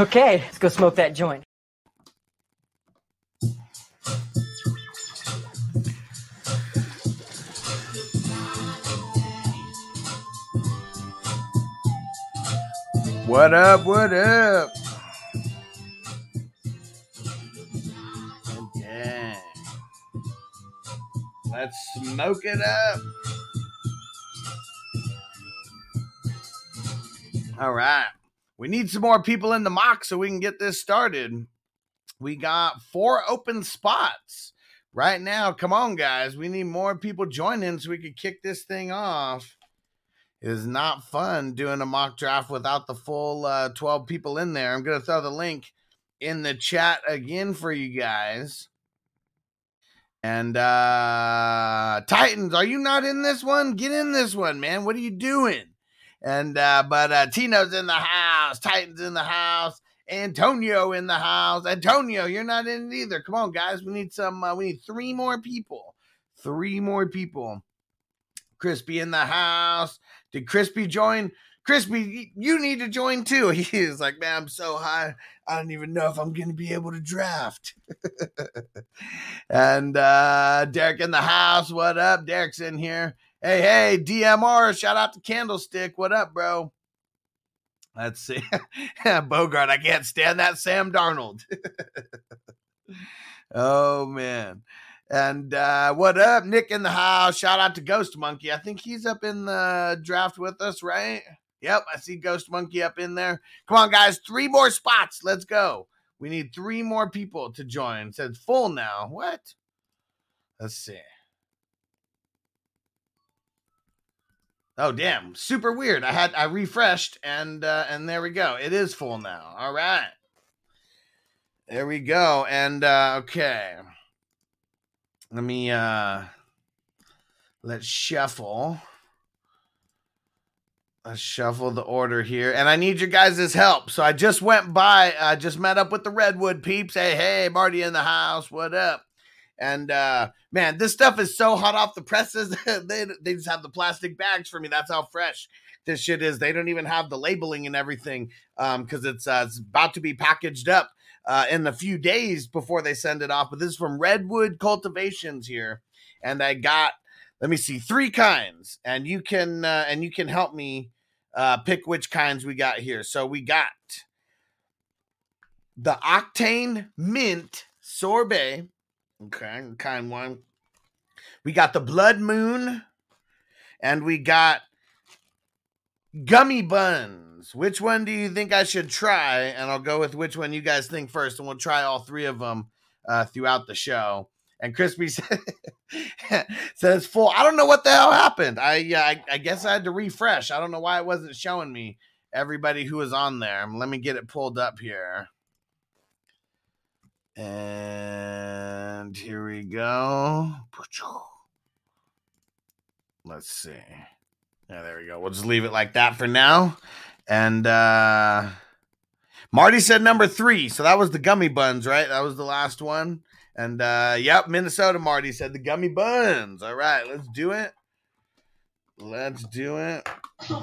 Okay, let's go smoke that joint. What up? What up? Okay. Let's smoke it up. All right. We need some more people in the mock so we can get this started. We got four open spots right now. Come on, guys. We need more people joining so we can kick this thing off. It is not fun doing a mock draft without the full uh, 12 people in there. I'm going to throw the link in the chat again for you guys. And uh Titans, are you not in this one? Get in this one, man. What are you doing? And uh but uh Tino's in the house, Titans in the house, Antonio in the house. Antonio, you're not in it either. Come on, guys. We need some uh, we need three more people. Three more people. Crispy in the house. Did Crispy join? Crispy, you need to join too. He is like, man, I'm so high. I don't even know if I'm going to be able to draft. and uh Derek in the house. What up? Derek's in here. Hey, hey, DMR. Shout out to Candlestick. What up, bro? Let's see. Bogart, I can't stand that Sam Darnold. oh, man. And uh, what up, Nick in the house? Shout out to Ghost Monkey. I think he's up in the draft with us, right? Yep, I see Ghost Monkey up in there. Come on, guys, three more spots. Let's go. We need three more people to join. It says full now. What? Let's see. Oh damn, super weird. I had I refreshed and uh and there we go. It is full now. All right. There we go. And uh okay. Let me uh let's shuffle. Let's shuffle the order here. And I need your guys' help. So I just went by, I just met up with the Redwood peeps. Hey, hey, Marty in the house. What up? And uh man, this stuff is so hot off the presses. they, they just have the plastic bags for me. That's how fresh this shit is. They don't even have the labeling and everything um because it's uh, it's about to be packaged up uh in a few days before they send it off. But this is from Redwood Cultivations here. And I got let me see three kinds and you can uh, and you can help me uh pick which kinds we got here. So we got the Octane Mint Sorbet Okay, kind one. We got the Blood Moon, and we got gummy buns. Which one do you think I should try? And I'll go with which one you guys think first, and we'll try all three of them uh, throughout the show. And Crispy says full. I don't know what the hell happened. I, uh, I I guess I had to refresh. I don't know why it wasn't showing me everybody who was on there. Let me get it pulled up here. And here we go. Let's see. Yeah, there we go. We'll just leave it like that for now. And uh Marty said number three. So that was the gummy buns, right? That was the last one. And uh yep, Minnesota Marty said the gummy buns. All right, let's do it. Let's do it. And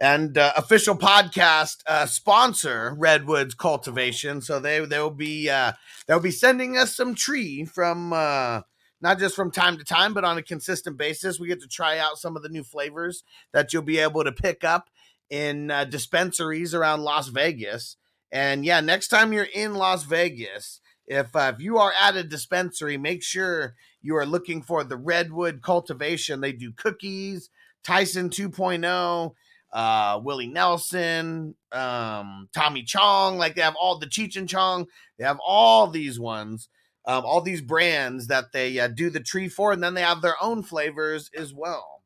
uh, official podcast uh, sponsor Redwoods Cultivation, so they they'll be uh, they'll be sending us some tree from uh, not just from time to time, but on a consistent basis. We get to try out some of the new flavors that you'll be able to pick up in uh, dispensaries around Las Vegas. And yeah, next time you're in Las Vegas, if uh, if you are at a dispensary, make sure you are looking for the Redwood Cultivation. They do cookies, Tyson 2.0, uh, Willie Nelson, um, Tommy Chong. Like they have all the Cheech and Chong. They have all these ones, um, all these brands that they uh, do the tree for, and then they have their own flavors as well.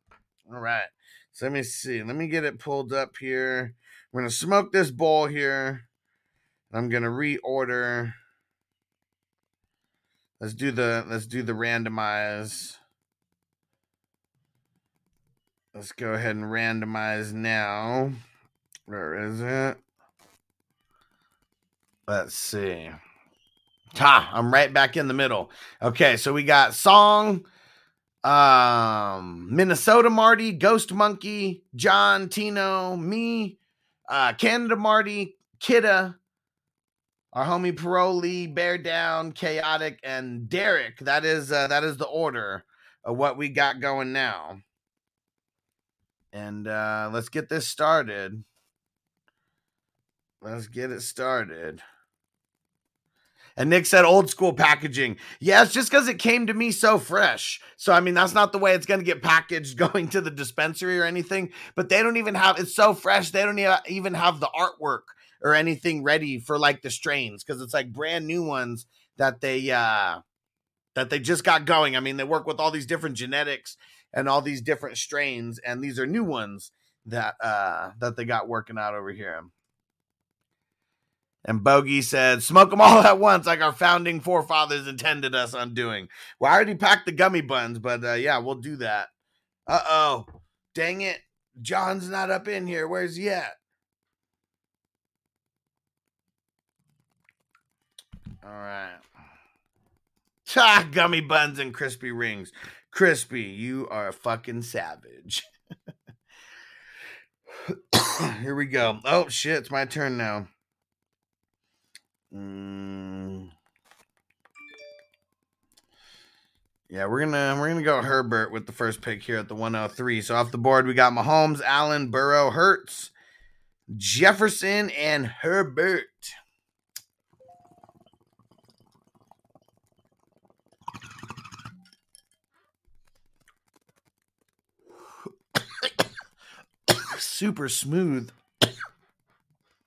All right. So let me see. Let me get it pulled up here. We're gonna smoke this bowl here. I'm gonna reorder. Let's do the let's do the randomize. Let's go ahead and randomize now. Where is it? Let's see. Ha, I'm right back in the middle. Okay, so we got song, um, Minnesota Marty, Ghost Monkey, John, Tino, me, uh, Canada Marty, Kidda, our homie Paroli, Bear Down, Chaotic, and Derek. That is uh, that is the order of what we got going now. And uh, let's get this started. Let's get it started. And Nick said old school packaging. Yeah, it's just because it came to me so fresh. So, I mean, that's not the way it's going to get packaged going to the dispensary or anything. But they don't even have it's so fresh. They don't even have the artwork or anything ready for like the strains because it's like brand new ones that they uh that they just got going. I mean, they work with all these different genetics and all these different strains, and these are new ones that uh that they got working out over here. And Bogey said, smoke them all at once, like our founding forefathers intended us on doing. Well, I already packed the gummy buns, but uh, yeah, we'll do that. Uh oh. Dang it. John's not up in here. Where's he at? All right. Ah, gummy buns and crispy rings. Crispy, you are a fucking savage. Here we go. Oh shit, it's my turn now. Mm. Yeah, we're gonna we're gonna go Herbert with the first pick here at the 103. So off the board we got Mahomes, Allen, Burrow, Hurts, Jefferson, and Herbert. Super smooth.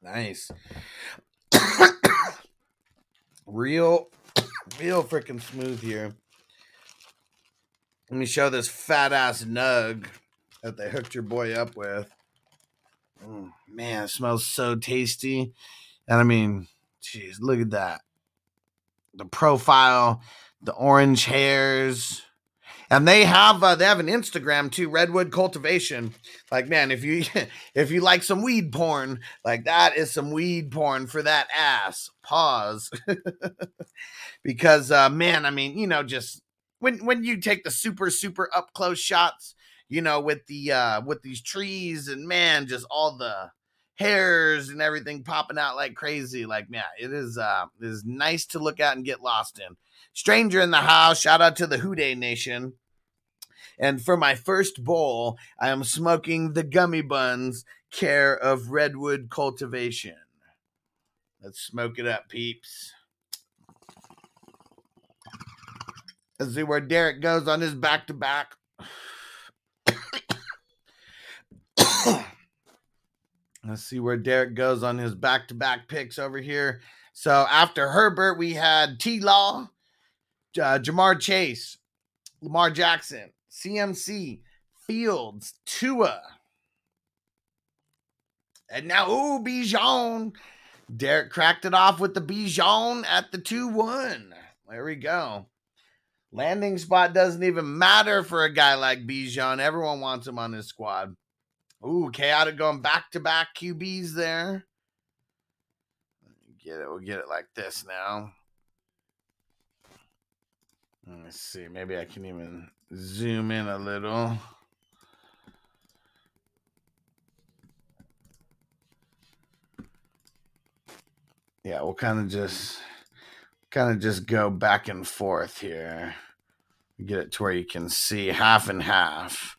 Nice. real, real freaking smooth here. Let me show this fat ass nug that they hooked your boy up with. Mm, man, it smells so tasty. And I mean, jeez, look at that. The profile, the orange hairs. And they have uh, they have an Instagram too, Redwood Cultivation. Like man, if you if you like some weed porn, like that is some weed porn for that ass. Pause. because uh man, I mean, you know, just when when you take the super super up close shots, you know, with the uh with these trees and man, just all the hairs and everything popping out like crazy. Like, man, it is uh it is nice to look at and get lost in. Stranger in the house, shout out to the Houday Nation. And for my first bowl, I am smoking the gummy buns, care of Redwood Cultivation. Let's smoke it up, peeps. Let's see where Derek goes on his back to back. Let's see where Derek goes on his back to back picks over here. So after Herbert, we had T Law, uh, Ja'Marr Chase, Lamar Jackson, CMC, Fields, Tua. And now, ooh, Bijan. Derek cracked it off with the Bijan at the 2 1. There we go. Landing spot doesn't even matter for a guy like Bijan. Everyone wants him on his squad. Ooh, chaotic going back to back QBs there. Get it. We'll get it like this now. Let's see. Maybe I can even zoom in a little. Yeah, we'll kind of just kind of just go back and forth here. Get it to where you can see half and half.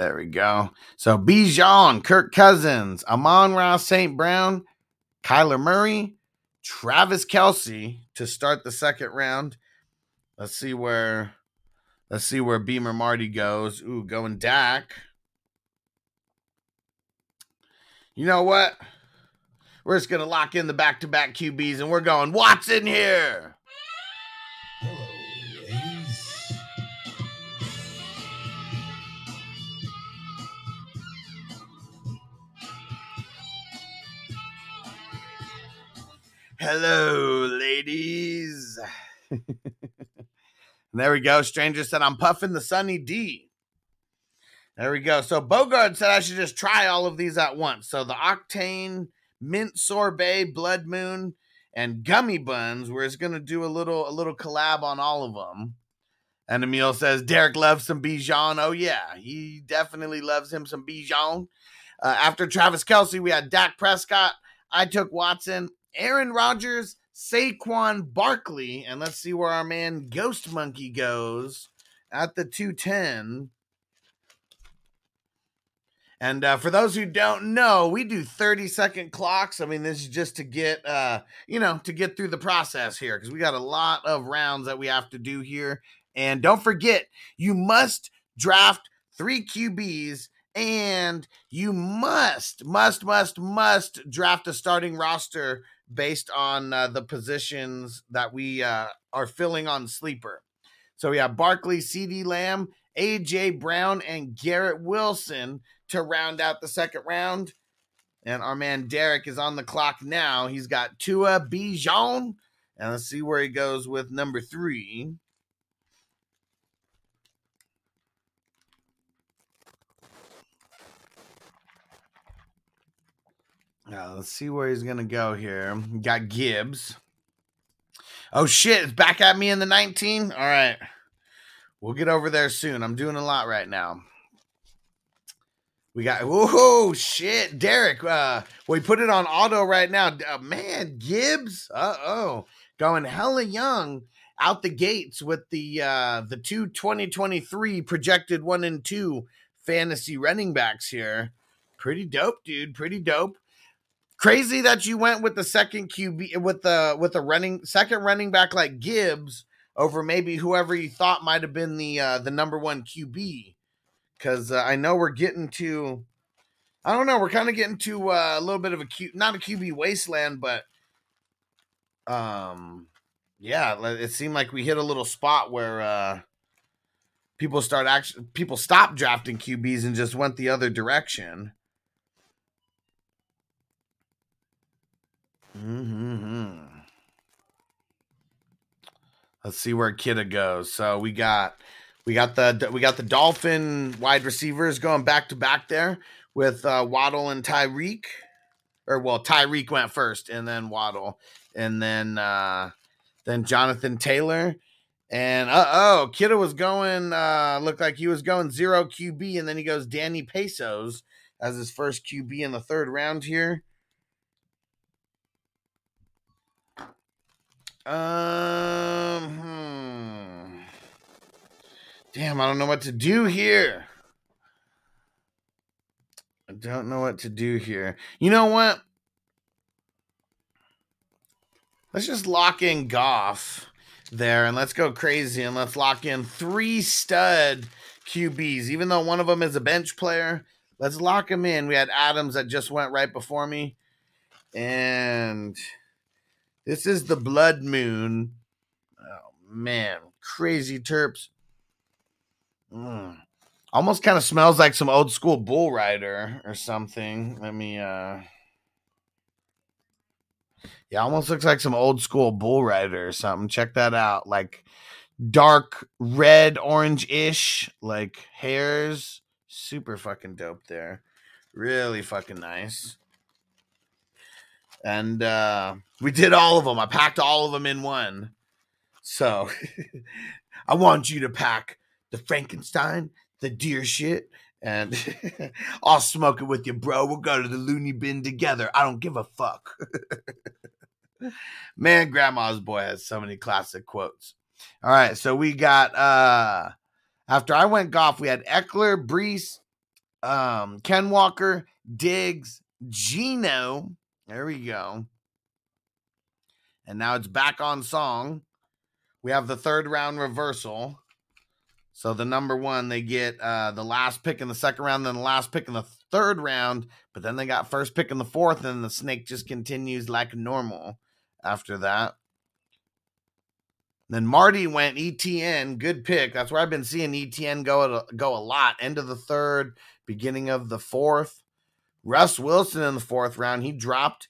There we go. So Bijan, Kirk Cousins, Amon-Ra St. Brown, Kyler Murray, Travis Kelce to start the second round. Let's see where let's see where Beamer Marty goes. Ooh, going Dak. You know what? We're just gonna lock in the back-to-back QBs and we're going Watson here. Hello, ladies. there we go. Stranger said, I'm puffing the Sunny D. There we go. So Bogard said I should just try all of these at once. So the Octane, Mint Sorbet, Blood Moon, and Gummy Buns. We're just gonna do a little a little collab on all of them. And Emil says Derek loves some Bijan. Oh yeah, he definitely loves him some Bijan. Uh, after Travis Kelce, we had Dak Prescott. I took Watson. Aaron Rodgers, Saquon Barkley, and let's see where our man Ghost Monkey goes at the 210. And uh, for those who don't know, we do 30 second clocks. I mean, this is just to get, uh, you know, to get through the process here because we got a lot of rounds that we have to do here. And don't forget, you must draft three QBs and you must, must, must, must draft a starting roster based on uh, the positions that we uh, are filling on sleeper. So we have Barkley, CeeDee Lamb, AJ Brown, and Garrett Wilson to round out the second round. And our man Derek is on the clock now. He's got Tua Bijan. And let's see where he goes with number three. Let's see where he's gonna go here. Got Gibbs. Oh shit, it's back at me in the 19. All right. We'll get over there soon. I'm doing a lot right now. We got whoa shit, Derek. Uh we put it on auto right now. Uh, man, Gibbs. Uh-oh. Going hella young out the gates with the uh the two 2023 projected one and two fantasy running backs here. Pretty dope, dude. Pretty dope. Crazy that you went with the second QB with the with the running second running back like Gibbs over maybe whoever you thought might have been the uh, the number one QB. Because uh, I know we're getting to, I don't know, we're kind of getting to uh, a little bit of a Q, not a QB wasteland, but um, yeah, it seemed like we hit a little spot where uh, people start actually people stopped drafting QBs and just went the other direction. Mm-hmm. Let's see where Kidda goes. So we got we got the we got the Dolphin wide receivers going back to back there with uh, Waddle and Tyreek. Or well, Tyreek went first, and then Waddle, and then uh, then Jonathan Taylor. And uh oh, Kidda was going, uh, looked like he was going zero QB, and then he goes Danny Pesos as his first QB in the third round here. Um, hmm. damn, I don't know what to do here. I don't know what to do here. You know what? Let's just lock in Goff there and let's go crazy and let's lock in three stud QBs, even though one of them is a bench player. Let's lock him in. We had Adams that just went right before me. And this is the Blood Moon. Oh man, crazy terps. Mm. Almost kind of smells like some old school bull rider or something. Let me uh Yeah, almost looks like some old school bull rider or something. Check that out. Like dark red, orange ish, like hairs. Super fucking dope there. Really fucking nice. And uh we did all of them. I packed all of them in one. So I want you to pack the Frankenstein, the deer shit, and I'll smoke it with you, bro. We'll go to the loony bin together. I don't give a fuck. Man, Grandma's boy has so many classic quotes. All right, so we got uh after I went Goff, we had Ekeler, Breece, um, Ken Walker, Diggs, Geno. There we go. And now it's back on song. We have the third round reversal. So the number one, they get uh, the last pick in the second round, then the last pick in the third round, but then they got first pick in the fourth, and the snake just continues like normal after that. Then Marty went ETN, good pick. That's where I've been seeing ETN go a, go a lot. End of the third, beginning of the fourth. Russ Wilson in the fourth round, he dropped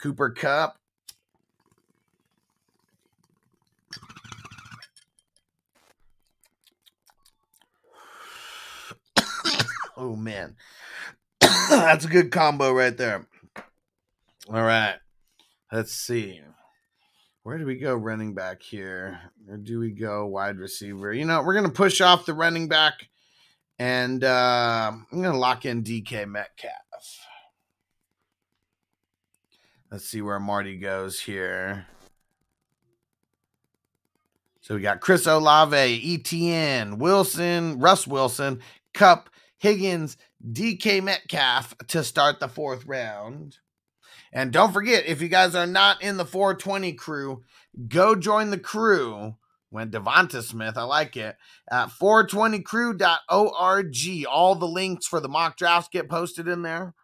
Cooper Kupp. oh man, that's a good combo right there. All right, let's see. Where do we go running back here? Or do we go wide receiver? You know, we're going to push off the running back and uh, I'm going to lock in DK Metcalf. Let's see where Marty goes here. So we got Chris Olave, ETN, Wilson, Russ Wilson, Kupp, Higgins, DK Metcalf to start the fourth round. And don't forget, if you guys are not in the 420 crew, go join the crew. When Devonta Smith, I like it, at 420crew.org. All the links for the mock drafts get posted in there.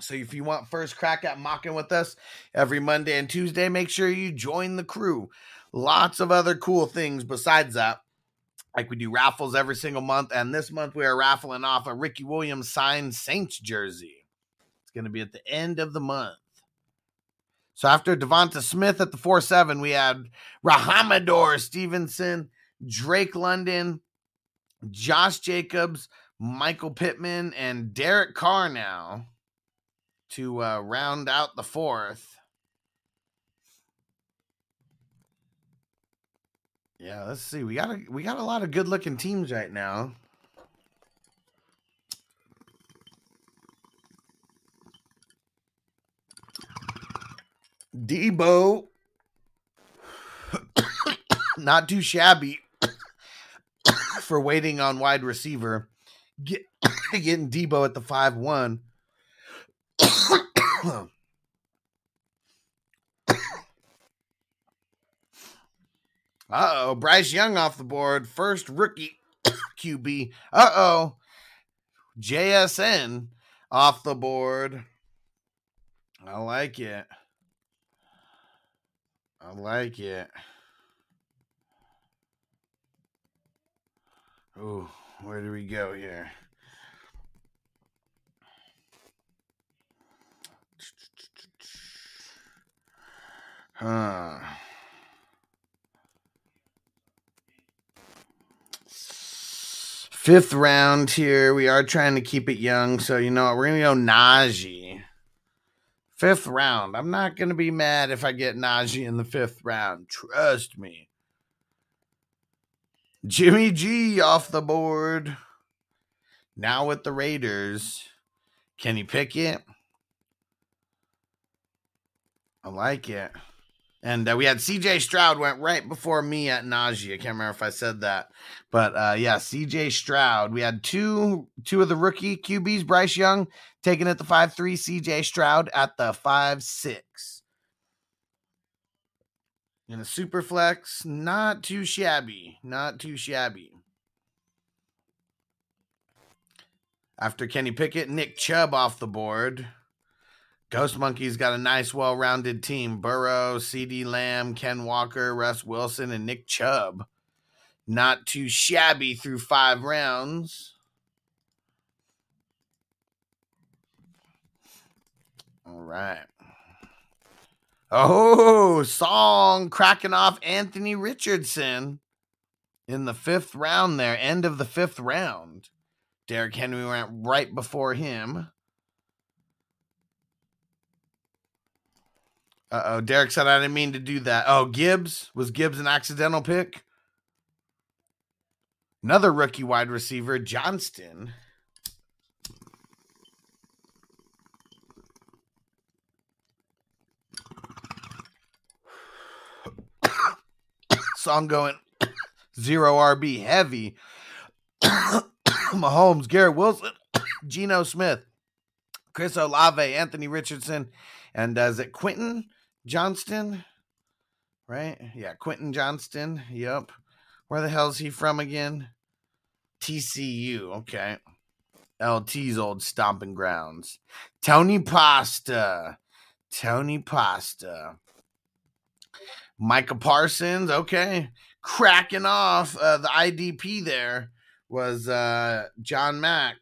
So if you want first crack at mocking with us every Monday and Tuesday, make sure you join the crew. Lots of other cool things besides that. Like we do raffles every single month, and this month we are raffling off a Ricky Williams signed Saints jersey It's going to be at the end of the month. So after Devonta Smith at the 4 7, we had Rhamondre Stevenson, Drake London, Josh Jacobs, Michael Pittman, and Derek Carr now to uh, round out the fourth. Yeah, let's see. We got a we got a lot of good looking teams right now. Deebo, not too shabby for waiting on wide receiver. Get, getting Deebo at the 5 1. Uh oh, Bryce Young off the board. First rookie QB. Uh oh, JSN off the board. I like it. I like it. Oh, where do we go here? Huh. Fifth round here. We are trying to keep it young. So, you know what? We're to go Najee. Fifth round. I'm not to be mad if I get Najee in the fifth round. Trust me. Jimmy G off the board. Now with the Raiders. Kenny Pickett? I like it. And uh, we had CJ Stroud went right before me at Najee. I can't remember if I said that, but uh, yeah, CJ Stroud. We had two two of the rookie QBs, Bryce Young taking at the five three, CJ Stroud at the five six. In a super flex, not too shabby, not too shabby. After Kenny Pickett, Nick Chubb off the board. Ghost Monkey's got a nice, well rounded team Burrow, CeeDee Lamb, Ken Walker, Russ Wilson, and Nick Chubb. Not too shabby through five rounds. All right. Oh, song cracking off Anthony Richardson in the fifth round there, end of the fifth round. Derrick Henry went right before him. Uh oh, Derek said I didn't mean to do that. Oh, Gibbs? Was Gibbs an accidental pick? Another rookie wide receiver, Johnston. Song going zero RB heavy. Mahomes, Garrett Wilson, Geno Smith, Chris Olave, Anthony Richardson, and uh, is it Quentin Johnston? Right? Yeah, Quentin Johnston. Yep. Where the hell is he from again? TCU. Okay. LT's old stomping grounds. Tony Pasta. Tony Pasta. Micah Parsons. Okay. Cracking off uh, the IDP there was uh, John Mack.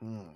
Hmm.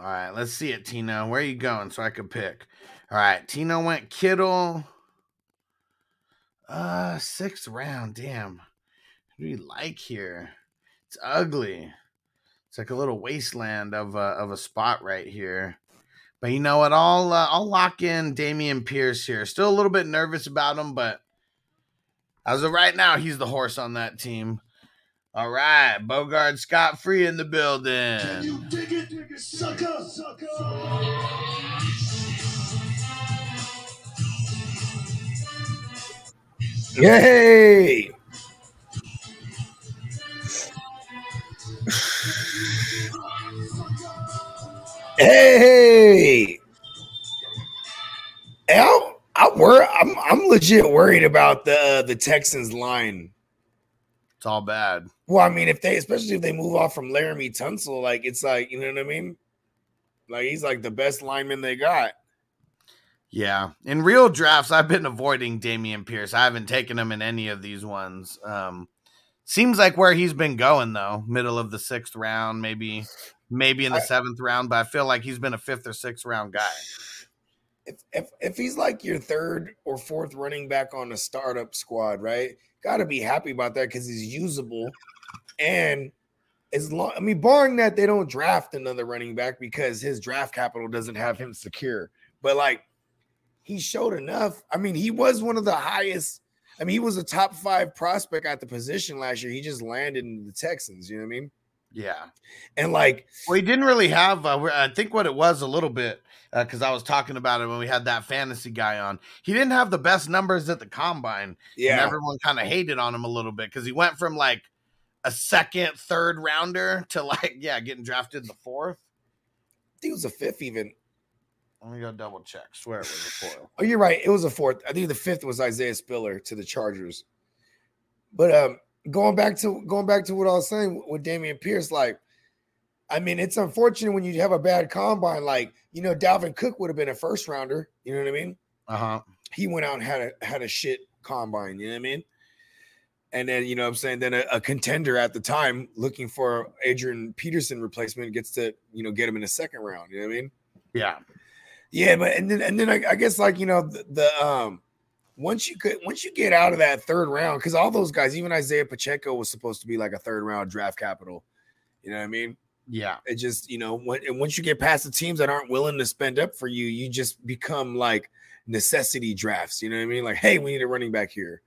All right, let's see it, Tino. Where are you going so I could pick? All right, Tino went Kittle. Uh, sixth round. Damn. Who do you like here? It's ugly. It's like a little wasteland of a, of a spot right here. But you know what? I'll uh, I'll lock in Dameon Pierce here. Still a little bit nervous about him, but as of right now, he's the horse on that team. All right, Bogart Scott Free in the building. Yay! Hey! Hey, I'm, I'm, wor- I'm, I'm legit worried about the uh, the Texans line. It's all bad. Well, I mean, if they, especially if they move off from Laremy Tunsil, like it's like you know what I mean. Like he's like the best lineman they got. Yeah. In real drafts, I've been avoiding Dameon Pierce. I haven't taken him in any of these ones. Um, seems like where he's been going though, middle of the sixth round, maybe maybe in the I- seventh round, but I feel like he's been a fifth or sixth round guy. If, if if he's like your third or fourth running back on a startup squad, right? Got to be happy about that because he's usable, and as long I mean, barring that they don't draft another running back because his draft capital doesn't have him secure. But like, he showed enough. I mean, he was one of the highest. I mean, he was a top five prospect at the position last year. He just landed in the Texans. You know what I mean? Yeah. And like, Well, he didn't really have. Uh, I think what it was a little bit because I was talking about it when we had that fantasy guy on. He didn't have the best numbers at the combine. And yeah, everyone kind of hated on him a little bit because he went from like a second, third rounder to like, yeah, getting drafted in the fourth. he was a fifth even. Let me go double check. Swear it was a fourth. Oh, you're right. It was a fourth. I think the fifth was Isaiah Spiller to the Chargers. But um, going back to going back to what I was saying with Dameon Pierce, like, I mean, it's unfortunate when you have a bad combine. Like, you know, Dalvin Cook would have been a first rounder. You know what I mean? Uh huh. He went out and had a had a shit combine. You know what I mean? And then you know what I'm saying then a, a contender at the time looking for Adrian Peterson replacement gets to you know get him in the second round. You know what I mean? Yeah. Yeah, but and then and then I, I guess like you know the, the um once you could once you get out of that third round because all those guys, even Isaiah Pacheco was supposed to be like a third round draft capital. You know what I mean? Yeah. It just you know when and once you get past the teams that aren't willing to spend up for you, you just become like necessity drafts. You know what I mean? Like, hey, we need a running back here.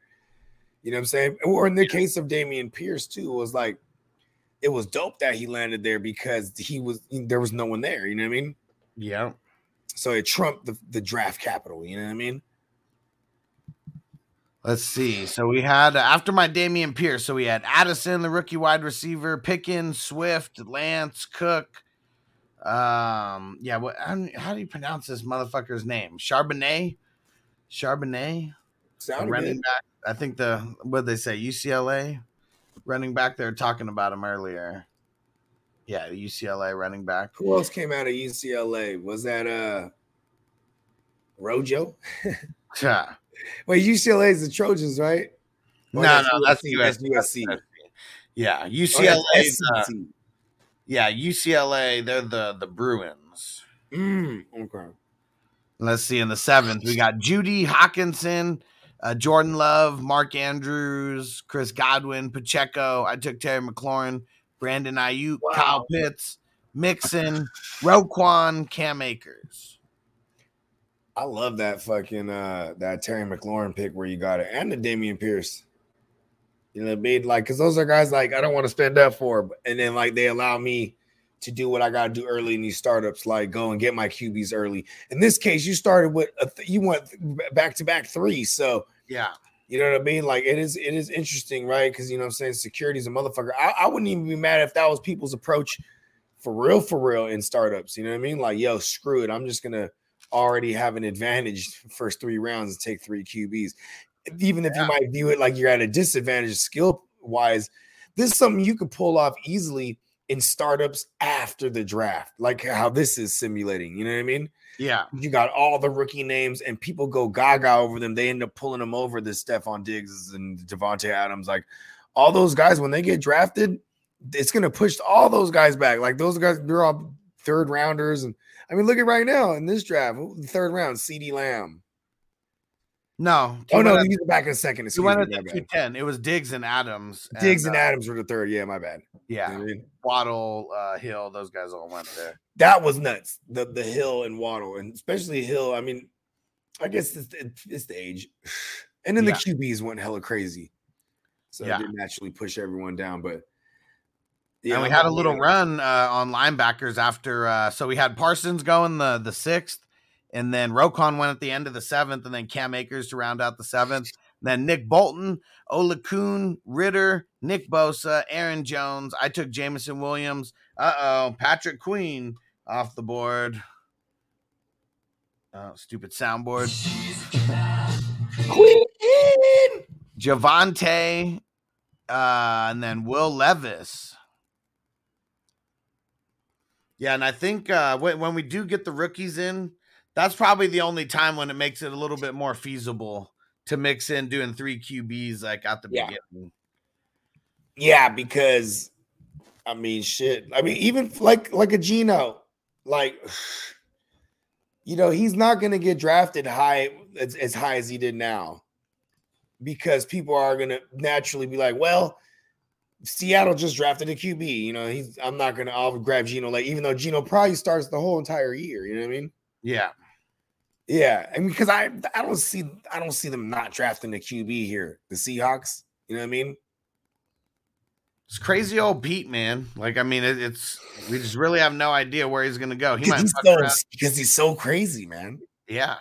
You know what I'm saying? Or in the case of Dameon Pierce too, it was like it was dope that he landed there because he was there was no one there. You know what I mean? Yeah. So it trumped the, the draft capital. You know what I mean? Let's see. So we had after my Damian Pierce. So we had Addison, the rookie wide receiver, Pickens, Swift, Lance, Cook. Um, yeah. What? How, how do you pronounce this motherfucker's name? Charbonnet. Charbonnet. The Sounded running good. back. I think the what they say UCLA running back. They were talking about him earlier. Yeah, UCLA running back. Who else came out of UCLA? Was that uh Rojo? Yeah. Wait, UCLA is the Trojans, right? No, Or no, that's USC, US. That's USC. Yeah, Oh, UCLA. uh, yeah, UCLA. They're the the Bruins. Mm, okay. Let's see. In the seventh, we got Judy Hockenson, uh, Jordan Love, Mark Andrews, Chris Godwin, Pacheco. I took Terry McLaurin, Brandon Aiyuk, Kyle Pitts, Mixon, Roquan, Cam Akers. I love that fucking uh that Terry McLaurin pick where you got it, and the Dameon Pierce. You know what I mean? Like, cause those are guys like I don't want to spend up for, but- and then like they allow me to do what I got to do early in these startups, like go and get my QBs early. In this case, you started with a th- you went back to back three, so Yeah, you know what I mean? Like it is it is interesting, right? Because you know what I'm saying security's a motherfucker. I, I wouldn't even be mad if that was people's approach for real, for real in startups. You know what I mean? Like, yo, screw it. I'm just gonna already have an advantage first three rounds and take three QBs. Even if you might view it like you're at a disadvantage skill wise, this is something you could pull off easily in startups after the draft, like how this is simulating. You know what I mean? yeah, you got all the rookie names and people go gaga over them. They end up pulling them over the Stefon Diggs and Davante Adams. Like all those guys, when they get drafted, it's gonna push all those guys back. Like those guys, they're all third rounders. And I mean, look at right now in this draft, third round, CeeDee Lamb. No. Oh no, he's back in a second. He went at the two ten. It was Diggs and Adams. Diggs and uh, Adams were the third. Yeah, my bad. You know Yeah, I mean? Waddle, uh, Hill. Those guys all went there. that was nuts. The the Hill and Waddle, and especially Hill. I mean, I guess it's, it's the age, and then Yeah. the QBs went hella crazy, so Yeah. did naturally push everyone down. But and we had a little run uh, on linebackers after. Uh, so we had Parsons going the the sixth, and then Roquan went at the end of the seventh, and then Cam Akers to round out the seventh. Then Nick Bolton, Ola Kuhn, Ridder, Nick Bosa, Aaron Jones. I took Jameson Williams. Uh oh, Patrick Queen off the board. Oh, stupid soundboard. Queen. Javonte, uh, and then Will Levis. Yeah, and I think uh, when, when we do get the rookies in, that's probably the only time when it makes it a little bit more feasible to mix in doing three QBs like at the Yeah. beginning. Yeah, because I mean, shit. I mean, even like like a Geno, like you know, he's not going to get drafted high as, as high as he did now, because people are going to naturally be like, well. Seattle just drafted a QB. You know, he's. I'm not gonna. I'll grab Geno late, even though Geno probably starts the whole entire year. You know what I mean? Yeah. Yeah, I mean, because I I don't see I don't see them not drafting the QB here. The Seahawks. You know what I mean? It's crazy old Pete, man. Like, I mean, it, it's we just really have no idea where he's gonna go. He might Because he's, so, because he's so crazy, man. Yeah.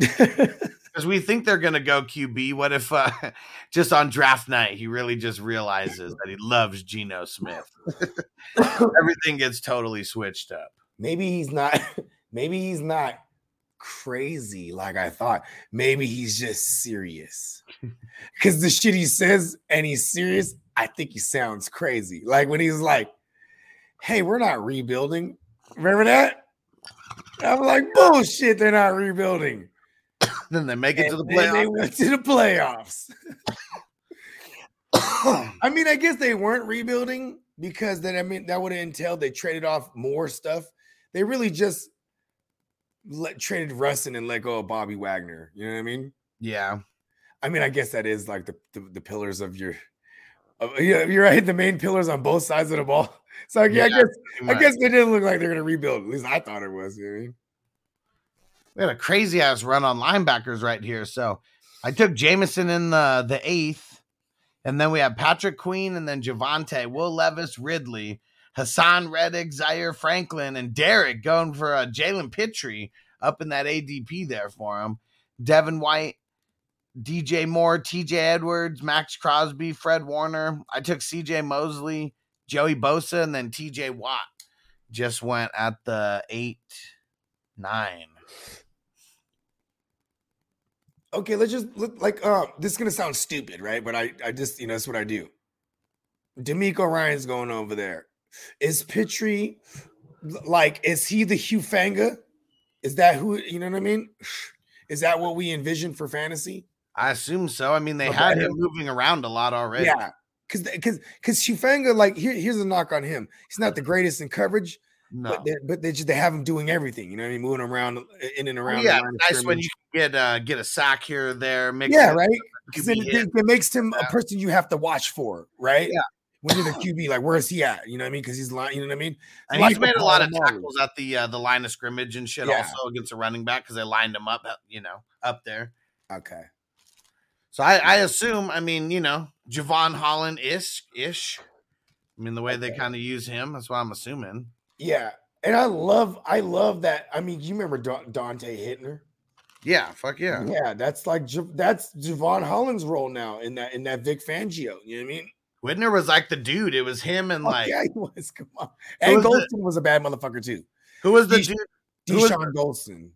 Because we think they're gonna go QB. What if uh, just on draft night he really just realizes that he loves Geno Smith? Everything gets totally switched up. maybe he's not. Maybe he's not crazy like I thought. Maybe he's just serious. Because the shit he says and he's serious, I think he sounds crazy. Like when he's like, "Hey, we're not rebuilding." Remember that? I'm like, bullshit. They're not rebuilding. Then they make it to the playoffs. They went to the playoffs. I mean, I guess they weren't rebuilding because then I mean that would have entailed they traded off more stuff. They really just let, traded Russin and let go of Bobby Wagner. You know what I mean? yeah, I mean, I guess that is like the the, the pillars of your. Of, yeah, you're right. The main pillars on both sides of the ball. So yeah, I guess I guess they didn't look like they're gonna rebuild. At least I thought it was. You know what I mean? we had a crazy ass run on linebackers right here. So I took Jameson in the the eighth, and then we have Patrick Queen, and then Javonte, Will Levis, Ridley, Haason Reddick, Zaire Franklin, and Derek going for uh, Jalen Pitre up in that ADP there for him. Devin White, DJ Moore, TJ Edwards, Maxx Crosby, Fred Warner. I took CJ Mosley, Joey Bosa, and then TJ Watt. Just went at the eight, nine. Okay, let's just look like uh this is gonna sound stupid, right? But I I just you know that's what I do. DeMeco Ryans going over there. Is Pitre like is he the Hufanga? Is that who you know what I mean? Is that what we envision for fantasy? I assume so. I mean, they Okay. had him moving around a lot already. Yeah. Cause because because Hufanga, like here, here's a knock on him. He's not the greatest in coverage, No. but they but they just they have him doing everything. You know what I mean? Moving around in and around. yeah, nice when you get uh get a sack here or there. Yeah, it right. with 'Cause QB then it, it makes him a person you have to watch for, right? Yeah. When you're the QB, like where's he at? You know what I mean? Because he's lying. You know what I mean? And Like he's made a lot of tackles at the uh, the line of scrimmage and shit. Yeah. Also against a running back because they lined him up, uh, you know, up there. Okay. So I, I assume, I mean, you know, Jevon Holland ish ish. I mean, the way they kind of use him, that's what I'm assuming. Yeah, and I love, I love that. I mean, you remember Da- Donte Whitner? Yeah, fuck yeah. Yeah, that's like that's Jevon Holland's role now in that in that Vic Fangio. You know what I mean? Whitner was like the dude. It was him and like yeah, he was. Come on, and was the- Goldson was a bad motherfucker too. who was the Desha- dude? Was Dashon Goldson.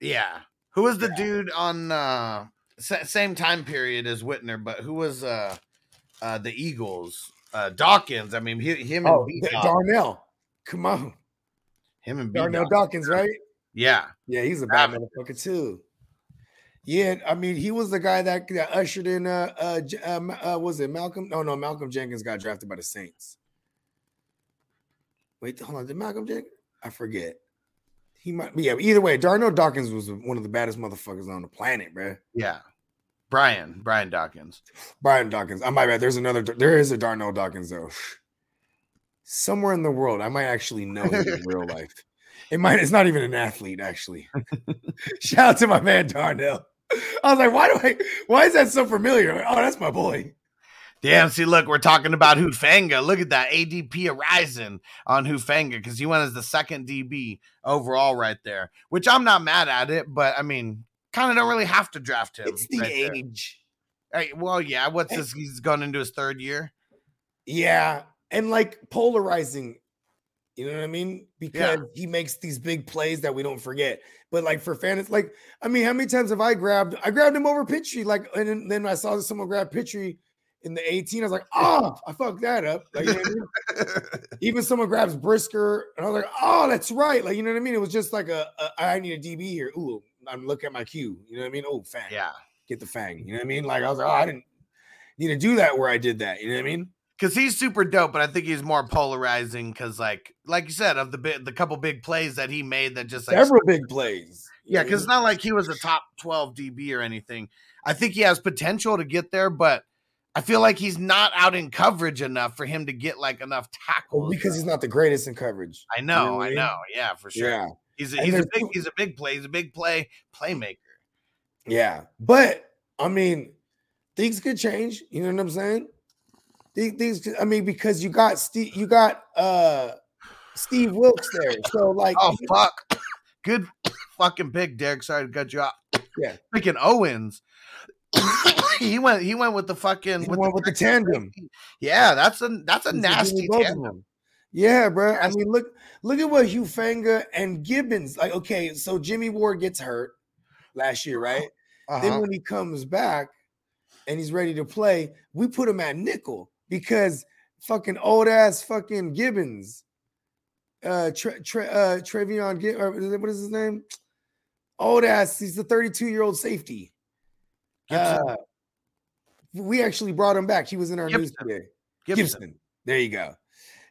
Yeah, who was the Yeah. dude on uh sa- same time period as Whitner? But who was uh uh the Eagles? Uh Dawkins. I mean, he, him and Oh, B Darnell. Come on, him and B Darnell Dawkins, right? Yeah, Yeah, he's a bad motherfucker too. Yeah, I mean, he was the guy that, that ushered in. Uh, uh, uh, uh, was it Malcolm? No, no, Malcolm Jenkins got drafted by the Saints. Wait, hold on, did Malcolm Jenkins? I forget. He might. Be yeah, either way, Darnell Dawkins was one of the baddest motherfuckers on the planet, bro. yeah. Brian Brian Dawkins. Brian Dawkins. I might bad. There's another. There is a Darnell Dawkins though. Somewhere in the world, I might actually know him in real life. It might. It's not even an athlete, actually. Shout out to my man Darnell. I was like, why do I? Why is that so familiar? Oh, that's my boy. Damn, see, look, we're talking about Hufanga. Look at that ADP horizon on Hufanga because he went as the second DB overall right there, which I'm not mad at it, but I mean, kind of don't really have to draft him. It's the right age. Hey, well, yeah, what's this? He's gone into his third year. Yeah, and like polarizing. You know what I mean? Because he makes these big plays that we don't forget. But like for fans, like I mean, how many times have I grabbed? I grabbed him over Pitre, like, and then, then I saw someone grab Pitre in the 18. I was like, oh, I fucked that up. Like, you know what I mean? even someone grabs Brisker, and I was like, oh, that's right. Like, you know what I mean? It was just like a, a I need a DB here. Ooh, I'm looking at my queue. You know what I mean? Oh, fang. yeah, Get the fang. You know what I mean? Like I was like, oh, I didn't need to do that where I did that. You know what I mean? Because he's super dope, but I think he's more polarizing because, like, like you said, of the bit, the couple big plays that he made that just like Several big plays. Yeah, know what I because it's not like he was a top 12 DB or anything. I think he has potential to get there, but I feel like he's not out in coverage enough for him to get like enough tackles. Well, because he's not the greatest in coverage. I know, know I I mean? know. Yeah, for sure. Yeah. He's a, he's a big he's a big play. He's a big play playmaker. Yeah. But I mean, things could change. You know what I'm saying? These, could- I mean, because you got Steve, you got uh Steve Wilks there. So like Oh fuck. Good fucking pick, Derek. Sorry to cut you off. Yeah. Freaking Owens. he went he went with the fucking he with went with the tandem. Yeah, that's a that's a He's nasty tandem. Yeah, bro. I mean, look, look at what Hufanga and Gibbons. Like, okay, so Jimmy Ward gets hurt last year, right? Uh-huh. Then when he comes back and he's ready to play, we put him at nickel because fucking old ass fucking Gibbons, uh, Tre, Tre, uh Trevion, or what is his name? Old ass. He's the 32 year old safety. Gipson. Uh, we actually brought him back. He was in our news today. Gipson. Gipson. There you go.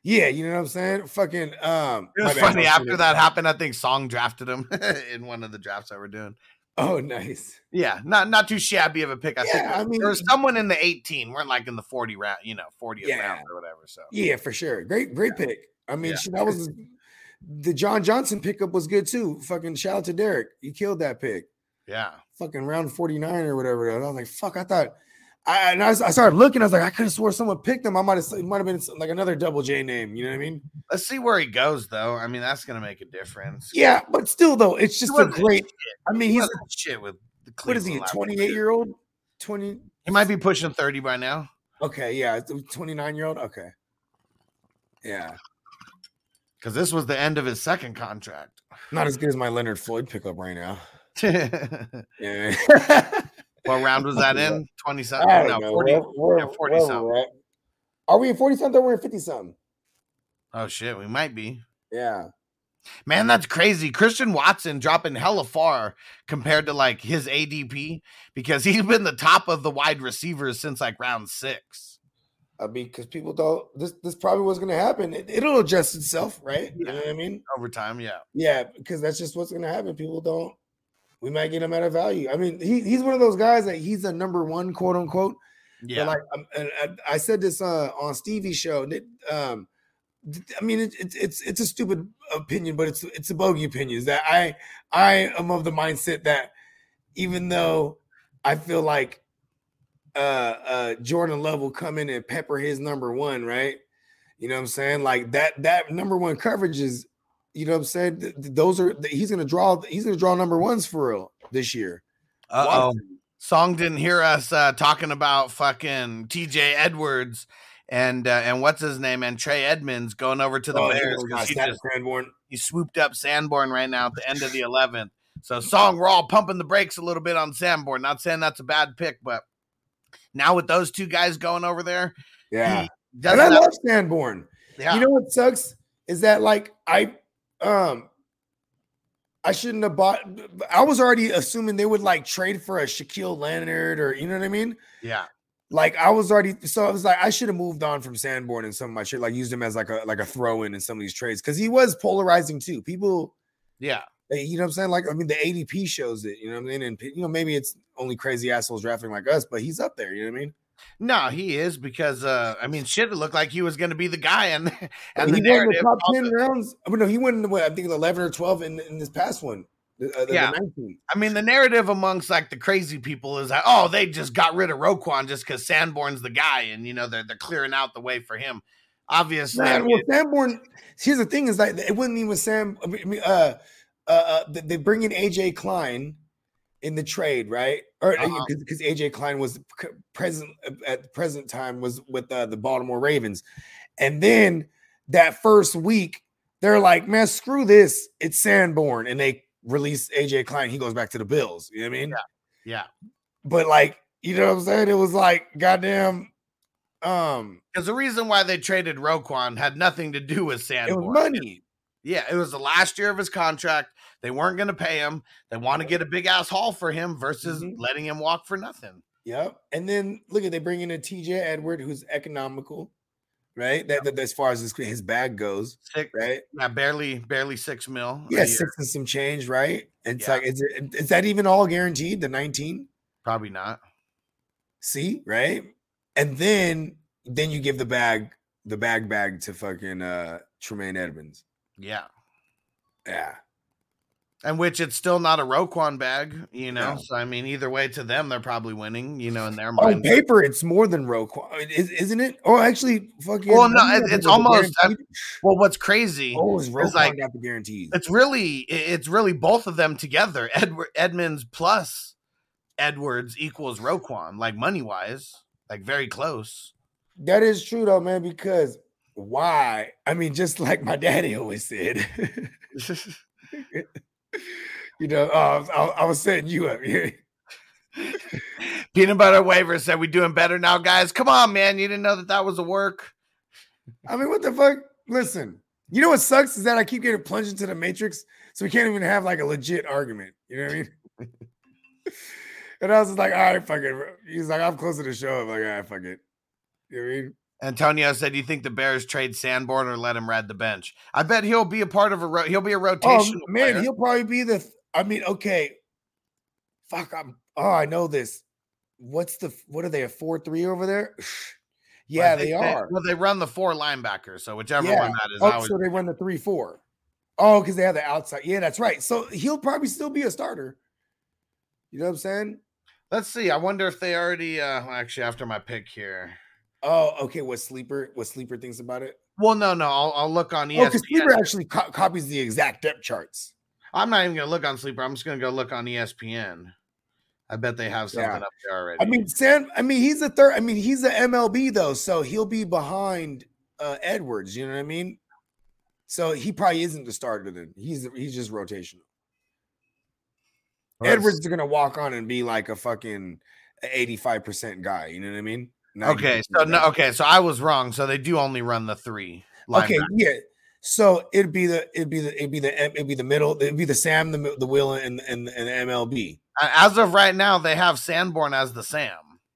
Yeah, you know what I'm saying? Fucking um It was funny after that happened. I think Song drafted him in one of the drafts that we're doing. Oh, nice. Yeah, not not too shabby of a pick. I think I mean- there was someone in the 18. We're like in the 40 round, you know, 40th Yeah. round or whatever. So Yeah, for sure. Great, great pick. I mean, Yeah. that was the John Johnson pickup was good too. Fucking shout out to Derek. He killed that pick. yeah, Fucking round 49 or whatever. I was like, fuck, I thought I and I, I started looking, I was like, I could have swore someone picked him. I might have it might have been like another double J name. You know what I mean? let's see where he goes though. I mean, that's gonna make a difference. Yeah, but still though, it's just a great. I mean, He he's shit with the what is he, a 28 year. old? 20. He might be pushing 30 by now. Okay, yeah, 29 year old. Okay, yeah, Because this was the end of his second contract. not as good as my Leonard Floyd pickup right now. what round was that in? 20 something? No, know. 40. We're- we're- 40 something. we're at. Are we in 40 something or we're in 50 something? Oh, shit. We might be. Yeah. Man, that's crazy. Christian Watson dropping hella far compared to like his ADP because he's been the top of the wide receivers since like round six. I mean, because people don't, this this probably was going to happen. It, it'll adjust itself, right? You know what I mean? Over time, yeah. Yeah, because that's just what's going to happen. People don't, we might get him at a value. I mean, he, he's one of those guys that he's a number one, quote unquote. Yeah. But like, um, and I, I said this uh, on Stevie's show. That, um, I mean, it, it's it's it's a stupid opinion, but it's it's a bogey opinion. Is that I I am of the mindset that even though I feel like uh uh Jordan Love will come in and pepper his number one, right? You know what I'm saying? Like that that number one coverage is, you know what I'm saying? Th- th- those are he's gonna draw he's gonna draw number ones for real this year. Uh oh. Song didn't hear us uh, talking about fucking TJ Edwards and uh, and what's his name and Trey Edmunds going over to the Oh, Bears. he 'cause got he, just, Sanborn. he swooped up Sanborn right now at the end of the 11th. So, Song, we're all pumping the brakes a little bit on Sanborn. Not saying that's a bad pick, but now with those two guys going over there, Yeah. And I love Sanborn. yeah. You know what sucks is that like I um I shouldn't have bought I was already assuming they would like trade for a Shaquille Leonard or you know what I mean? yeah. Like I was already so I was like I should have moved on from Sanborn and some of my shit, like used him as like a like a throw in in some of these trades because he was polarizing too. People Yeah. they- you know what I'm saying? Like, I mean, the ADP shows it, you know what I mean? And, you know, maybe it's only crazy assholes drafting like us, but he's up there, you know what I mean? No, he is because uh I mean shit it looked like he was gonna be the guy and and he the won the top 10 it- rounds. I mean, no, he won, in the, what, I think 11 or 12 in, in this past one. The, uh, the, Yeah. the I mean, the narrative amongst like the crazy people is that oh, they just got rid of Roquan just because Sanborn's the guy, and you know they're they're clearing out the way for him. Obviously, I mean, well, Sanborn, here's the thing is like, it wasn't even Sam. I mean, uh, uh, uh, they bring in AJ Klein in the trade, right? Or Uh-huh. because AJ Klein was present at the present time was with uh, the Baltimore Ravens, and then that first week they're like, man, screw this, it's Sanborn, and they release AJ Klein. He goes back to the Bills. You know what I mean? yeah, But like, you know what I'm saying? It was like, goddamn, um, because the reason why they traded Roquan had nothing to do with it was money. Yeah, it was the last year of his contract. They weren't going to pay him. They want to get a big ass haul for him versus Mhm. letting him walk for nothing. Yep. And then look at they bring in a TJ Edward who's economical, right? That, that as far as his, his bag goes, Six, right? yeah, barely, barely six mil. Yeah, six and some change, right? It's Yeah. like is it is that even all guaranteed? The 19? Probably not. See, right? And then then you give the bag, the bag bag to fucking uh Tremaine Edmunds. Yeah. Yeah. And which it's still not a Roquan bag, you know. No. So I mean, either way, to them, they're probably winning, you know, in their mind. On paper, it's more than Roquan, is, isn't it? Oh, actually, fucking. Well, no, I it- it's almost- I- well, what's crazy? Oh, is Roquan like- got the guarantees? It's really, it's really both of them together. Edward Edmunds plus Edwards equals Roquan, like money wise, like very close. That is true though, man. Because why? I mean, just like my daddy always said, you know, oh, I, was, I, was setting you up here. Peanut butter waiver said we doing better now, guys. Come on, man. You didn't know that that was a work. I mean, what the fuck? Listen, you know what sucks is that I keep getting plunged into the matrix, so we can't even have like a legit argument. You know what I mean? and I was just like, all right, fuck it. He's like, I'm close to the show. I'm like, all right, fuck it. You know what I mean? Antonio said, you think the Bears trade Sanborn or let him ride the bench?" I bet he'll be a part of a. Ro- he'll be a rotation. Oh man, he'll probably be the. I mean, okay. Fuck, I'm. Oh, I know this. What's the? What are they? A four three over there? yeah, they, are. Well, they run the four linebackers, so whichever Yeah. one that is. Oh, so they run the three four. Oh, because they have the outside. Yeah, that's right. So he'll probably still be a starter. You know what I'm saying? let's see. I wonder if they already. uh Actually, after my pick here. Oh, okay. What sleeper? What sleeper thinks about it? Well, no, no. I'll, I'll look on E Oh, because sleeper actually co- copies the exact depth charts. I'm not even gonna look on Sleeper. I'm just gonna go look on ESPN. I bet they have something Yeah. up there already. I mean, Sam. I mean, he's a third. I mean, he's a MLB though, so he'll be behind uh, Edwards. You know what I mean? So he probably isn't the starter. Then he's he's just rotational. Let's- Edwards is gonna walk on and be like a fucking eighty-five percent guy. You know what I mean? Okay, so no, okay, so I was wrong. So they do only run the three. Okay, linebackers. yeah. So it'd be the it'd be the it'd be the it'd be the middle. It'd be the Sam, the the Will, and and and MLB. As of right now, they have Sanborn as the Sam.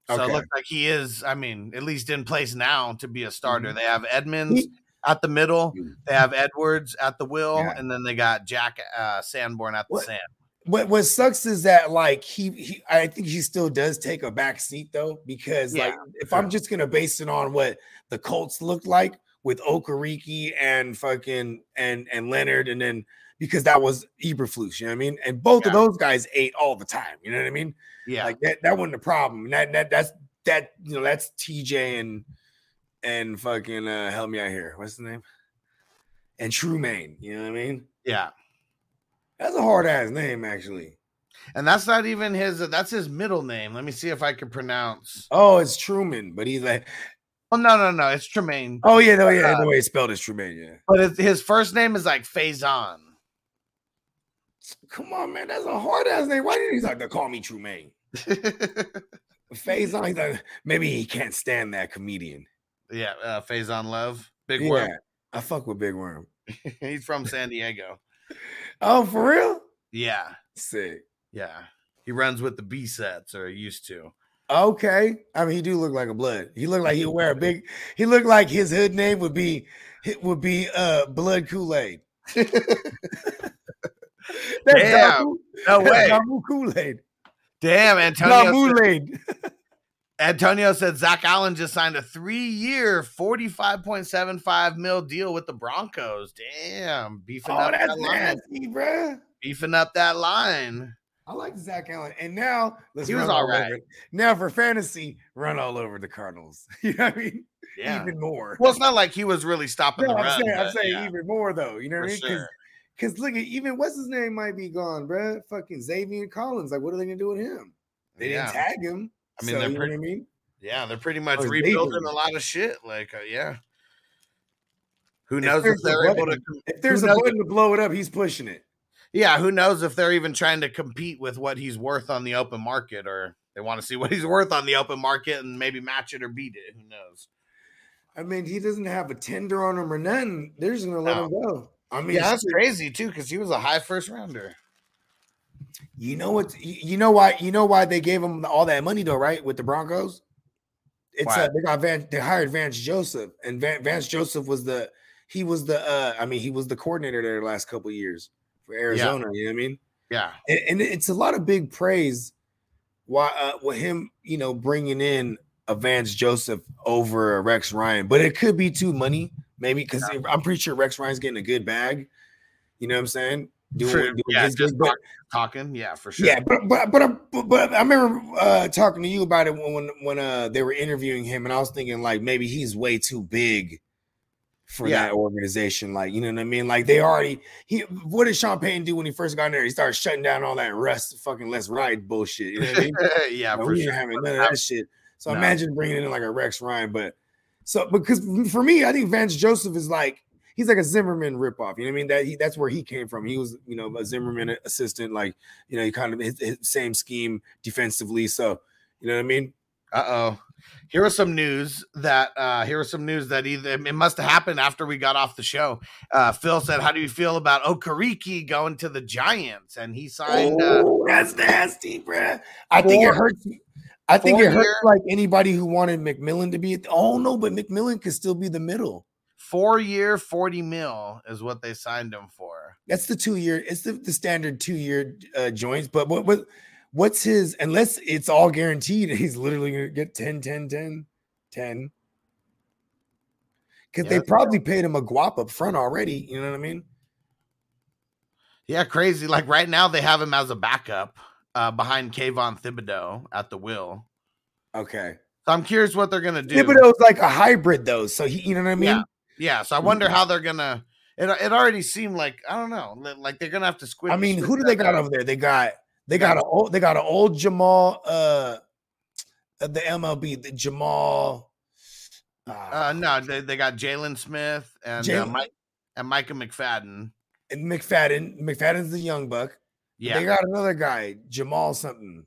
So it looks like he is. I mean, at least in place now to be a starter. Mhm. They have Edmunds He- at the middle. They have Edwards at the will, Yeah. and then they got Jack uh, Sanborn at the What- Sam. What what sucks is that like he he I think he still does take a back seat though because like if. I'm just gonna base it on what the Colts looked like with Okereke and fucking and and Leonard and then because that was Eberflus, you know what I mean? And both of those guys ate all the time, you know what I mean? Yeah, Like that that wasn't a problem. And that that that's that you know that's TJ and and fucking uh help me out here. What's the name? And Trumaine, you know what I mean? yeah. That's a hard ass name, actually. And that's not even his. That's his middle name. Let me see if I can pronounce. Oh, it's Truman, but he's like, Oh no, no, no. It's Tremaine. oh yeah, no, yeah, Uh, the way it's spelled is Tremaine yeah. But his first name is like Faison. Come on, man, that's a hard ass name. Why did he like to call me Tremaine? Faison, he's like, maybe he can't stand that comedian. yeah, uh, Faizon Love. Big yeah, Worm. I fuck with Big Worm. He's from San Diego. Oh, for real? Yeah, Sick. yeah. He runs with the B sets, or he used to. Okay, I mean, he do look like a blood. He looked like he'd wear a big. He looked like his hood name would be it would be uh blood Kool Aid. That's Damn, no way. Kool Aid. Damn, Antonio. Namu-Laid. Antonio said Zach Allen just signed a three-year, forty-five point seven five mil deal with the Broncos. Damn, beefing Oh, up that's that line. nasty, bruh. Beefing up that line. I like Zach Allen. And now let's He was all right. over. Now for fantasy, run all over the Cardinals. You know what I mean? Yeah. Even more. Well, it's not like he was really stopping no, the I'm run. saying, I'm saying yeah, even more though. You know what I mean? Because sure. Because look at even what's his name might be gone, bruh. Fucking Zaven Collins. Like, what are they gonna do with him? They Yeah. didn't tag him. I mean, so, they're pretty- what I mean. Yeah, they're pretty much Oh, rebuilding a lot of shit. Like, uh, yeah. Who knows if a they're able to? If there's a button to blow it up, he's pushing it. Yeah, who knows if they're even trying to compete with what he's worth on the open market, or they want to see what he's worth on the open market and maybe match it or beat it. Who knows? I mean, he doesn't have a tender on him or nothing. They're just gonna let No. him go. I mean, yeah, that's crazy too, because he was a high first rounder. You know what? You know why? You know why they gave him all that money though, right? With the Broncos, it's uh, they got Van. They hired Vance Joseph, and Van, Vance Joseph was the he was the uh I mean he was the coordinator there the last couple of years for Arizona. You know what I mean? Yeah, And, and it's a lot of big praise. Why uh, with him, you know, bringing in a Vance Joseph over a Rex Ryan, but it could be too money, maybe because I'm pretty sure Rex Ryan's getting a good bag. You know what I'm saying? Doing, Sure, doing yeah, his just talk- talking. Yeah, for sure. yeah, but but but, I- but, but I remember uh, talking to you about it when when, when uh, they were interviewing him, and I was thinking like maybe he's way too big for Yeah. that organization. Like you know what I mean? Like they already he. What did Sean Payton do when he first got in there? He started shutting down all that rest, fucking let's ride bullshit. You know what I mean? yeah, for we sure. ain't having none of that shit. So No. imagine bringing in like a Rex Ryan, but so because for me, I think Vance Joseph is like he's like a Zimmerman ripoff. You know what I mean? That he, that's where he came from. He was you know a Zimmerman assistant, like you know he kind of his, his same scheme defensively. So you know what I mean? Uh oh. Here was some news that uh here was some news that either it must have happened after we got off the show. Uh Phil said, How do you feel about Okereke going to the Giants? And he signed uh Oh, that's nasty, bruh. I think it hurts. I think it hurts like anybody who wanted McMillan to be. Oh no, but McMillan could still be the middle. Four year, 40 mil is what they signed him for. That's the two year. It's the, the standard two year uh, joints. But what what what's his? Unless it's all guaranteed, he's literally gonna get 10, 10, 10, 10. Because Yeah, they probably paid him a guap up front already. You know what I mean? Yeah, crazy. Like right now they have him as a backup uh behind Kayvon Thibodeaux at the will. Okay. So I'm curious what they're gonna do. Thibodeaux's like a hybrid though, so he, you know what I mean? Yeah. Yeah, so I wonder how they're gonna it, it already seemed like I don't know, like they're gonna have to squint. I mean, who do they got up. over there? They got They got a old, they got an old Jamal, uh, uh, the MLB, the Jamal. Uh, no, they, they got Jaylon Smith and uh, Mike and Micah McFadden. and McFadden. McFadden's the young buck. Yeah, They got another guy, Jamal something.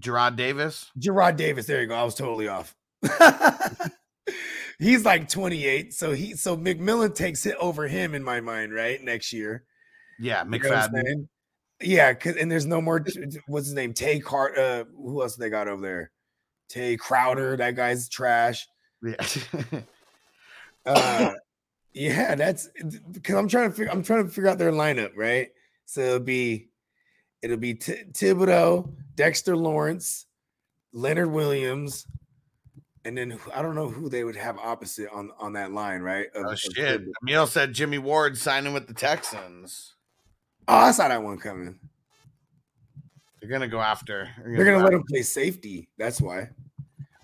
Jarrad Davis. Jarrad Davis. There you go. I was totally off. He's like 28. So he so McMillan takes it over him in my mind, right? Next year. Yeah, You know McFadden. Yeah, cause and there's no more what's his name? Tay Cart uh who else they got over there? Tae Crowder, that guy's trash. Yeah. Uh yeah, that's because I'm trying to figure I'm trying to figure out their lineup, right? So it'll be it'll be T- Thibodeaux, Dexter Lawrence, Leonard Williams, and then I don't know who they would have opposite on on that line, right? Of- oh shit! Emil said Jimmy Ward signing with the Texans. Oh, I saw that one coming. They're gonna go after. They're gonna let him play safety. That's why.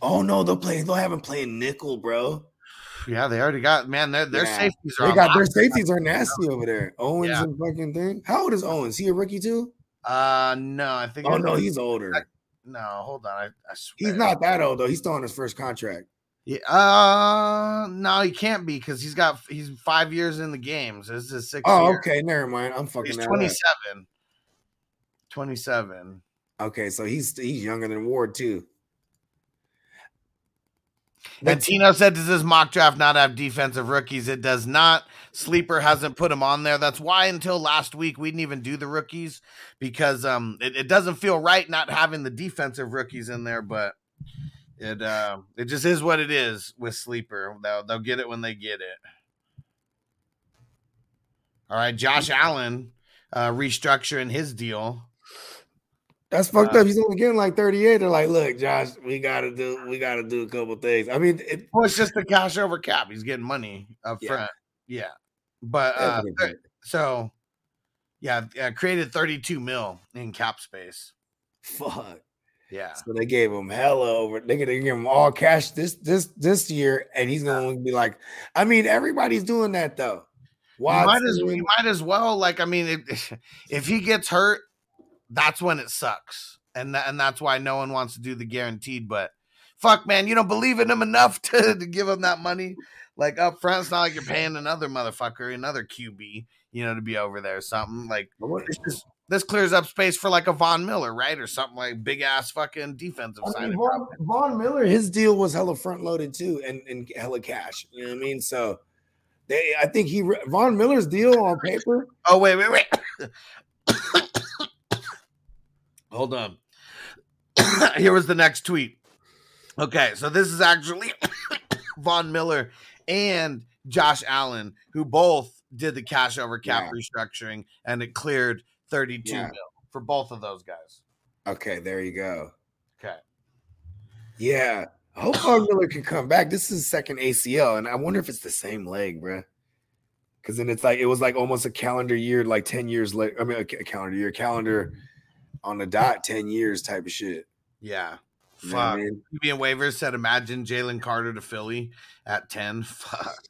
Oh no, they'll play. They'll have him playing nickel, bro. Yeah, they already got man. Their their Yeah. safeties are They got their safeties are nasty over there. Owens Yeah. and fucking thing. How old is Owens? He a rookie too? Uh, no, I think. Oh no, he's older. No. Hold on, I, I swear. He's not that old though. He's still on his first contract. Yeah, uh, no, he can't be because he's got he's five years in the games. This is sixth Oh, year. okay. Never mind. I'm fucking. He's that up. 27. 27. Okay, so he's he's younger than Ward too. And Tino said, Does this mock draft not have defensive rookies? It does not. Sleeper hasn't put him on there. That's why until last week we didn't even do the rookies because um it, it doesn't feel right not having the defensive rookies in there, but it uh, it just is what it is with Sleeper. They'll they'll get it when they get it. All right, Josh Allen uh restructuring his deal. That's fucked Uh, up. He's only getting like 38. They're like, look, Josh, we gotta do we gotta do a couple things. I mean, it, Well, it's just the cash over cap. He's getting money up Yeah. front. Yeah. But uh, so yeah, yeah, created 32 mil in cap space. fuck. Yeah. So they gave him hella over. They gonna give him all cash this this this year, and he's gonna be like, I mean, everybody's doing that though. You might, as, you might as well like I mean if, if he gets hurt, that's when it sucks. And that, and that's why no one wants to do the guaranteed, but fuck man, you don't believe in him enough to, to give him that money like up front. It's not like you're paying another motherfucker, another QB, you know, to be over there or something. Like this, just- this clears up space for like a Von Miller, right? Or something like big ass fucking defensive I side. mean, Von, Von Miller, his deal was hella front loaded too, and and hella cash. You know what I mean? So they, I think he Von Miller's deal on paper. Oh wait, wait, wait. Hold on. Here was the next tweet. Okay, so this is actually Von Miller and Josh Allen, who both did the cash over cap restructuring, and it cleared 32 Yeah. mil for both of those guys. Okay, there you go. Okay. Yeah, I hope Von Miller can come back. This is second ACL, and I wonder if it's the same leg, bruh. Because then it's like it was like almost a calendar year, like ten years late. I mean, a calendar year, calendar mm-hmm. On the dot, ten years type of shit. Yeah. You know what I Fuck. mean? And waivers said, imagine Jalen Carter to Philly at 10. Fuck.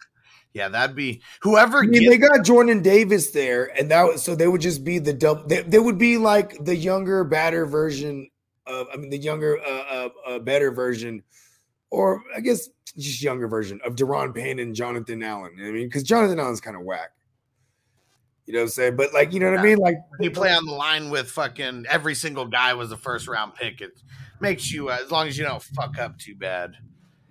Yeah, that'd be whoever I mean, gets they got Jordan Davis there, and that was so they would just be the double. They, they would be like the younger, better version of. I mean, the younger, uh, uh, uh, better version, or I guess just younger version of Da'Ron Payne and Jonathan Allen. You know I mean, because Jonathan Allen's kind of whack. You know what I'm saying? But like, you know what I mean? Like, you play on the line with fucking every single guy was a first round pick. It makes you uh, as long as you don't fuck up too bad.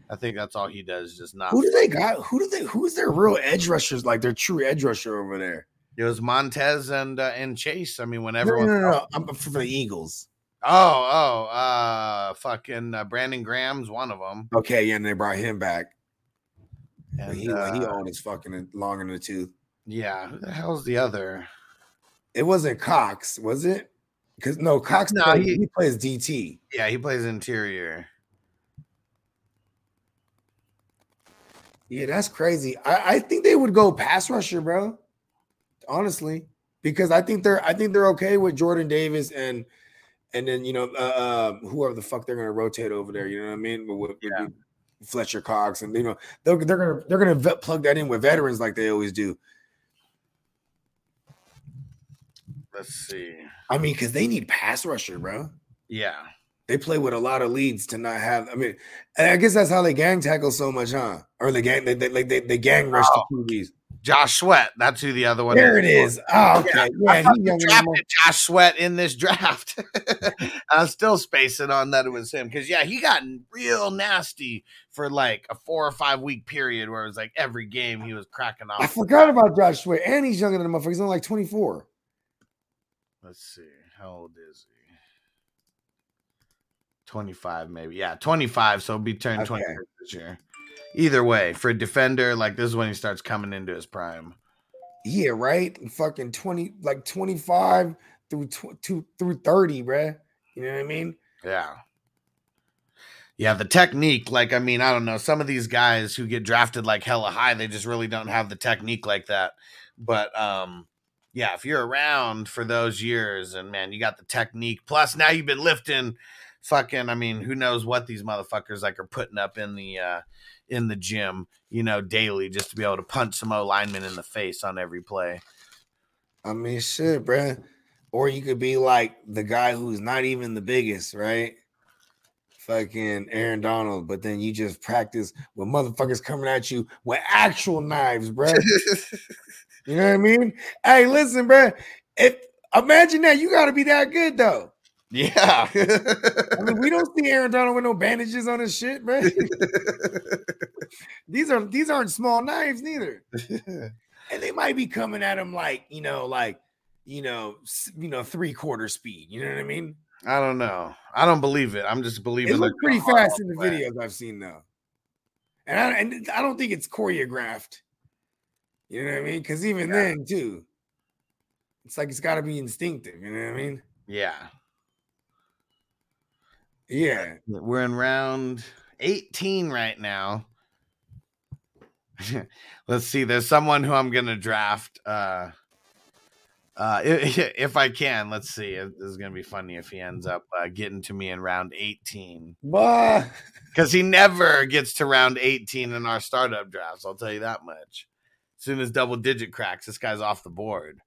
I think that's all he does, just not. who do they got? Who do they? Who's their real edge rushers? Like their true edge rusher over there? It was Montez and uh, and Chase. I mean, whenever No, no, no, no. I'm for the Eagles. Oh, oh, uh, fucking uh, Brandon Graham's one of them. Okay, yeah, and they brought him back. And, he, he uh, owned his fucking long in the tooth. Yeah, who the hell's the other? It wasn't Cox, was it? Because no, Cox. No, plays, he- he, plays DT. Yeah, he plays interior. Yeah, that's crazy. I, I think they would go pass rusher, bro. Honestly, because I think they're I think they're okay with Jordan Davis and and then you know uh, uh, whoever the fuck they're gonna rotate over there. You know what I mean? With, with- with Fletcher Cox and you know they're they're gonna they're gonna vet, plug that in with veterans like they always do. Let's see. I mean, because they need pass rusher, bro. Yeah. They play with a lot of leads to not have. I mean, I guess that's how they gang tackle so much, huh? Or the gang, they, they, like they, they gang rush Oh. the QBs. Josh Sweat. That's who the other one There it is. Oh, okay. Yeah, thought he's you younger than drafted Josh Sweat in this draft. I'm still spacing on that it was him because yeah, he got real nasty for like a four or five week period where it was like every game he was cracking off. I forgot about Josh Sweat, and he's younger than the motherfucker. He's only like 24. Let's see, how old is he? 25, maybe. Yeah, 25. So he'll be turned Okay. 26 this year. Either way, for a defender, like this is when he starts coming into his prime. Yeah, right. Fucking 20, like 25 through tw- to, through 30, bruh. You know what I mean? Yeah. Yeah, the technique, like I mean, I don't know, some of these guys who get drafted like hella high, they just really don't have the technique like that. But um yeah, if you're around for those years and man, you got the technique. Plus now you've been lifting fucking I mean, who knows what these motherfuckers like are putting up in the uh in the gym, you know, daily just to be able to punch some O lineman in the face on every play. I mean, shit, bruh. Or you could be like the guy who's not even the biggest, right? Fucking Aaron Donald, but then you just practice with motherfuckers coming at you with actual knives, bruh. you know what I mean? Hey, listen, bruh. If imagine that, you got to be that good though. Yeah. I mean, we don't see Aaron Donald with no bandages on his shit, man. these are these aren't small knives neither, and they might be coming at him like you know, like you know, you know, three quarter speed. You know what I mean? I don't know. I don't believe it. I'm just believing It looked pretty fast in the videos I've seen though, and I and I don't think it's choreographed. You know what I mean? Because even then, too, it's like it's got to be instinctive. You know what I mean? Yeah. Yeah. We're in round 18 right now. Let's see. There's someone who I'm gonna draft. Uh uh if, if I can, let's see. This is gonna be funny if he ends up uh, getting to me in round 18. Because he never gets to round 18 in our startup drafts, I'll tell you that much. As soon as double digit cracks, this guy's off the board.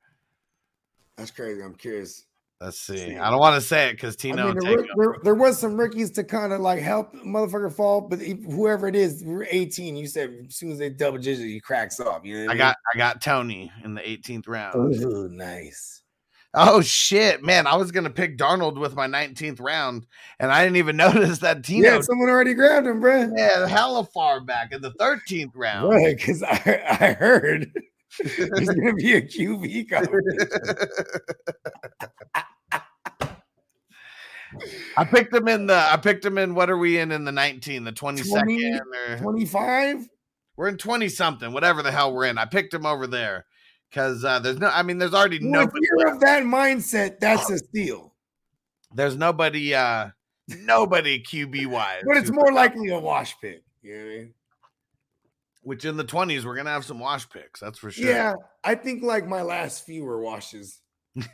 That's crazy. I'm curious. Let's see. See. I don't want to say it because I Tino mean, there, there, there was some rookies to kind of like help motherfucker fall, but whoever it is, we're 18. You said as soon as they double digit, he cracks off. You know I got I got Tony in the 18th round. mean? Ooh, nice. Oh shit, man! I was gonna pick Darnold with my 19th round, and I didn't even notice that Tino Yeah, someone already grabbed him, bro. yeah, hella far back in the 13th round. Because I, I heard there's gonna be a QB competition. I picked him in the. I picked him in. What are we in in the 19? The 22nd or 25. we're in 20 something, whatever the hell we're in. I picked him over there because uh, there's no. I mean, there's already Well, if you're of that mindset, that's a steal. There's nobody. uh Nobody QB wise, But it's more likely a wash pick. You know what I mean? which in the 20s we're gonna have some wash picks. That's for sure. Yeah, I think like my last few were washes. Who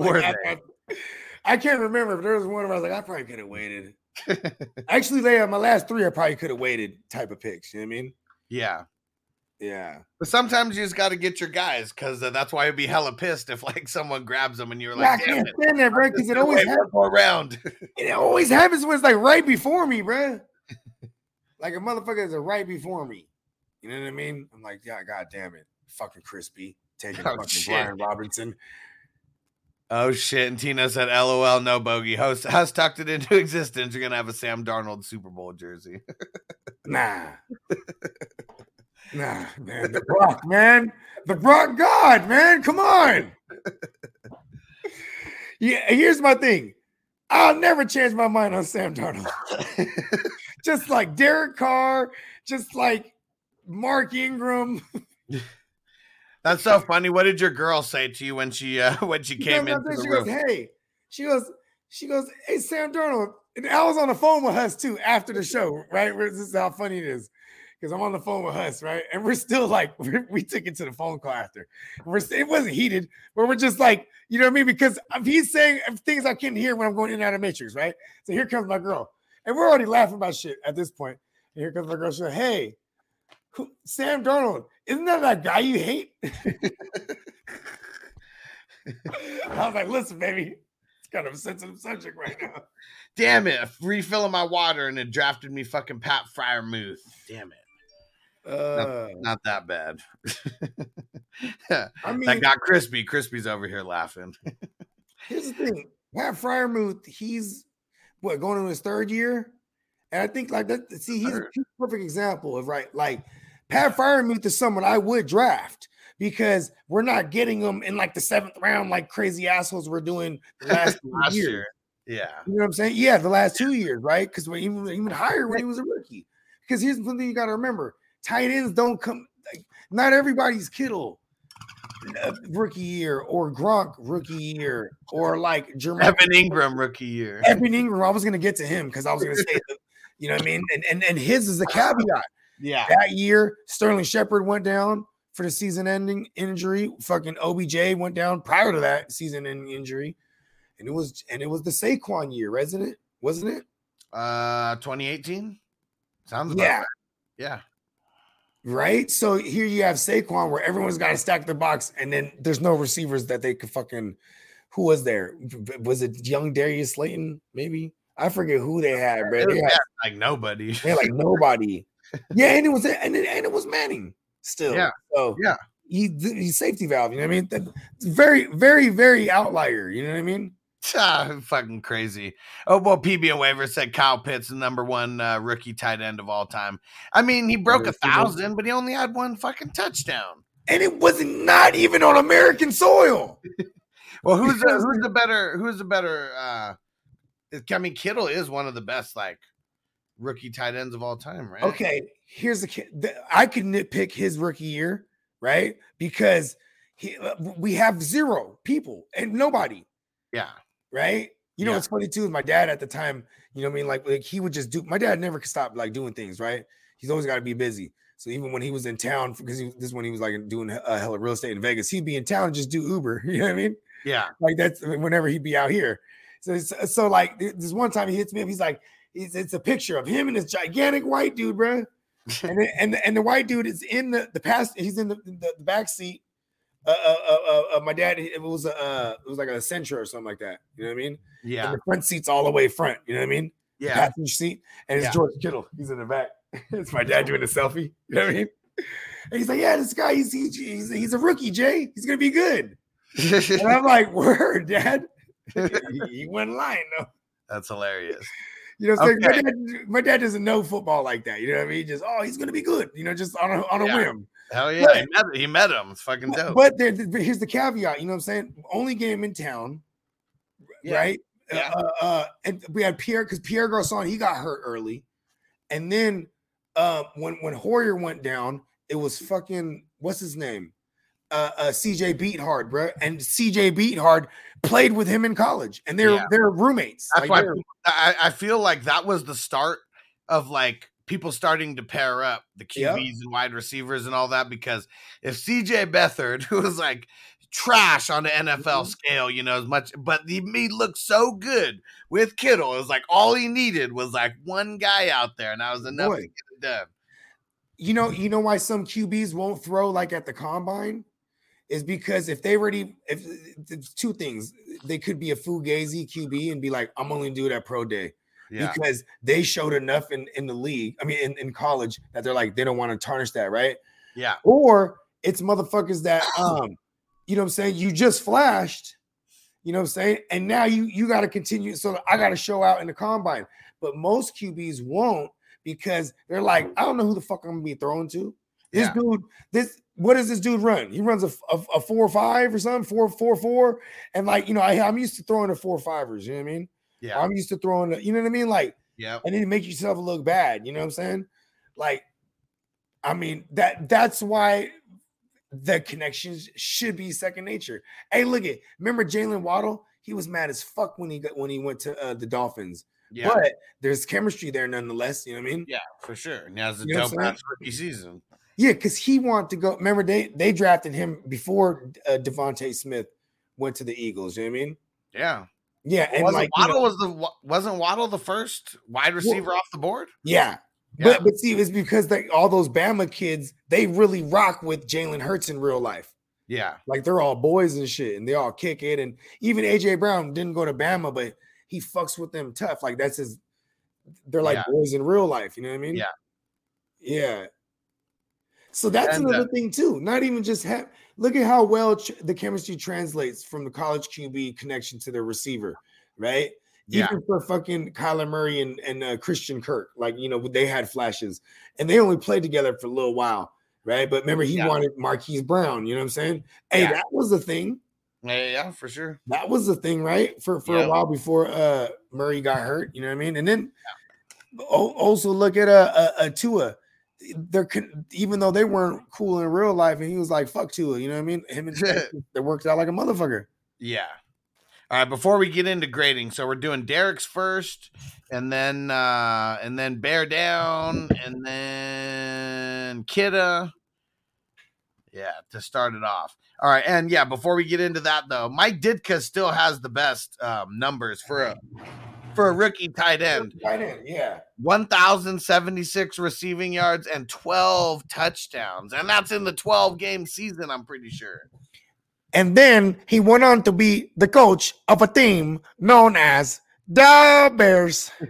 Like, were they? I, I can't remember, but there was one where I was like, I probably could have waited. Actually, they uh, my last three, I probably could have waited. Type of picks, you know what I mean? Yeah. Yeah, But sometimes you just got to get your guys because uh, that's why I'd be hella pissed if like someone grabs them and you're yeah I like, damn can't stand that, bro, because it always happens. one more round. It always happens when it's like right before me, bro. like a motherfucker is right before me. You know what I mean? I'm like, yeah, god damn it, fucking crispy, taking Oh, fucking shit. Brian Robinson. oh shit! And Tina said, "LOL, no bogey." Host has tucked it into existence. You're gonna have a Sam Darnold Super Bowl jersey. Nah. Nah, man. The Brock, man. The Brock God, man. Come on. yeah, here's my thing. I'll never change my mind on Sam Darnold. just like Derek Carr, just like Mark Ingram. That's so funny. What did your girl say to you when she uh, when she She came out she room? goes, hey, she goes, she goes, hey, Sam Darnold. And I was on the phone with us too after the show, right? This is how funny it is. Because I'm on the phone with us, right? And we're still like, we we took it to the phone call after. We're it wasn't heated, but we're just like, you know what I mean? Because he's saying uh, things I couldn't hear when I'm going in and out of Matrix, right? So here comes my girl. And we're already laughing about shit at this point. And here comes my girl. She's like, hey, who, Sam Darnold, isn't that that guy you hate? I was like, listen, baby, it's kind of a sensitive subject right now. Damn it! Refilling my water and it drafted me fucking Pat Freiermuth. Damn it! Uh, Not that bad. I mean, that got crispy. Crispy's over here laughing. here's the thing: Pat Freiermuth, he's what going into his third year, and I think like that. See, he's a he's a perfect example of right. Like Pat Freiermuth is someone I would draft because we're not getting him in like the seventh round, like crazy assholes we're doing the last, Last years. year, yeah. You know what I'm saying? Yeah, the last two years, right? Because we're even even higher when he was a rookie. Because here's the thing you got to remember: tight ends don't come. Like, not everybody's Kittle uh, rookie year or Gronk rookie year or like Jermaine Evan Engram rookie year. Evan Engram. I was gonna get to him because I was gonna say, you know what I mean? And and and his is a caveat. Yeah. That year, Sterling Shepard went down for the season-ending injury. Fucking OBJ went down prior to that season-ending injury, and it was and it was the Saquon year, wasn't it? Wasn't it? Uh, 2018. Sounds Yeah. right. Yeah. Right. So here you have Saquon, where everyone's got to stack the box, and then there's no receivers that they could fucking. Who was there? Was it young Darius Slayton? Maybe I forget who they had, bro. They had, like nobody. they had like nobody. yeah, and it was and it, and it was Manning still. Yeah. So Yeah. he he's safety valve. You know what I mean? That- very very very outlier. You know what I mean? Ah, fucking crazy. Oh well, PB and waiver said Kyle Pitts, the number one uh, rookie tight end of all time. I mean, he broke a Yes, he was. thousand, but he only had one fucking touchdown. And it was not even on American soil. Well, who's the, who's the better? Who's the better? uh I mean, Kittle is one of the best like rookie tight ends of all time, right? Okay, here's the kid. the- I could nitpick his rookie year, right? Because he, uh, we have zero people and nobody, Yeah. Right? You know Yeah. what's funny too is my dad at the time. You know what I mean? Like, like he would just do. My dad never could stop like doing things, right? He's always got to be busy. So even when he was in town, because he, this is when he was like doing a uh, hell of real estate in Vegas, he'd be in town and just do Uber. You know what I mean? Yeah. Like that's uh, whenever he'd be out here. So it's- uh, so like this one time he hits me up. He's like, it's, it's a picture of him and this gigantic white dude, bro. and and the, and the white dude is in the the past. He's in the the, the back seat. Uh, uh, uh, uh, my dad. It was uh, it was like a Sentra or something like that. You know what I mean? Yeah. And the front seat's all the way front. You know what I mean? Yeah. Passenger seat, and it's Yeah. George Kittle. He's in the back. it's my dad doing a selfie. You know what I mean? And he's like, yeah, this guy, he's he's, he's, he's a rookie, Jay. He's gonna be good. And I'm like, word, dad. he wasn't lying though. That's hilarious. You know, what I'm saying? Okay. my, dad, my dad doesn't know football like that. You know what I mean? Just oh, he's gonna be good. You know, just on a on a Yeah. whim. Hell yeah. He met, he met him. It's fucking dope. but there, but here's the caveat. You know what I'm saying? Only game in town, Yeah. right? Yeah. Uh, uh, and we had Pierre because Pierre Garcon he got hurt early, and then uh, when when Hoyer went down, it was fucking what's his name? Uh, uh, CJ Beathard, bro, and CJ Beathard played with him in college, and they're Yeah. they're roommates. That's Like, why I, I feel like that was the start of like people starting to pair up the QBs Yep. and wide receivers and all that because if CJ Beathard, who was like trash on the NFL Mm-hmm. scale, you know, as much, but he made looked so good with Kittle. It was like all he needed was like one guy out there, and that was enough Boy. to get it done. you know, you know why some QBs won't throw like at the combine is because if they already if it's two things, they could be a fugazi QB and be like, I'm only do it at pro day Yeah. because they showed enough in in the league. I mean, in, in college that they're like they don't want to tarnish that, right? Yeah. Or it's motherfuckers that um, you know what I'm saying, you just flashed, you know what I'm saying, and now you you got to continue. So I got to show out in the combine, but most QBs won't because they're like, I don't know who the fuck I'm gonna be thrown to. This Yeah. dude, this what does this dude run? He runs a, a, a four or five or something, four four four, and like you know, I, I'm used to throwing the four fivers. You know what I mean? Yeah. I'm used to throwing you know what I mean? Like, Yeah. and then make yourself look bad. You know what I'm saying? Like, I mean that that's why the connections should be second nature. Hey, look at remember Jalen Waddle? He was mad as fuck when he got when he went to uh, the Dolphins. Yeah. But there's chemistry there nonetheless. You know what I mean? Yeah, for sure. He has a You know rookie season. Yeah, because he wanted to go. Remember, they they drafted him before uh, DeVonta Smith went to the Eagles. You know what I mean? Yeah. Yeah, and wasn't like you Waddle know- was the wasn't Waddle the first wide receiver off the board? yeah. Yeah. But but see, it's because like all those Bama kids, they really rock with Jalen Hurts in real life. Yeah. Like they're all boys and shit, and they all kick it. And even AJ Brown didn't go to Bama, but he fucks with them tough. Like that's his. They're like Yeah. boys in real life. You know what I mean? Yeah. Yeah. So that's And, another uh, thing too. Not even just have. Look at how well the chemistry translates from the college QB connection to the receiver, right? Yeah. Even for fucking Kyler Murray and, and uh, Christian Kirk, like you know, they had flashes, and they only played together for a little while, right? But remember, he Yeah. wanted Marquise Brown. You know what I'm saying? Hey, Yeah. that was the thing. Yeah, yeah, for sure. That was the thing, right? For for Yeah. a while before uh Murray got hurt. You know what I mean? And then al- also look at a a, a Tua. They're con- even though they weren't cool in real life, and he was like, "Fuck Tua," you know what I mean? Him and they worked out like a motherfucker. Yeah. All right, before we get into grading, so we're doing Derek's first, and then uh and then Bear Down, and then Kidda. Yeah, to start it off. All right, and yeah, before we get into that though, Mike Ditka still has the best um, numbers for a for a rookie tight end. Right in, yeah. 1076 receiving yards and 12 touchdowns. And that's in the 12 game season, I'm pretty sure. And then he went on to be the coach of a team known as the Bears.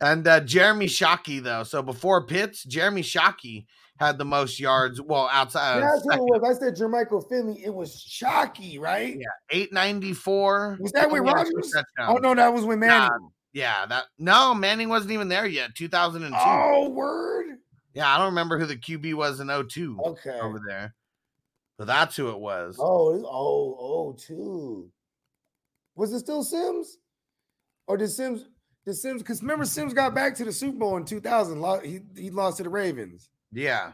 And uh, Jeremy Shockey, though. So before Pitts, Jeremy Shockey had the most yards. Well, outside That's of who it was. I said Jermichael Finley. It was Shockey, right? yeah, 894. Was that with Only had two Rodgers? touchdowns. Oh no, that was with Manning. Nah, yeah, that no, Manning wasn't even there yet. 2002. Oh, word. Yeah, I don't remember who the QB was in 02 Okay. over there. But that's who it was. Oh, oh, oh, two. Was it still Simms? Or did Simms did Simms because remember Simms got back to the Super Bowl in 2000. He he lost to the Ravens. Yeah.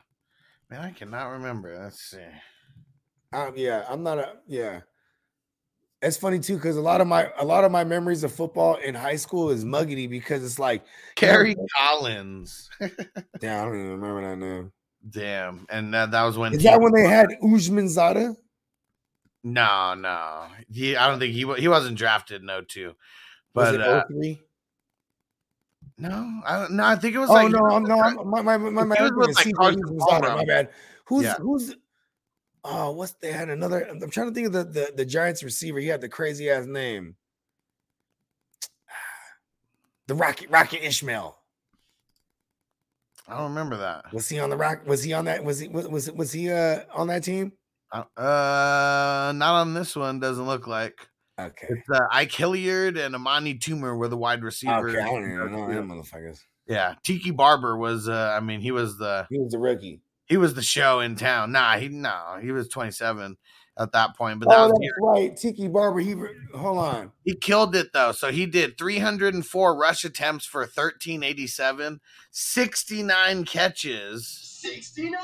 Man, I cannot remember. Let's see. Um, yeah, I'm not a yeah. It's funny too because a lot of my a lot of my memories of football in high school is muggity because it's like Kerry Collins. damn, I don't even remember that name. Damn. And that, that was when Is that when they had Ujman Zada? No, no. He I don't think he he wasn't drafted No, 02. Was But it uh, 03? No, I no, I think it was Oh like no, I'm no, I'm, my my my, my, was like, Palmer. my bad. Who's Yeah. who's oh what's they had another I'm trying to think of the, the the Giants receiver. He had the crazy ass name. The Rocket Rocket Ismail. I don't remember that. Was he on the rock? Was he on that? Was he was was, was he uh on that team? Uh, uh not on this one, doesn't look like. Okay. It's uh, Ike Hilliard and Amani Toomer were the wide receivers. Okay, I don't even know them motherfuckers. Yeah, Tiki Barber was. Uh, I mean, he was the He was the rookie. he was the show in town. Nah, he no, he was 27 at that point. But that Oh, was that's right. Tiki Barber. He hold on. he killed it though. So he did 304 rush attempts for 1387, 69 catches 69,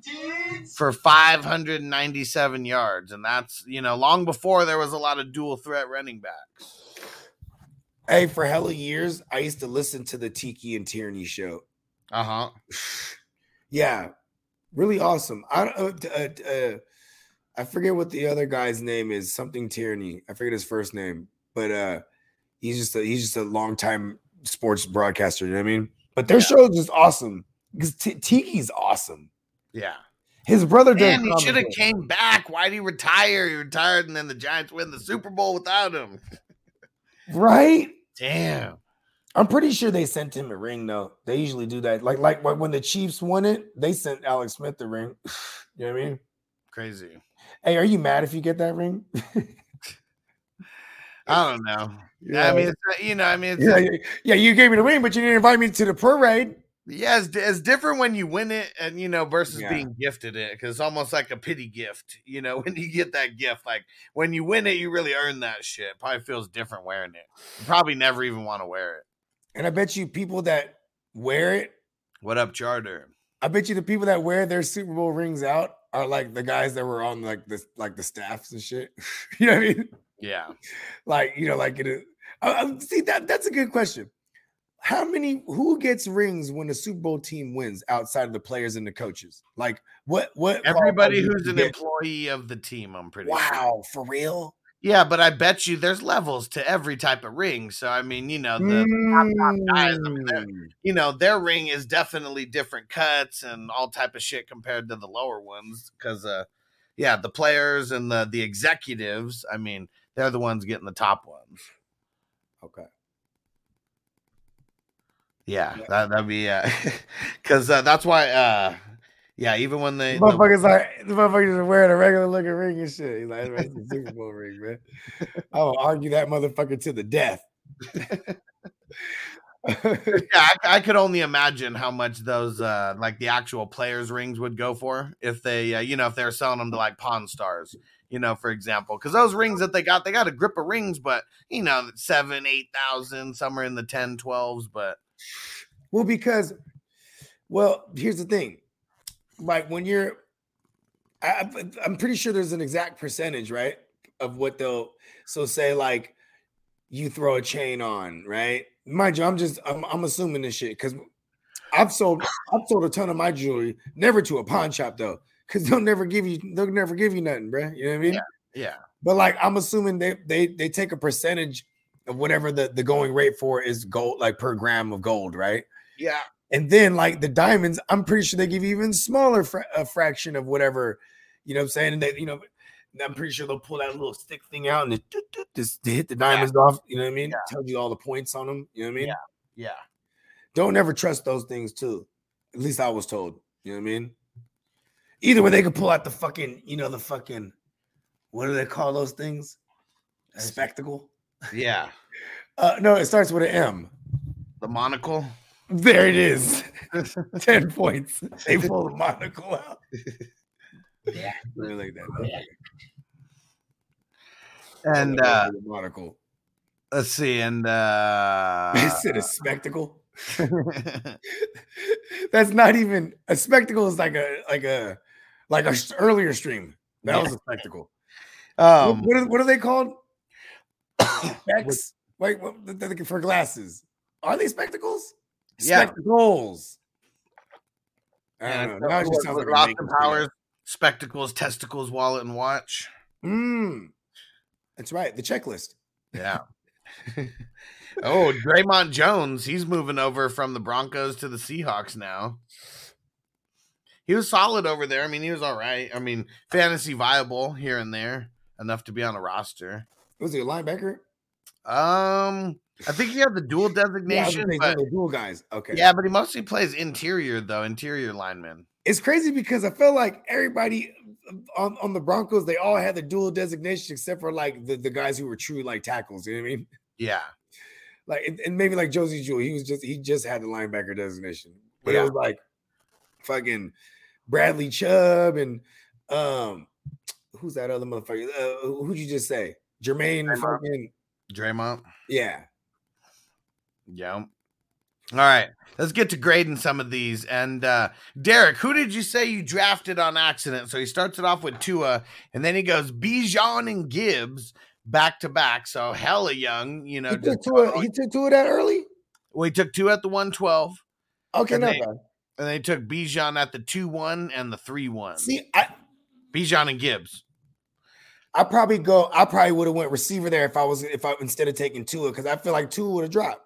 dudes. for 597 yards, and that's you know long before there was a lot of dual threat running backs. Hey, for hella years, I used to listen to the Tiki and Tierney show. Uh huh. Yeah, really awesome. I don't. Uh, uh, uh, I forget what the other guy's name is. Something Tierney. I forget his first name, but uh, he's just a he's just a longtime sports broadcaster. You know what I mean? But their show is just awesome because T- Tiki's awesome. Yeah. His brother. Man, he should have came back. Why'd he retire? He retired, and then the Giants win the Super Bowl without him. right. Damn. I'm pretty sure they sent him a ring though. They usually do that. Like like when the Chiefs won it, they sent Alex Smith the ring. you know what I mean? Crazy. Hey, are you mad if you get that ring? I don't know. Yeah, I mean, it's, you know, I mean, yeah, yeah, you gave me the ring, but you didn't invite me to the parade. Yeah, it's, it's different when you win it, and you know, versus Yeah. being gifted it, because it's almost like a pity gift. You know, when you get that gift, like when you win it, you really earn that shit. Probably feels different wearing it. You probably never even want to wear it. And I bet you people that wear it, What up, Charter? I bet you the people that wear their Super Bowl rings out are like the guys that were on like the like the staffs and shit. you know what I mean? Yeah. Like you know, like it. is- I, I- see that that's a good question. How many? Who gets rings when the Super Bowl team wins outside of the players and the coaches? Like what? What? Everybody who's an get- employee of the team, I'm pretty sure. Wow, for real? Yeah, but I bet you there's levels to every type of ring. So I mean, you know, the top, top guys, I mean, Mm. you know, their ring is definitely different cuts and all type of shit compared to the lower ones. Cause uh, yeah, the players and the the executives. I mean, they're the ones getting the top ones. Okay. Yeah, that that'd be uh, because uh, that's why. uh Yeah, even when they The the- motherfuckers like the motherfuckers are wearing a regular looking ring and shit. He's like, that's a Super Bowl ring, man. I will argue that motherfucker to the death. yeah, I, I could only imagine how much those uh like the actual players rings would go for if they uh, you know if they're selling them to like pawn stars you know for example because those rings that they got they got a grip of rings but you know seven eight thousand somewhere in the 10 12s but Well, because, well, here's the thing. Like when you're, I, I'm pretty sure there's an exact percentage, right, of what they'll. So say like, you throw a chain on, right? Mind you, I'm just, I'm, I'm assuming this shit because I've sold, I've sold a ton of my jewelry, never to a pawn shop though, because they'll never give you, they'll never give you nothing, bro. You know what I mean? Yeah. yeah But like I'm assuming they they they take a percentage whatever the the going rate for is gold, like per gram of gold, right? yeah And then like the diamonds, I'm pretty sure they give you even smaller fra- a fraction of whatever, you know what I'm saying? And they, you know, I'm pretty sure they'll pull that little stick thing out and it, just to hit the diamonds off. You know what I mean? Tells you all the points on them. You know what I mean? Yeah. yeah Don't ever trust those things too. At least I was told. You know what I mean? Either way, they could pull out the fucking, you know, the fucking, what do they call those things? A spectacle. Yeah Uh, no, it starts with an M. the monocle There it is. 10 points. They pull the monocle out. Yeah, really like that. and uh The monocle. let's see and uh They said a spectacle. That's not even a spectacle. Is like a like a like a earlier stream. That was a spectacle. um what, what, are, what are they called? Specs. Wait, what, they're looking for glasses. Are they spectacles? Yeah. Spectacles. I Yeah, don't know. Now it just like a Austin Powers, spectacles, testicles, wallet, and watch. Mm. That's right. The checklist. Yeah. oh, Dre'Mont Jones, he's moving over from the Broncos to the Seahawks now. He was solid over there. I mean, he was all right. I mean, fantasy viable here and there, enough to be on a roster. Was he a linebacker? Um, I think he had the dual Yeah, designation, gonna but the dual guys. Okay. yeah, but he mostly plays interior though, interior lineman. It's crazy because I feel like everybody on, on the Broncos, they all had the dual designation except for like the, the guys who were true like tackles. You know what I mean? Yeah, Like and, and maybe like Josey Jewell, he was just he just had the linebacker designation. But Yeah. it was like fucking Bradley Chubb and um who's that other motherfucker? Uh, who'd you just say? Jermaine Dre'Mont. fucking Dre'Mont. yeah. Yeah. All right, let's get to grading some of these. And uh Derek, who did you say you drafted on accident? So he starts it off with Tua, and then he goes Bijan and Gibbs back to back. So hella young, you know. He took two of, he took of that early. well, he took two at the one twelve, Okay, And not they- bad. and then took Bijan at the two one and the three one. See, I Bijan and Gibbs. I probably go. I probably would have went receiver there if I was if I instead of taking Tua because I feel like Tua would have dropped.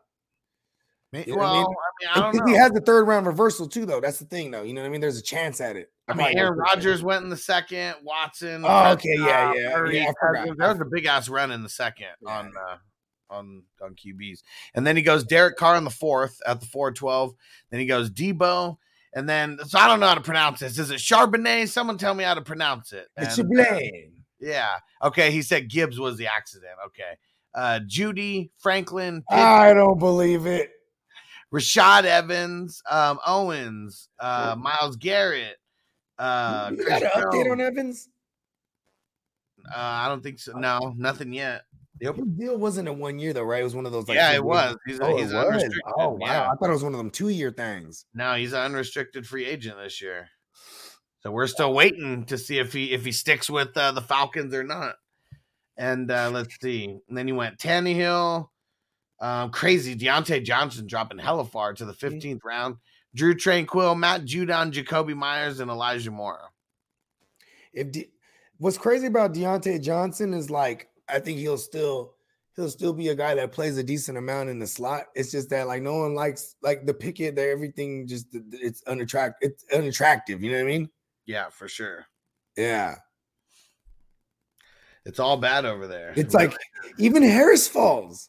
You know what I well, I mean? mean, I don't Because he know. has the third round reversal too, though. That's the thing, though. You know what I mean? There's a chance at it. I mean, Aaron. Rodgers went in the second. Watson. Oh, okay, yeah, yeah, Purdy, yeah, I. There was a big ass run in the second Yeah. on uh, on on QBs, and then he goes Derek Carr in the fourth at the four twelve. Then he goes Deebo, and then so I don't know how to pronounce this. Is it Charbonnet? Someone tell me how to pronounce it. It's And, your blame. Yeah. Okay. He said Gibbs was the accident. Okay. Uh, Judy Franklin, Pitt, I don't believe it. Rashaan Evans, um, Owens, uh, Myles Garrett. Uh, you got an update on Evans? Uh, I don't think so. No, nothing yet. Yep. His deal wasn't a one year though, right? It was one of those like yeah, it was. He's, Oh, he's it was? Oh wow! Yeah. I thought it was one of them two year things. No, he's an unrestricted free agent this year. So we're still waiting to see if he if he sticks with uh, the Falcons or not. And uh, let's see. And then he went Tannehill. Um, crazy Diontae Johnson dropping hella far to the 15th round. Drue Tranquill, Matt Judon, Jakobi Meyers, and Elijah Moore. If De- what's crazy about Diontae Johnson is like I think he'll still he'll still be a guy that plays a decent amount in the slot. It's just that like no one likes like the picket that everything just it's unattractive. It's unattractive. You know what I mean? Yeah, for sure. Yeah. It's all bad over there. It's like even Harris falls.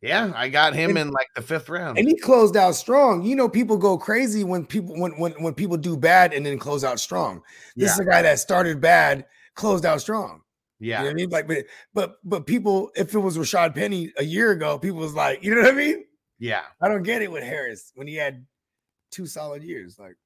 yeah, I got him And- in like the fifth round. And he closed out strong. You know, people go crazy when people when when when people do bad and then close out strong. This Yeah. is a guy that started bad, closed out strong. You know yeah, what I mean? Like, but but but people, if it was Rashaad Penny a year ago, people was like, you know what I mean? yeah. I don't get it with Harris when he had two solid years. Like,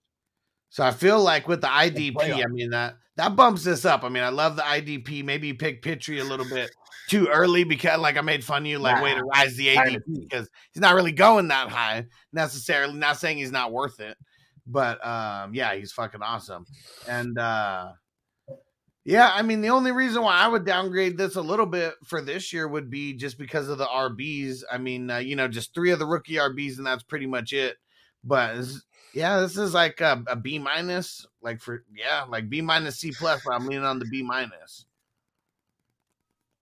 So I feel like with the IDP. I mean that that bumps this up. I mean, I love the IDP. Maybe you pick Pitre a little bit too early because like I made fun of you, like way to rise the ADP because he's not really going that high necessarily. Not saying he's not worth it, but um, yeah, he's fucking awesome. And uh yeah, I mean the only reason why I would downgrade this a little bit for this year would be just because of the RBs. I mean, uh, you know, just three of the rookie RBs, and that's pretty much it. But yeah, this is like a, a B minus, like for yeah, like B minus C plus. But I'm leaning on the B minus.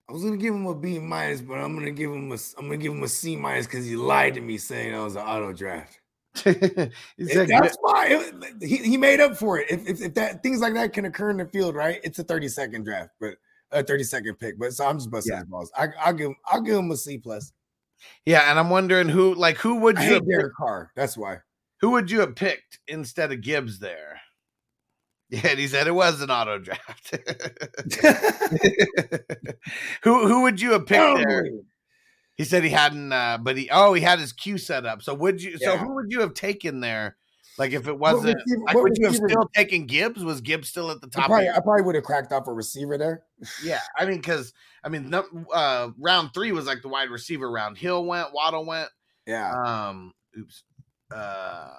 I was gonna give him a B minus, but I'm gonna give him a I'm gonna give him a C minus because he lied to me saying that was an auto draft. He It- said, that's why it- he, he made up for it. If, if if that things like that can occur in the field, right? It's a 30 second draft, but a 30 second pick. But so I'm just busting Yeah. his balls. I, I'll give him I'll give him a C plus. yeah, and I'm wondering who, like, who would I you hate Derek Carr. That's why. Who would you have picked instead of Gibbs there? Yeah, and he said it was an auto draft. who who would you have picked there? He said he hadn't, uh, but he oh he had his queue set up. So would you? So who would you have taken there? Like if it wasn't, receiver- like would you have still taken Gibbs? Was Gibbs still at the top? of probably, I probably would have cracked off a receiver there. Yeah, I mean, because I mean, uh, round three was like the wide receiver round. Hill went, Waddle went. Yeah. Um, oops. Uh,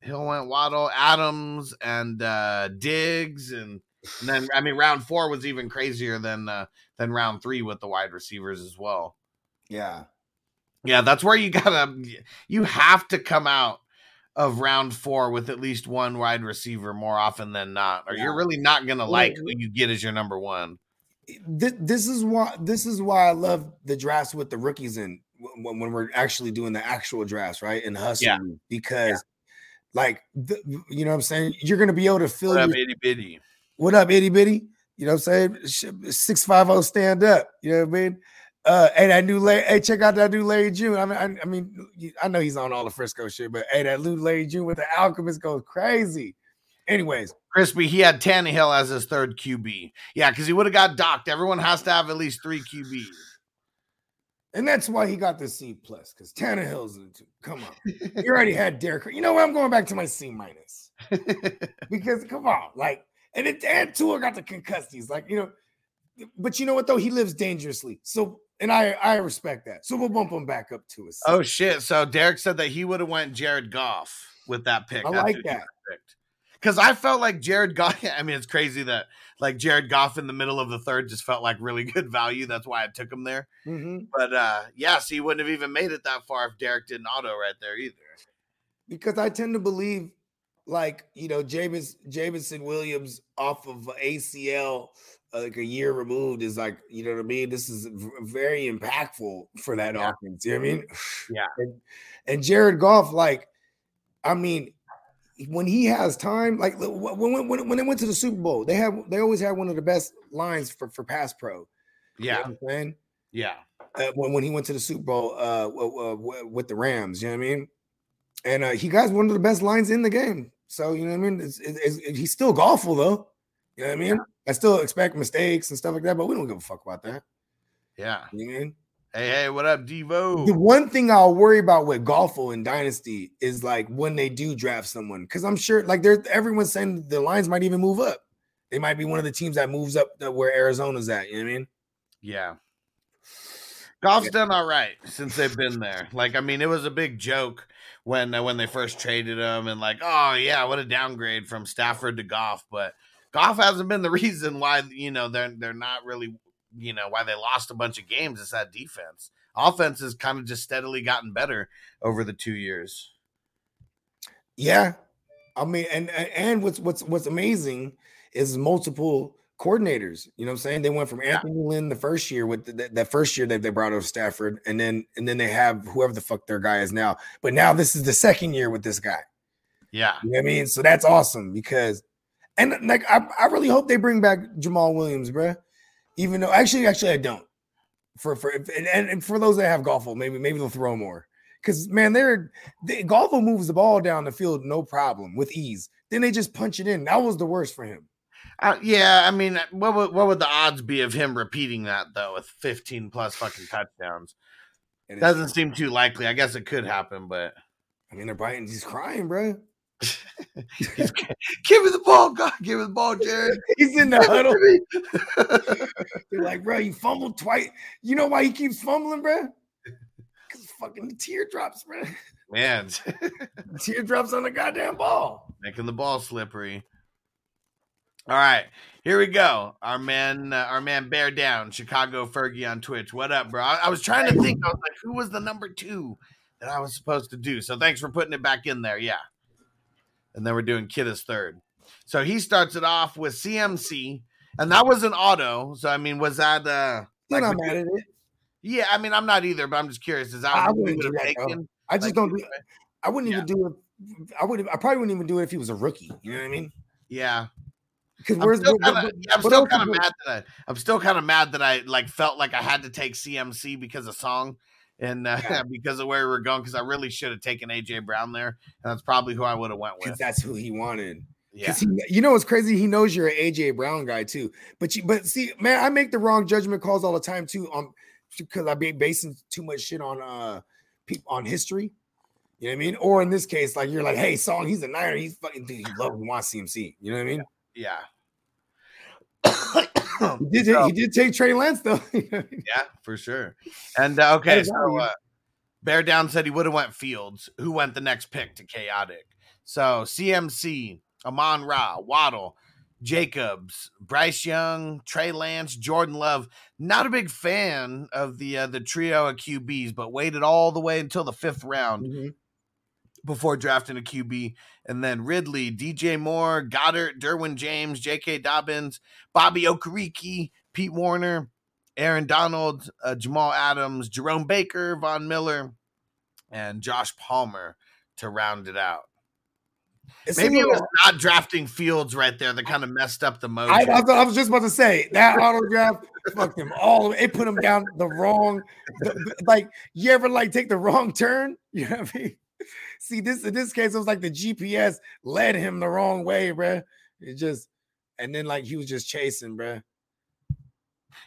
Hill went, Waddle, Adams, and uh, Diggs, and, and then I mean, round four was even crazier than uh, than round three with the wide receivers as well. Yeah. Yeah, that's where you gotta you have to come out of round four with at least one wide receiver more often than not, or you're really not gonna like who you get as your number one. This is why this is why I love the drafts with the rookies in when, when we're actually doing the actual drafts, right? And hustling Yeah. because like the, you know what I'm saying, you're gonna be able to fill What up, your, itty bitty? what up, itty bitty. You know what I'm saying? Six five zero stand up. You know what I mean? Uh, hey, that new Larry, hey, check out that new Larry June. I mean, I, I mean, I know he's on all the Frisco shit, but hey, that new Larry June with the Alchemist goes crazy. Anyways, Crispy, he had Tannehill as his third QB. Yeah, because he would have got docked. Everyone has to have at least three QBs. And that's why he got the C plus because Tannehill's in two. Come on. you already had Derek. You know what? I'm going back to my C minus because come on, like, and it and Tua got the concussies, like you know. But you know what though? He lives dangerously. So and I I respect that. So we'll bump him back up to a C. oh shit! So Derek said that he would have went Jared Goff with that pick. I like that. Because I felt like Jared Goff. I mean, it's crazy that like Jared Goff in the middle of the third just felt like really good value. That's why I took him there. Mhm. But uh yeah, so he wouldn't have even made it that far if Derek didn't auto right there either. Because I tend to believe, like you know, James Jameson Williams off of ACL. uh, Like a year removed is like, you know what I mean? This is v- very impactful for that Yeah. offense. You know what I mean? Yeah. And, and Jared Goff, like, I mean, when he has time, like when when when they went to the Super Bowl, they have they always had one of the best lines for for pass pro. You know Yeah, what I'm saying yeah, uh, when when he went to the Super Bowl uh, with the Rams. You know what I mean? And uh, he got one of the best lines in the game. So you know what I mean? It's, it's, it's- he's still golful though. You know what I mean? I still expect mistakes and stuff like that, but we don't give a fuck about that. yeah. You know what I mean? Hey, hey, what up, Devo? The one thing I'll worry about with golful and dynasty is like when they do draft someone, because I'm sure like there's everyone's saying the lines might even move up. They might be one of the teams that moves up where Arizona's at. You know what I mean? Yeah. Goff's done all right since they've been there. Like, I mean, it was a big joke when uh, when they first traded him, and like, oh yeah, what a downgrade from Stafford to Goff. But Goff hasn't been the reason why you know they're they're not really you know why they lost a bunch of games. It's that defense. Offense has kind of just steadily gotten better over the two years. Yeah, I mean, and and what's what's what's amazing is multiple coordinators. You know what I'm saying? They went from Anthony Lynn the first year with the, that- that first year that they brought over Stafford, and then and then they have whoever the fuck their guy is now. But now this is the second year with this guy. Yeah, You know I mean? So that's awesome because, and like I, I really hope they bring back Jamaal Williams, bruh. Even though actually, actually, I don't. For for and, and for those that have golfle, maybe maybe they'll throw more. Because man, they're they, golfle moves the ball down the field no problem with ease. Then they just punch it in. That was the worst for him. Uh, yeah, I mean, what would what would the odds be of him repeating that though with 15 plus fucking touchdowns? It's- Doesn't seem too likely. I guess it could happen, but I mean, they're biting. He's crying, bro. Give me the ball, God, give me the ball, Jared. He's in the huddle. They're like, bro, you fumbled twice. You know why he keeps fumbling, bro? Because fucking teardrops, bro. Man, Teardrops on the goddamn ball. making the ball slippery. All right, here we go. Our man, uh, our man, bear down, Chicago Fergie on Twitch. What up, bro? I, I was trying to think. I was like, who was the number two that I was supposed to do? So thanks for putting it back in there. Yeah, and then we're doing Kid as third. So he starts it off with CMC, and that was an auto. So I mean, was that uh? Like, not mad at it. yeah, I mean, I'm not either, but I'm just curious. Is that I wouldn't do that, taken? I just Like, don't do. I wouldn't Yeah. even do it. I would. I probably wouldn't even do it if he was a rookie. You know what I mean? Yeah. Because I'm where's still kind of I'm still kind of mad that I I'm still kind of mad that I like felt like I had to take CMC because of song and uh, Yeah. because of where we were going because I really should have taken AJ Brown there and that's probably who I would have went with. that's who he wanted. Yeah. Because he, you know, what's crazy. He knows you're an AJ Brown guy too. But you, but see, man, I make the wrong judgment calls all the time too. On because I be basing too much shit on uh people on history. You know what I mean? Or in this case, like you're like, hey, song, he's a Niner. He's fucking dude. He loves and wants CMC. You know what I mean? Yeah. He did. So- he did take Trey Lance though. yeah, for sure. And uh, okay, so uh, Bear Down said he would have went Fields. Who went the next pick to Chaotic? So CMC, Amon-Ra, Waddle, Jacobs, Bryce Young, Trey Lance, Jordan Love. Not a big fan of the uh, the trio of QBs, but waited all the way until the fifth round Mhm. Before drafting a QB. And then Ridley, DJ Moore, Goddard, Derwin James, J.K. Dobbins, Bobby Okereke, Pete Warner, Aaron Donald, uh, Jamal Adams, Jerome Baker, Von Miller, and Josh Palmer to round it out. It's Maybe it was not drafting Fields right there that kind of messed up the mojo. I, I, I was just about to say that auto draft fucked him all. It put him down the wrong. the- like you ever like take the wrong turn? You know what I mean? See this in this case, it was like the GPS led him the wrong way, bruh. It just and then like he was just chasing, bruh.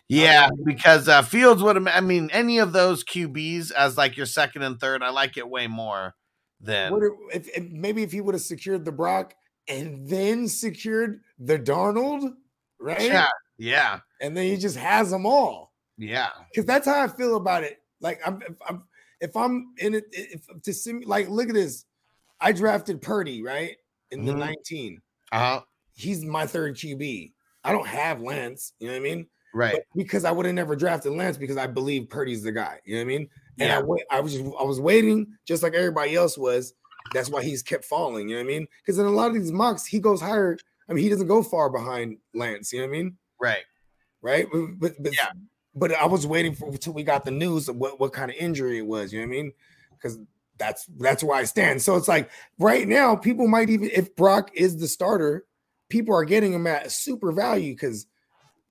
yeah, because uh, Fields would have. I mean, any of those QBs as like your second and third, I like it way more than. What if, if maybe if he would have secured the Brock and then secured the Darnold, right? Yeah, yeah, And then he just has them all. yeah. because that's how I feel about it. Like I'm, I'm, if I'm in it, if to sim, like look at this, I drafted Purdy right in the Mhm. 19. Uh huh. He's my third QB. I don't have Lance. You know what I mean? Right. But because I would have never drafted Lance because I believe Purdy's the guy. You know what I mean? And Yeah. I wait, I was just, I was waiting just like everybody else was. That's why he's kept falling. You know what I mean? Because in a lot of these mocks, he goes higher. I mean, he doesn't go far behind Lance. You know what I mean? Right. right? But but, but, Yeah. But I was waiting for until we got the news of what, what kind of injury it was. You know what I mean? Because that's that's where I stand. So it's like right now, people might even if Brock is the starter, people are getting him at a super value because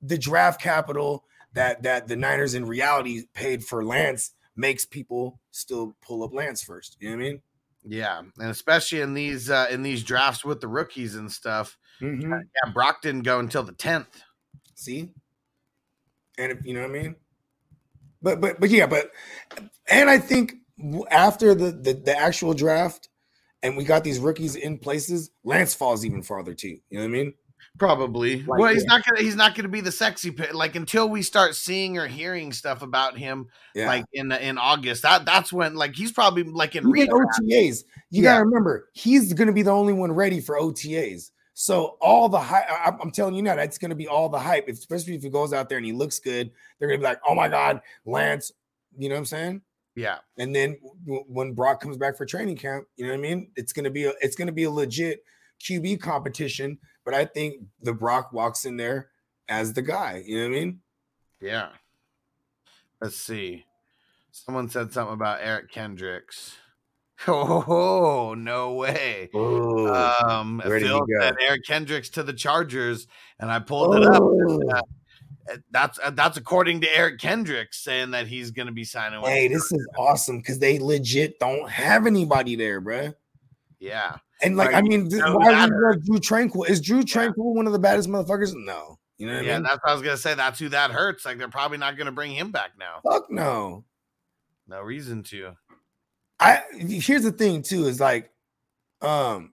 the draft capital that that the Niners in reality paid for Lance makes people still pull up Lance first. You know what I mean? Yeah, and especially in these uh, in these drafts with the rookies and stuff. Mhm. Yeah, Brock didn't go until the tenth. See, and if, you know what I mean. But but but yeah, but and I think after the, the the actual draft, and we got these rookies in places, Lance falls even farther too. You know what I mean? Probably. Like, well, he's yeah. not gonna he's not gonna be the sexy pick. Like until we start seeing or hearing stuff about him, Yeah. like in in August. That that's when like he's probably like in Even OTAs. you Yeah. gotta remember, he's gonna be the only one ready for OTAs. So all the hype, I- I'm telling you now, that's gonna be all the hype. Especially if he goes out there and he looks good, they're gonna be like, "Oh my God, Lance!" You know what I'm saying? Yeah, And then w- when Brock comes back for training camp, you know what I mean? It's gonna be a it's gonna be a legit QB competition. But I think the Brock walks in there as the guy. You know what I mean? yeah. Let's see. Someone said something about Eric Kendricks. Oh no way. Oh, Um, where did he go? Eric Kendricks to the Chargers, and I pulled it up. Oh. Uh, Uh, That's uh, that's according to Eric Kendricks saying that he's going to be signing. Hey, this is awesome because they legit don't have anybody there, bruh. Yeah. And like, Like, I mean, th- no why you Drue Tranquill? Is Drue Tranquill one of the baddest motherfuckers? No. You know what Yeah, I mean? that's what I was gonna say. That's who that hurts. Like they're probably not gonna bring him back now. Fuck no. No reason to. I here's the thing too is like, um,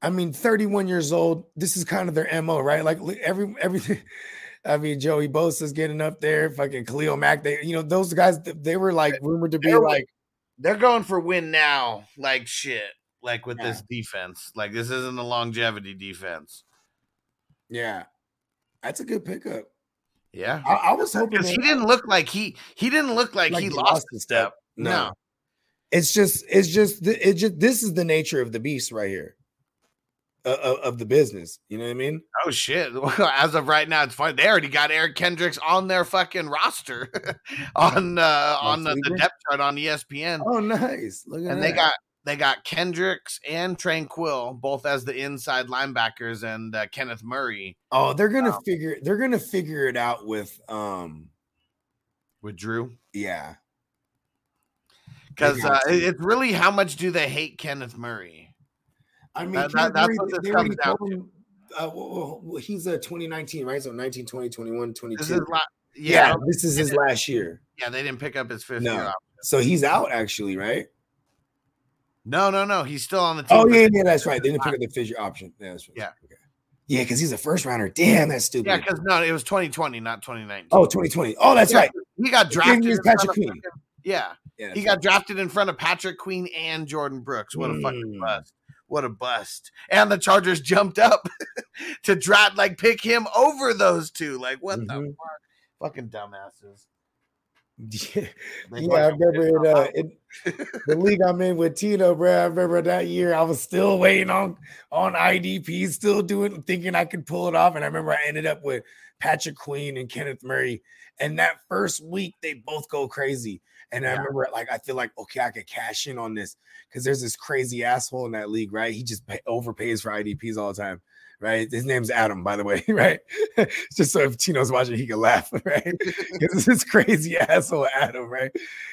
I mean, 31 years old. This is kind of their mo, right? Like every everything. I mean, Joey Bosa's getting up there. Fucking Khalil Mack. They, you know, those guys. They were like rumored to be They were- like, They're going for win now, like shit. Like with Yeah. this defense. Like this isn't a longevity defense. yeah, that's a good pickup. Yeah. I, I was hoping Because he didn't look like he he didn't look like, like he lost lost a a step. step. No. No. It's just, it's just, it just. This is the nature of the beast right here, uh, of, of the business. You know what I mean? Oh shit. Well, As of right now, it's funny. They already got Eric Kendricks on their fucking roster on uh on the, the depth chart on ESPN. Oh, nice. Look at and that. they got they got Kendricks and Tranquill both as the inside linebackers and uh, Kenneth Murray Oh, they're gonna Um, figure. They're gonna figure it out with. Um. with Drew. Yeah. Because uh, it's really how much do they hate Kenneth Murray? I mean, That- that- Kenneth that's what this comes down told him. Uh, well, well, well, he's a 2019, right? So 19, 20, 21, 22. This is la- yeah, yeah, this is his last year. yeah. They didn't pick up his fifth No. year option. So he's out actually, right? No, no, no. He's still on the team. Oh yeah, yeah, that's right. They didn't pick up the figure option. Yeah, that's right. Yeah. Okay. Yeah, because he's a first rounder. Damn, that's stupid. yeah. Because no, it was 2020, not 2019. oh, 2020. Oh, that's Yeah, right. He got The drafted. is in Patrick of Queen. Fucking- Yeah, Yeah, he got drafted in front of Patrick Queen and Jordyn Brooks. What a fucking Mm. bust! What a bust! And the Chargers jumped up to draft, like pick him over those two. Like what the Mhm. fuck? Fucking dumbasses. Yeah, yeah I remember it, uh, it, the league I'm in with Tino, bro. I remember that year I was still waiting on on IDP, still doing thinking I could pull it off. And I remember I ended up with Patrick Queen and Kenneth Murray. And that first week they both go crazy. And I remember like I feel like okay, I could cash in on this because there's this crazy asshole in that league, right? He just pay, overpays for IDPs all the time. Right, his name's Adam, by the way. Right, just so if Tino's watching, he can laugh. Right, because this is crazy asshole Adam. Right,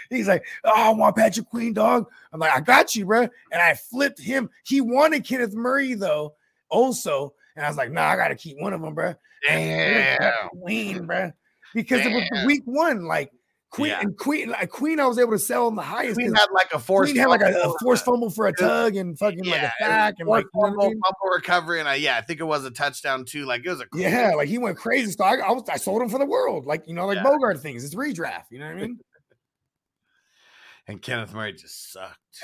He's like, oh, I want Patrick Queen, dog. I'm like, I got you, bro. And I flipped him. He wanted Kenneth Murray, though, also. And I was like, nah, I got to keep one of them, bro. Damn. Queen, bro. Because it was week one. Like, Queen Yeah. and Queen, like Queen, I was able to sell him the highest. Queen had like a force. Queen had like a, a fumble, forced fumble for a tug and fucking like a sack and like, forced you know I fumble, mean? fumble recovery, and I, yeah, I think it was a touchdown too. Like it was a yeah, like he went crazy. So I, I was I sold him for the world, like you know, like Yeah. Bogart things. It's redraft. You know what I mean? And Kenneth Murray just sucked.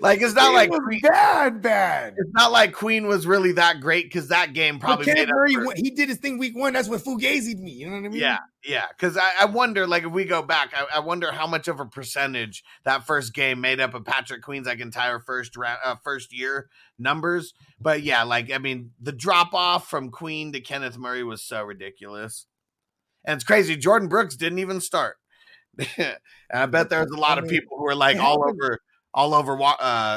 like it's not like Queen, bad, bad. it's not like Queen was really that great because that game But probably Kenneth made Murray, for- he did his thing week one. That's what Fugazi'd me. You know what I mean? Yeah, yeah. Because I, I wonder, like, if we go back, I, I wonder how much of a percentage that first game made up of Patrick Queen's like entire first round, uh, first year numbers. But yeah, like, I mean, the drop off from Queen to Kenneth Murray was so ridiculous, and it's crazy. Jordyn Brooks didn't even start, I bet there's a lot of people who are like all over, all over uh,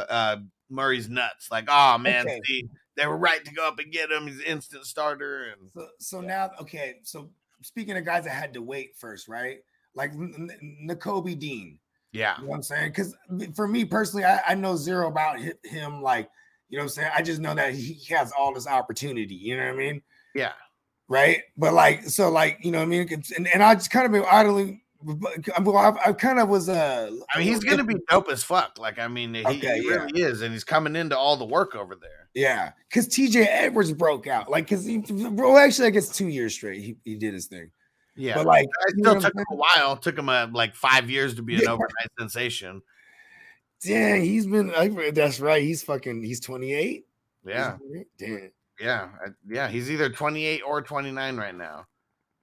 uh, Murray's nuts. Like, oh man, Okay. see, they were right to go up and get him. He's an instant starter, and So, so now, okay. So speaking of guys that had to wait first, right? Like N- N- Nakobe Dean. yeah, You know what I'm saying? Because for me personally, I, I know zero about him. Like, you know what I'm saying? I just know that he he has all this opportunity. You know what I mean? yeah. Right. But like, so like, you know what I mean? And, and I just kind of been idly, well, I, I kind of was, uh, I mean, he's gonna be dope as fuck. Like, I mean, he, Okay, he yeah. really is, and he's coming into all the work over there. Yeah, because TJ Edwards broke out. Like, because he, bro, actually, I guess two years straight, he, he did his thing. Yeah, But like, it still took him a while. Took him uh, like five years to be an Yeah. overnight sensation. Dang, he's been. like, That's right. He's fucking. He's 28. Yeah, Damn. yeah, yeah. He's either twenty eight or twenty nine right now.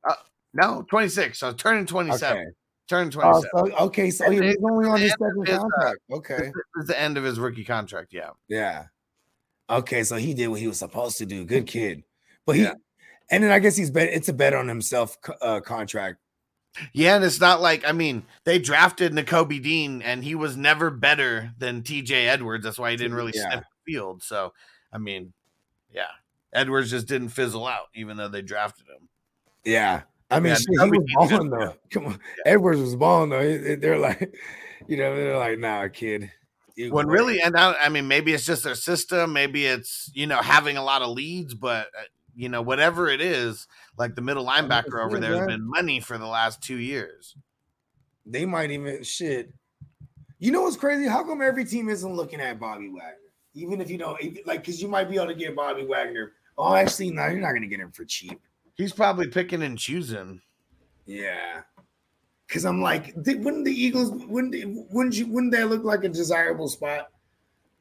Uh, no, twenty six. So turning twenty seven. Okay. Turning twenty Oh, seven. so, okay. So he- he's only on his second His, uh, contract. Okay. This is the end of his rookie contract. Yeah, Yeah. Okay. So he did what he was supposed to do. Good kid. But he. Yeah. And then I guess he's bet. It's a bet on himself uh, contract. yeah. And it's not like I mean they drafted Nakobe Dean, and he was never better than T.J. Edwards. That's why he didn't really Yeah. step the field. So I mean, yeah. Edwards just didn't fizzle out, even though they drafted him. Yeah. I mean, Yeah, shit, he was balling good, though. Come on, Edwards was balling though. He- They're like, you know, they're like, nah, kid. You When great." really, and I, I mean, maybe it's just their system, maybe it's you know having a lot of leads, but uh, you know whatever it is, like the middle linebacker over there has been money for the last two years. they might even shit. You know what's crazy? How come every team isn't looking at Bobby Wagner? Even if you don't like, because you might be able to get Bobby Wagner. Oh, actually, no, you're not gonna get him for cheap. He's probably picking and choosing. Yeah. Cause I'm like, wouldn't the Eagles wouldn't wouldn't you wouldn't that look like a desirable spot?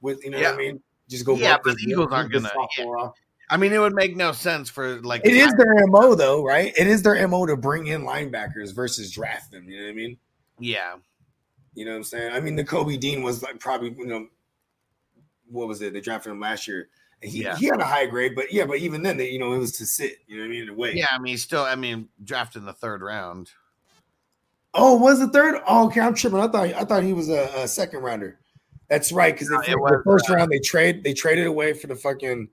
With you know Yeah. what I mean? Just go. Yeah, but the Eagles aren't gonna-. I mean, it would make no sense for like It is their mo though, right? It is their mo to bring in linebackers versus draft them. You know what I mean? yeah, You know what I'm saying? I mean, the Kobe Dean was like probably you know what was it? They drafted him last year. He, Yeah. he had a high grade, but yeah, but even then, they, you know, it was to sit. You know what I mean? To wait. yeah. I mean, still, I mean, drafted in the third round. Oh, was the third? Oh, okay, I'm tripping. I thought I thought he was a, a second rounder. That's right, because No, the first round they trade they traded away for the fucking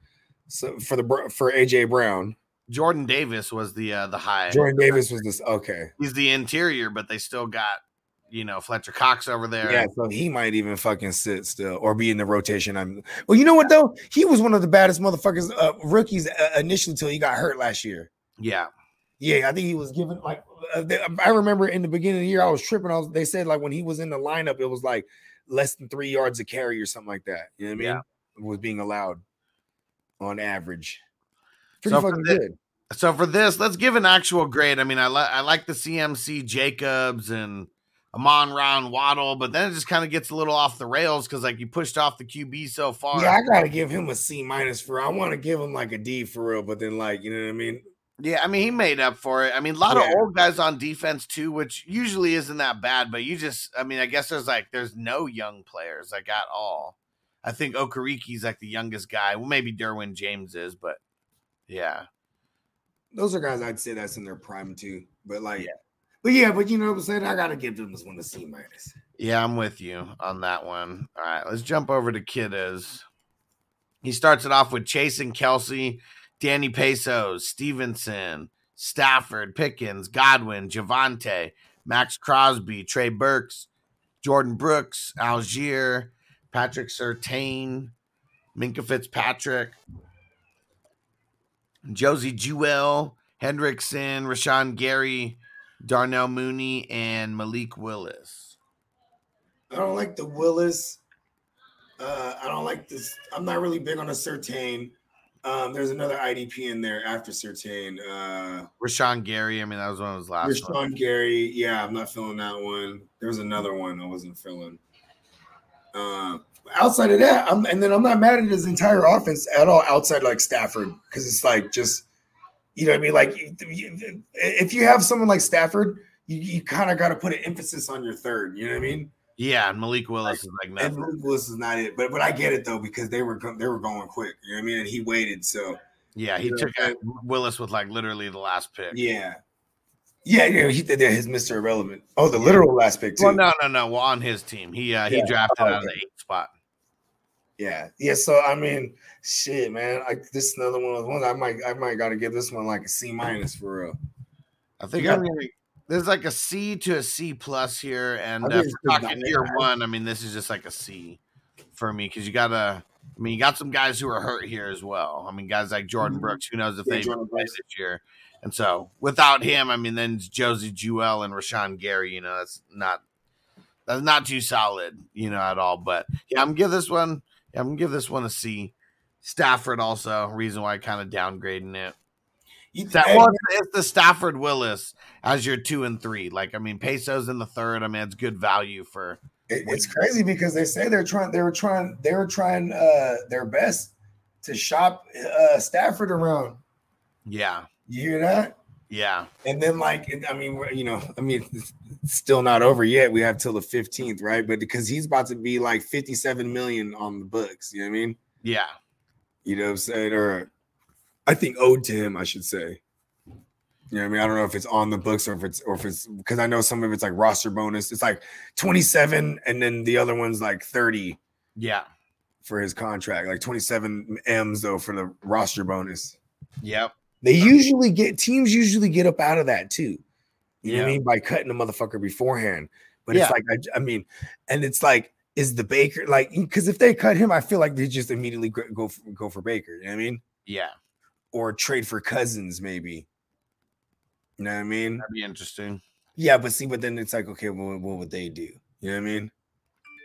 so for the for AJ Brown. Jordan Davis was the uh, the high. Jordan Davis was this okay. He's the interior, but they still got you know Fletcher Cox over there. Yeah, so he might even fucking sit still or be in the rotation. I'm well, you know what though? He was one of the baddest motherfuckers uh, rookies uh, initially until he got hurt last year. yeah, Yeah, I think he was given like uh, they- I remember in the beginning of the year I was tripping. I was they said like when he was in the lineup, it was like less than three yards a carry or something like that. You know what I mean? Yeah. Was being allowed on average. Pretty So fucking good. So for this, let's give an actual grade. I mean, I like I like the CMC Jacobs and Amon-Ra Waddle, but then it just kind of gets a little off the rails because like you pushed off the QB so far. Yeah, I gotta give him a C minus for. I want to give him like a D for real, but then like you know what I mean. Yeah, I mean, he made up for it. I mean, a lot Yeah. of old guys on defense too, which usually isn't that bad. But you just, I mean, I guess there's like there's no young players like at all. I think Okereke's like the youngest guy. Well, maybe Derwin James is, but yeah, Those are guys I'd say that's in their prime too. But like, but yeah, but you know what I'm saying. I gotta give them this one a C minus. yeah, I'm with you on that one. All right, let's jump over to Kiddas. He starts it off with Chase and Kelce, Danny Pesos, Stevenson, Stafford, Pickens, Godwin, Javonte, Maxx Crosby, Trey Burks, Jordyn Brooks, Allgeier, Patrick Surtain, Minkah Fitzpatrick, Josey Jewell, Hendrickson, Rashan Gary, Darnell Mooney, and Malik Willis. I don't like the Willis. Uh, I don't like this. I'm not really big on a Surtain. Um, there's another IDP in there after Surtain. Uh, Rashan Gary, I mean, that was one of his last Rashawn ones. Gary. Yeah, I'm not feeling that one. There was another one I wasn't feeling. Um, outside of that, I'm and then I'm not mad at his entire offense at all. Outside like Stafford, because it's like just you know what I mean. Like if you have someone like Stafford, you, you kind of got to put an emphasis on your third. You know what I mean? Yeah, and Malik Willis is like And. Luke Willis is not it, but but I get it though because they were they were going quick. You know what I mean? And he waited, so Yeah, he you know, took uh, Willis with like literally the last pick. yeah, yeah, yeah. He did his Mister Irrelevant. Oh, the literal last pick too. Well, no, no, no. Well, on his team, he uh, he Yeah. drafted Oh, out of the okay. eighth spot. Yeah, yeah. So I mean, shit, man. Like this is another one of the ones I might I might got to give this one like a C minus for real. I think Yeah. I'm gonna, there's like a C to a C plus here, and I uh, think if it's we're good talking year bad. one, I mean, this is just like a C for me because you gotta. I mean, you got some guys who are hurt here as well. I mean, guys like Jordan Mhm. Brooks. Who knows if Yeah, they Jordan play Brooks. this year? And so, without him, I mean, then it's Josey Jewell and Rashan Gary. You know, that's not that's not too solid, you know, at all. But yeah, I'm gonna give this one. Yeah, I'm gonna give this one a C. Stafford also reason why I kind of downgrading it. You, That it's, it's the Stafford Willis as your two and three. Like I mean, pesos in the third. I mean, it's good value for. it- it's crazy because they say they're trying they were trying they were trying uh their best to shop uh Stafford around. Yeah, You hear that? Yeah, And then, like, I mean, you know, I mean, it's still not over yet. We have till the 15th, right? But because he's about to be like 57 million on the books, you know what I mean? yeah, You know what I'm saying? Or I think owed to him, I should say. You know what I mean? I don't know if it's on the books or if it's or if it's because I know some of it's like roster bonus. It's like 27 and then the other one's like 30. yeah. for his contract, like 27 M's though for the roster bonus. Yep. They usually get teams usually get up out of that too. You know what I mean? By cutting the motherfucker beforehand. But Yeah. it's like I, I mean, and it's like, is the Baker like because if they cut him, I feel like they just immediately go go for, go for Baker. You know what I mean? Yeah. Or trade for Cousins, maybe. You know what I mean? That'd be interesting. Yeah, but see, but then it's like, okay, well, what would they do? You know what I mean?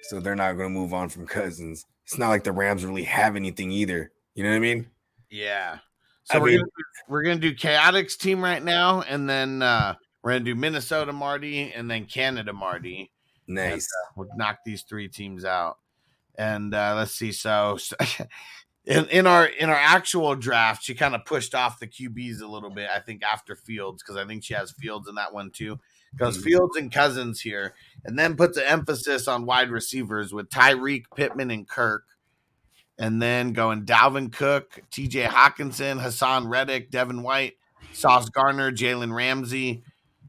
So they're not going to move on from Cousins. It's not like the Rams really have anything either. You know what I mean? Yeah. So I we're mean- gonna, we're gonna do Chaotix team right now, and then uh we're gonna do Minnesota Marty and then Canada Marty. Nice. We'll knock these three teams out. And uh let's see. So, so in, in our in our actual draft, she kind of pushed off the QBs a little bit, I think, after Fields, because I think she has Fields in that one too. Goes Mhm. Fields and Cousins here, and then puts an emphasis on wide receivers with Tyreek, Pittman, and Kirk. And then going Dalvin Cook, TJ Hockenson, Haason Reddick, Devin White, Sauce Gardner, Jalen Ramsey,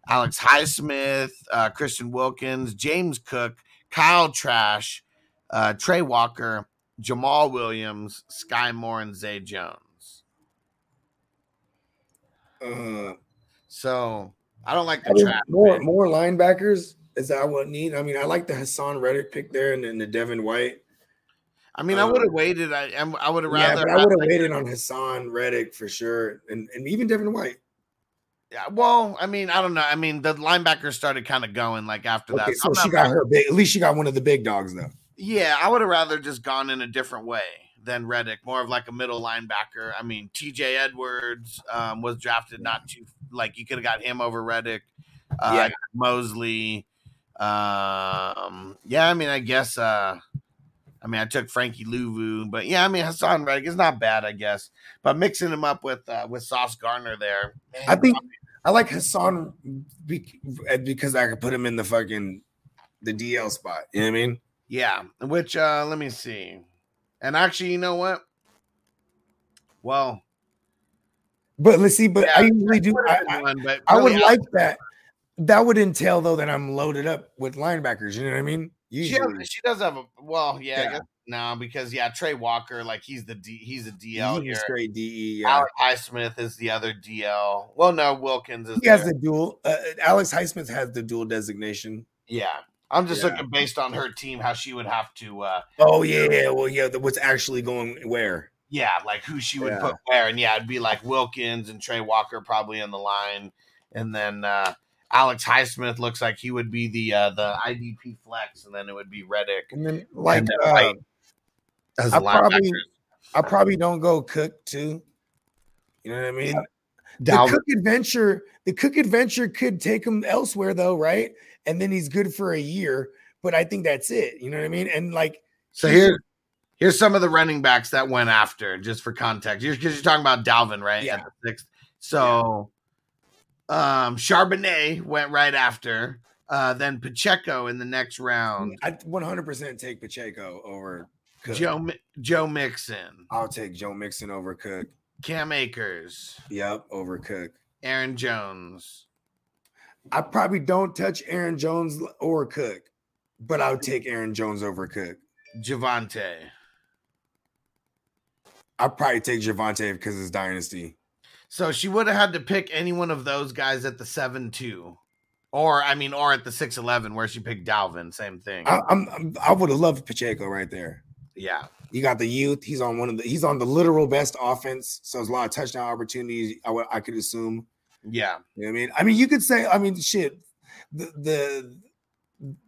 Alex Highsmith, uh, Christian Wilkins, James Cook, Kyle Trask, uh, Trey Walker, Jamaal Williams, Sky Moore, and Zay Jones. Uh, So I don't like I the mean, trash. more pick. more linebackers is that what I need? I mean, I like the Haason Reddick pick there and then the Devin White. I mean, I would have waited. I I'm- would have Yeah, rather. but I would have like- waited on Haason Reddick for sure, and, and even Devin White. Yeah, well, I mean, I don't know. I mean, the linebackers started kind of going like after that. Okay, So so she got her big. At least she got one of the big dogs though. Yeah, I would have rather just gone in a different way than Reddick, more of like a middle linebacker. I mean, TJ Edwards um, was drafted not too like you could have got him over Reddick. Uh, Yeah. Mosley. Um, yeah, I mean, I guess. Uh, I mean, I took Frankie Luvu, but yeah, I mean Haason Reddick is not bad, I guess. But mixing him up with uh, with Sauce Gardner there, I think I like Haason because I could put him in the fucking the DL spot. You know what I mean? Yeah, which uh let me see. And actually, you know what? Well, But let's see. But Yeah, I usually do. I, I, one, but I would really, like that. That would entail though that I'm loaded up with linebackers. You know what I mean? She, has, she does have a well, yeah, I Yeah. guess no, because yeah, Trey Walker, like he's the D, he's a DL he's straight DE. Yeah. Alex Highsmith is the other DL. Well, no, Wilkins is. He has the dual. Uh, Alex Highsmith has the dual designation. yeah. I'm just Yeah. looking based on her team how she would have to. uh Oh yeah, yeah. Well, yeah. The, what's actually going where? Yeah, like who she would Yeah. put where, and yeah, it'd be like Wilkins and Trey Walker probably in the line, and then uh Alex Highsmith looks like he would be the uh the IDP flex, and then it would be Reddick. And then like then uh, White as I the probably- linebackers. I probably don't go Cook too. You know what I mean? The Dalvin- Cook adventure, the Cook adventure could take him elsewhere though, right? And then he's good for a year, but I think that's it. You know what I mean? And like, So here, here's some of the running backs that went after, just for context. Because you're, talking about Dalvin, right? Yeah. At the sixth. So, um, Charbonnet went right after. Uh, then Pacheco in the next round. I 100% take Pacheco over Cook. Joe Joe Mixon, I'll take Joe Mixon over Cook. Cam Akers, Yep, over Cook. Aaron Jones. I probably don't touch Aaron Jones or Cook, but I'll take Aaron Jones over Cook. Javonte. I'll probably take Javonte because it's dynasty. So she would have had to pick any one of those guys at the seven two, or I mean, or at the six eleven where she picked Dalvin. Same thing. I, I'm, I'm I would have loved Pacheco right there. yeah, You got the youth. He's on one of the. He's on the literal best offense. So there's a lot of touchdown opportunities. I would- I could assume. yeah. You know what I mean? I mean, you could say. I mean, shit. The the.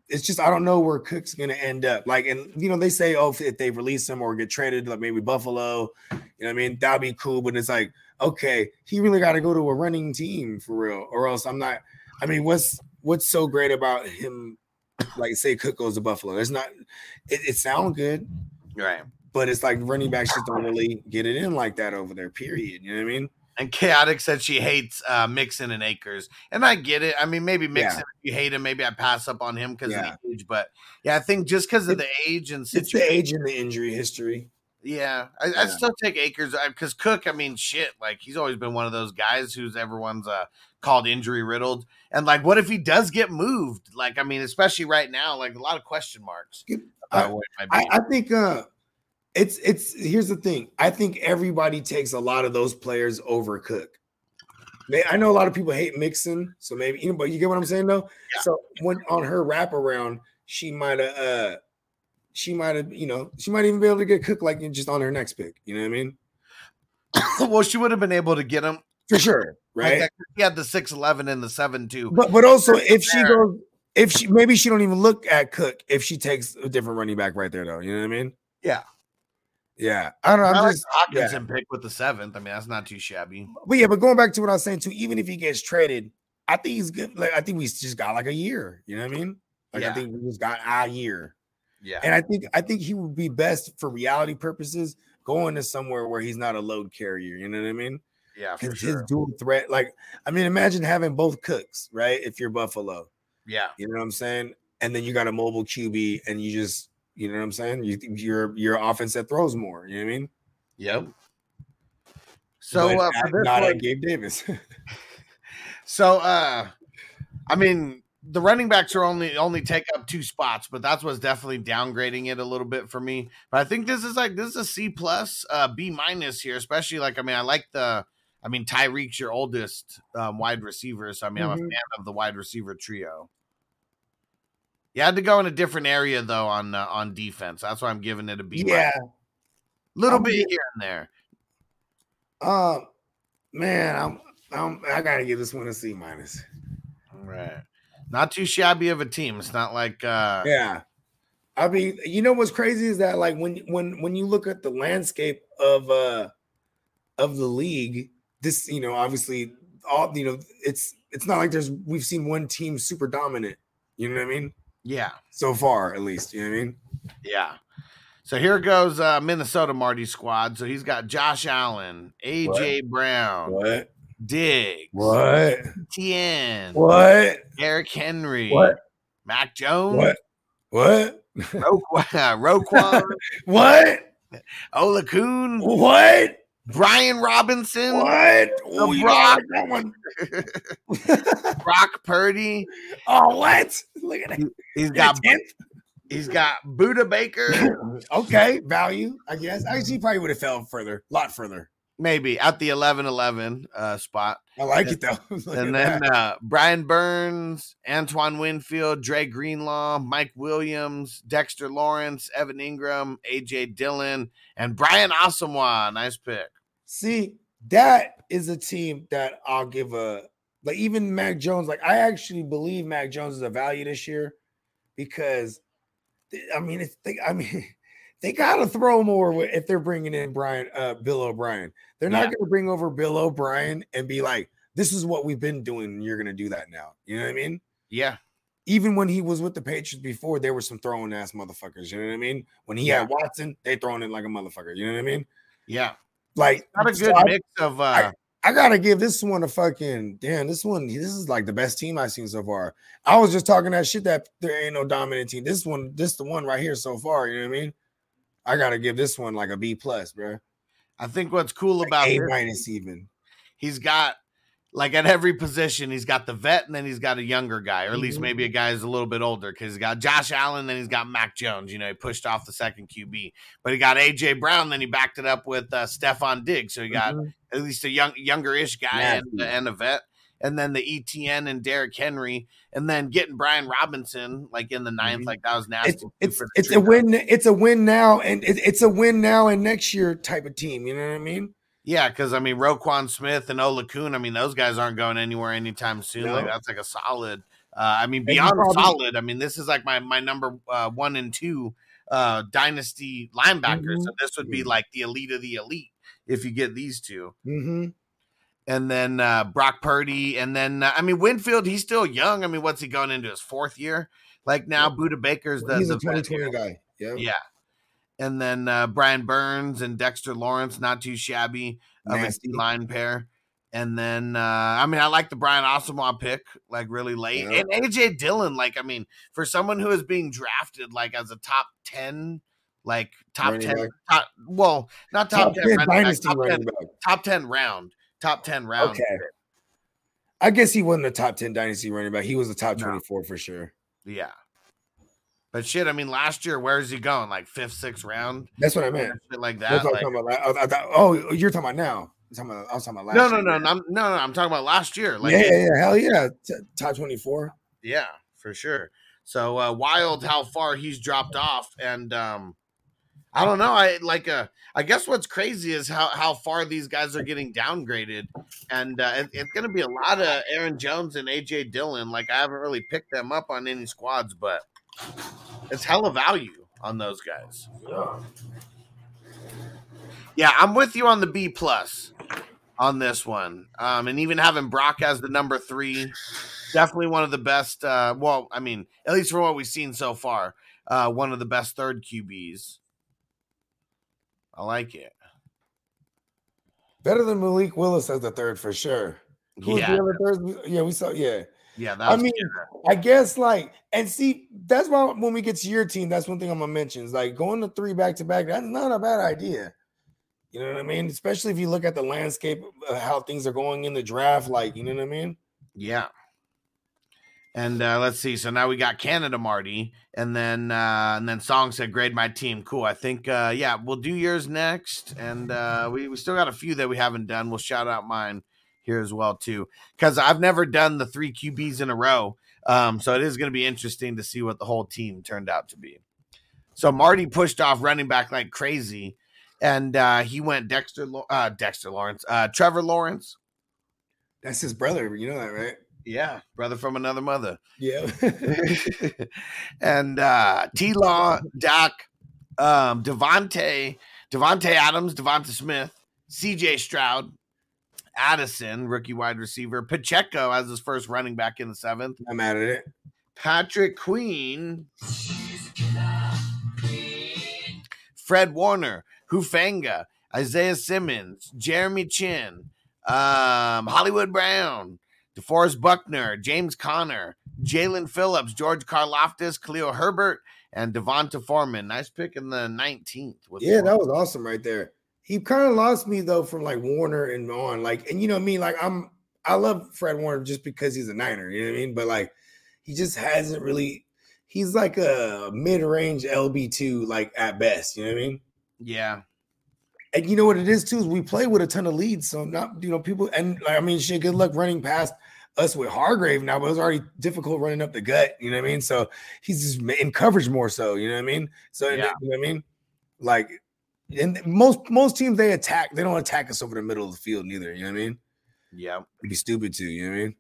It's just I don't know where Cook's gonna end up. Like, and you know they say, oh, if, if they release him or get traded, like maybe Buffalo. You know what I mean? That'd be cool. But it's like, okay, he really got to go to a running team for real, or else I'm not. I mean, what's what's so great about him? Like, say Cook goes to Buffalo. It's not. It, it sounds good Right. but it's like running backs just don't really get it in like that over there. Period. You know what I mean? And Chaotic said she hates uh, Mixon and Akers, and I get it. I mean, maybe Mixon, Yeah. if you hate him, maybe I pass up on him because Yeah. of the age. But yeah, I think just because of the age and It's the age and the injury history. yeah, I, Yeah. I'd still take Akers because Cook. I mean, shit, like he's always been one of those guys who's everyone's uh, called injury riddled. And like, what if he does get moved? Like, I mean, especially right now, like a lot of question marks. I- what it might I. I think uh It's it's here's the thing. I think everybody takes a lot of those players over Cook. I know a lot of people hate Mixon, so maybe you know, but you get what I'm saying though. So when on her wraparound, she might have uh she might have, you know, she might even be able to get Cook like just on her next pick. You know what I mean? well, she would have been able to get him For sure, right? Like, he had the six eleven and the seven two. But but also if she goes if she maybe she don't even look at Cook if she takes a different running back right there though. You know what I mean? Yeah. Yeah. I don't know. I I'm like just the yeah. Hockenson pick with the seventh. I mean, that's not too shabby. But yeah, but going back to what I was saying too, even if he gets traded, I think he's good. Like I think we just got like a year. You know what I mean? Like Yeah. I think we just got a year. Yeah. And I think I think he would be best for reality purposes going to somewhere where he's not a load carrier. You know what I mean? Yeah, Because his sure. dual threat, like I mean, imagine having both cooks, right? If you're Buffalo, Yeah. you know what I'm saying? And then you got a mobile QB, and you just, you know what I'm saying? You your your offense that throws more. You know what I mean? Yep. So uh, not- for this not one- at Gabe Davis. So uh I mean the running backs are only only take up two spots, but that's what's definitely downgrading it a little bit for me. But I think this is like this is a C plus, uh B minus here, especially like I mean I like the I mean Tyreek's your oldest um, wide receiver, so I mean I'm a Mhm. fan of the wide receiver trio. You had to go in a different area though on uh, on defense. That's why I'm giving it a B. yeah. little I'm bit here and there. Um, man, I'm, I'm I gotta give this one a C minus. Right. Not too shabby of a team. It's not like uh Yeah. I mean, you know what's crazy is that like when when when you look at the landscape of uh of the league, this you know obviously all you know it's it's not like there's we've seen one team super dominant. You know what I mean? Yeah. So far, at least. You know what I mean? Yeah. So here goes uh, Minnesota Marty squad. So he's got Josh Allen, AJ Brown, What? Diggs, What? Tien, What? Derrick Henry, What? Mac Jones, What? What? Roquan, Roquan What? Oluokun, What? Brian Robinson, What? Oh, Brock. that one. Brock Purdy. oh, what? Look at that. He's got Tenth? he's got Budda Baker, okay, value, I guess. I he probably would have fell further, a lot further. maybe at the 11-11 uh, spot. I like it though. And then uh, Brian Burns, Antoine Winfield, Dre Greenlaw, Mike Williams, Dexter Lawrence, Evan Engram, AJ Dillon, and Brian Asamoah. Nice pick. See, that is a team that I'll give a like. Even Mac Jones, like I actually believe Mac Jones is a value this year because I mean, it's they, I mean, they gotta throw more if they're bringing in Brian, uh, Bill O'Brien. They're not gonna bring over Bill O'Brien and be like, "This is what we've been doing. And you're gonna do that now." You know what I mean? Yeah, even when he was with the Patriots before, there were some throwing ass motherfuckers. You know what I mean? When he had Watson, they throwing it like a motherfucker. You know what I mean? yeah. Like Not a so good I, mix of. uh I gotta give this one a fucking damn. This one, this is like the best team I've seen so far. I was just talking that shit that there ain't no dominant team. This one, this the one right here so far. You know what I mean? I gotta give this one like a B plus, bro. I think what's cool about A minus even. he's got like at every position, he's got the vet and then he's got a younger guy, or at least Mhm. maybe a guy who's a little bit older because he's got Josh Allen, then he's got Mac Jones. You know, he pushed off the second QB, but he got AJ Brown, then he backed it up with uh, Stefon Diggs. So he got Mhm. at least a young, younger-ish guy and, Nasty. and a vet, and then the ETN and Derrick Henry, and then getting Brian Robinson like in the 9th Mhm. like that was nasty. It's it's it's a win. It's a win now, and it, it's a win now and next year type of team. You know what I mean? Yeah, because I mean Roquan Smith and Oluokun, I mean those guys aren't going anywhere anytime soon. Like that's like a solid. Uh, I mean beyond probably- solid. I mean this is like my my number uh, one and two uh, dynasty linebackers. Mhm. So this would be like the elite of the elite if you get these two. Mm-hmm. And then uh, Brock Purdy, and then uh, I mean Winfield. He's still young. I mean, what's he going into his fourth year? Like now, Budda Baker's the, He's the a vet 2020 guy. Yeah. Yeah. And then uh, Brian Burns and Dexter Lawrence, not too shabby of a Nasty. D line pair. And then, uh, I mean, I like the Brian Asamoah pick, like really late. Yeah. And AJ Dillon, like, I mean, for someone who is being drafted like as a top 10, like top Running 10, back. top, well, not top, Top 10, 10 running back, dynasty top, 10 back. top 10 round, top 10 round. Okay. I guess he wasn't a top 10 dynasty running back. He was a top No. 24 for sure. Yeah. But shit, I mean, last year, where's he going? Like fifth, sixth round, That's what I meant. shit like that. Like, about. I- oh, you're talking about now. I'm talking about, I was talking about last no, no, year. no, no, I'm, no, no. I'm talking about last year. Like, yeah, yeah, yeah, hell yeah. T- top 24. Yeah, for sure. So uh wild how far he's dropped off and um I don't know. I like uh I guess what's crazy is how how far these guys are getting downgraded and uh it- it's going to be a lot of Aaron Jones and AJ Dillon. Like I haven't really picked them up on any squads, but it's hella value on those guys. Yeah, Yeah, I'm with you on the B plus on this one. Um, and even having Brock as the number three, definitely one of the best. Uh, well, I mean, at least from what we've seen so far, uh, one of the best third QBs. I like it. Better than Malik Willis as the third for sure. Who was Yeah, the other third? Yeah, we saw. Yeah. Yeah. I mean, I guess like, and see, that's why when we get to your team, that's one thing I'm gonna mention is like going to three back to back. That's not a bad idea. You know what I mean? Especially if you look at the landscape of how things are going in the draft. Like, you know what I mean? yeah. And uh, let's see. So now we got Canada Marty, and then uh, and then Song said, "Grade my team." Cool. I think uh, yeah, we'll do yours next, and uh, we we still got a few that we haven't done. We'll shout out mine here as well too, because I've never done the three QBs in a row. Um, so it is going to be interesting to see what the whole team turned out to be. So Marty pushed off running back like crazy, and uh, he went Dexter, uh, Dexter Lawrence, uh, Trevor Lawrence. That's his brother. You know that, right? Yeah, brother from another mother. Yeah. and uh T Law, Doc, um, Devonte, Davante Adams, DeVonta Smith, CJ Stroud, Addison, rookie wide receiver, Pacheco as his first running back in the seventh, I'm at it. Patrick Queen, Fred Warner, Hufanga, Isaiah Simmons, Jeremy Chinn, um, Hollywood Brown, DeForest Buckner, James Conner, Jaelan Phillips, George Karlaftis, Khalil Herbert, and D'Onta Foreman. Nice pick in the 19th. with Yeah, that was awesome right there. He kind of lost me though from like Warner and on. Like, and you know me, like I'm I love Fred Warner just because he's a Niner, you know what I mean? But like he just hasn't really he's like a mid-range LB2, like at best, you know what I mean? yeah. And you know what it is too, is we play with a ton of leads. So not you know, people and like I mean shit, good luck running past us with Hargrave now, but it was already difficult running up the gut, you know what I mean? So he's just in coverage more so, you know what I mean? So Yeah. you know what I mean? Like and most most teams they attack, they don't attack us over the middle of the field neither, you know what I mean? Yeah. It'd be stupid to, you know what I mean?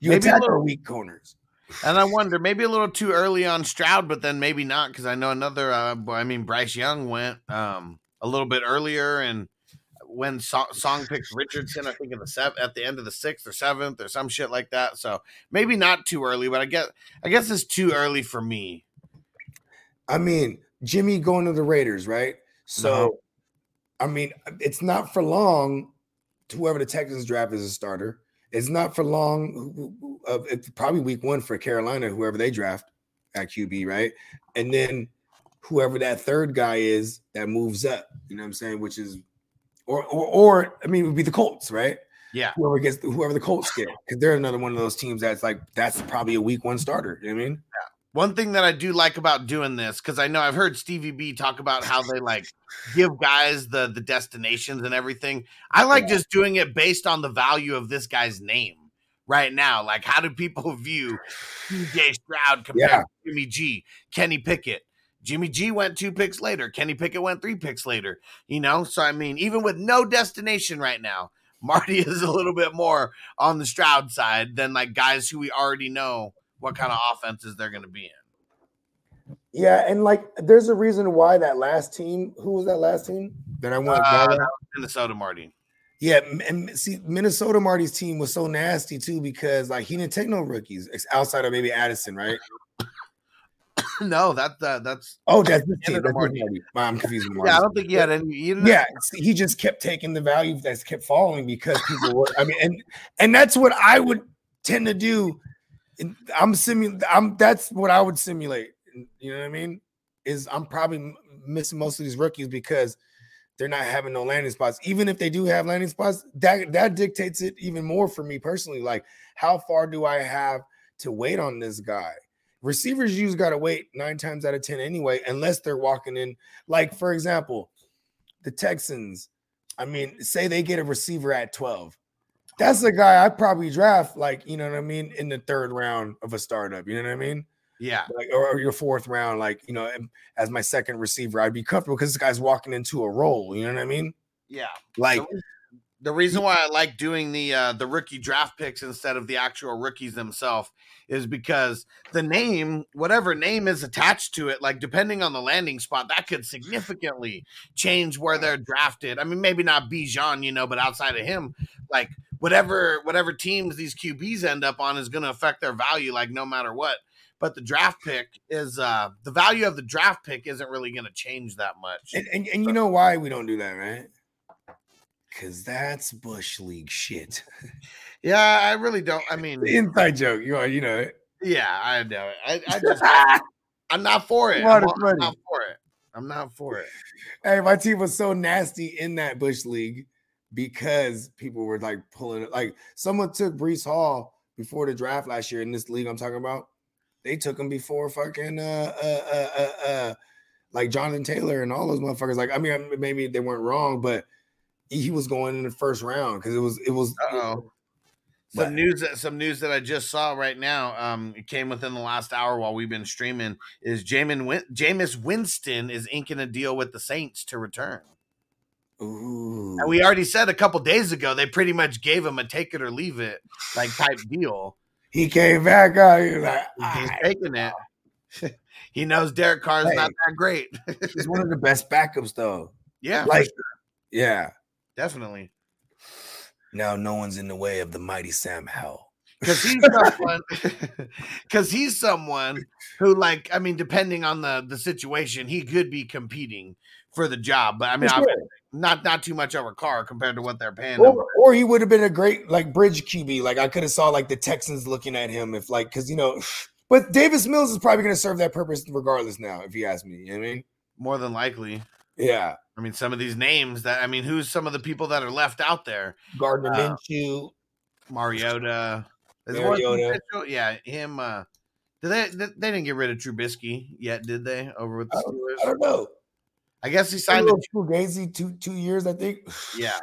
You Maybe a attack our little- weak corners. And I wonder, maybe a little too early on Stroud, but then maybe not because I know another. Uh, I mean, Bryce Young went um, a little bit earlier, and when so- Song picks Richardson, I think in the seventh at the end of the sixth or seventh or some shit like that. So maybe not too early, but I guess I guess it's too early for me. I mean, Jimmy going to the Raiders, right? So, Uh-huh. I mean, it's not for long. to Whoever the Texans draft as a starter, it's not for long. Uh, it's probably week one for Carolina, whoever they draft at QB, right? And then whoever that third guy is that moves up. You know what I'm saying? Which is, or or, or I mean, it would be the Colts, right? Yeah. Whoever gets whoever the Colts get, because they're another one of those teams that's like that's probably a week one starter. You know what I mean? One thing that I do like about doing this, because I know I've heard Stevie B talk about how they like give guys the the destinations and everything. I like just doing it based on the value of this guy's name right now. Like, how do people view CJ Stroud compared Yeah. to Jimmy G, Kenny Pickett? Jimmy G went two picks later. Kenny Pickett went three picks later. You know, so I mean, even with no destination right now, Marty is a little bit more on the Stroud side than like guys who we already know what kind of offenses they're going to be in. Yeah, and like there's a reason why that last team, who was that last team that I went? Uh, Gala? that Minnesota Marty. yeah, and see, Minnesota Marty's team was so nasty too because like he didn't take no rookies outside of maybe Addison, right? no, that uh, that's Oh, that's his team. That's his Marty. Marty. I'm confusing the yeah. I don't think he had any. You know, Yeah, see, he just kept taking the value that's kept following because people were. I mean, and and that's what I would tend to do. I'm simu. I'm that's what I would simulate. You know what I mean? Is I'm probably missing most of these rookies because they're not having no landing spots. Even if they do have landing spots, that that dictates it even more for me personally. Like, how far do I have to wait on this guy? receivers usually got to wait nine times out of 10 anyway, unless they're walking in. Like, for example, the Texans, I mean, say they get a receiver at 12. That's the guy I'd probably draft, like, you know what I mean, in the third round of a startup. You know what I mean? Yeah. Like, or, or your fourth round, like, you know, as my second receiver, I'd be comfortable because this guy's walking into a role. You know what I mean? Yeah. Like, The reason why I like doing the uh, the rookie draft picks instead of the actual rookies themselves is because the name, whatever name is attached to it, like depending on the landing spot, that could significantly change where they're drafted. I mean, maybe not Bijan, you know, but outside of him, like whatever whatever teams these QBs end up on is going to affect their value, like no matter what. But the draft pick is uh the value of the draft pick isn't really going to change that much. and, and, and you know why we don't do that, right? Because that's Bush League shit. Yeah, I really don't. I mean, inside joke. You know, you know it. Yeah, I know. it. I, I just, I'm not for it. I'm, I'm not for it. I'm not for it. Hey, my team was so nasty in that Bush League because people were like pulling it. Like someone took Breece Hall before the draft last year in this league I'm talking about. They took him before fucking uh uh uh uh, uh like Jonathan Taylor and all those motherfuckers. Like I mean maybe they weren't wrong, but he was going in the first round because it was it was. Some news that some news that I just saw right now. Um, it came within the last hour while we've been streaming. Is Jamin Win- Jameis Winston is inking a deal with the Saints to return. Ooh. And we already said a couple days ago they pretty much gave him a take it or leave it like type deal. he came back out. He like, He's taking it. he knows Derek Carr's not Hey. that great. he's one of the best backups though. yeah, Like- sure. Yeah. definitely. Now no one's in the way of the mighty Sam Howell. because he's someone because he's someone who like i mean depending on the the situation he could be competing for the job but i mean sure. Not not too much over Carr compared to what they're paying him. Or, or he would have been a great like bridge QB. Like I could have saw like the Texans looking at him if like because you know, but Davis Mills is probably going to serve that purpose regardless. Now, if you ask me, you know what I mean, more than likely yeah, i mean some of these names that i mean who's some of the people that are left out there Gardner Uh, Minshew. mariota is Mariota. Yeah him uh did they, they didn't get rid of Trubisky yet, did they? Over with the I don't, Steelers, I don't know. I guess he Signed. A, Fugazi two two years, I think. yeah,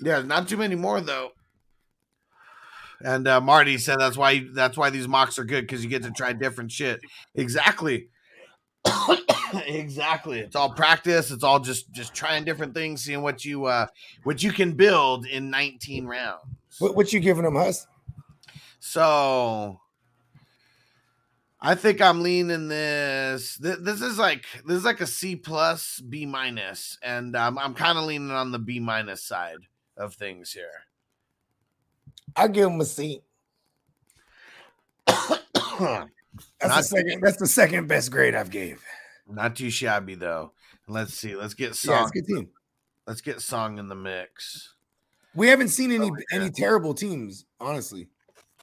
yeah, not too many more though. And uh, Marty said that's why that's why these mocks are good because you get to try different shit. Exactly. exactly. It's all practice. It's all just just trying different things, seeing what you uh what you can build in 19 rounds. What, what you giving them, Huss? So I think I'm leaning this. This is like this is like a C plus, B minus, and um, I'm kind of leaning on the B minus side of things here. I give him a C. That's Not- the second. That's the second best grade I've gave. Not too shabby though. Let's see. Let's get Yeah, song. it's a team. Let's get song in the mix. We haven't seen any Oh, yeah. any terrible teams, honestly.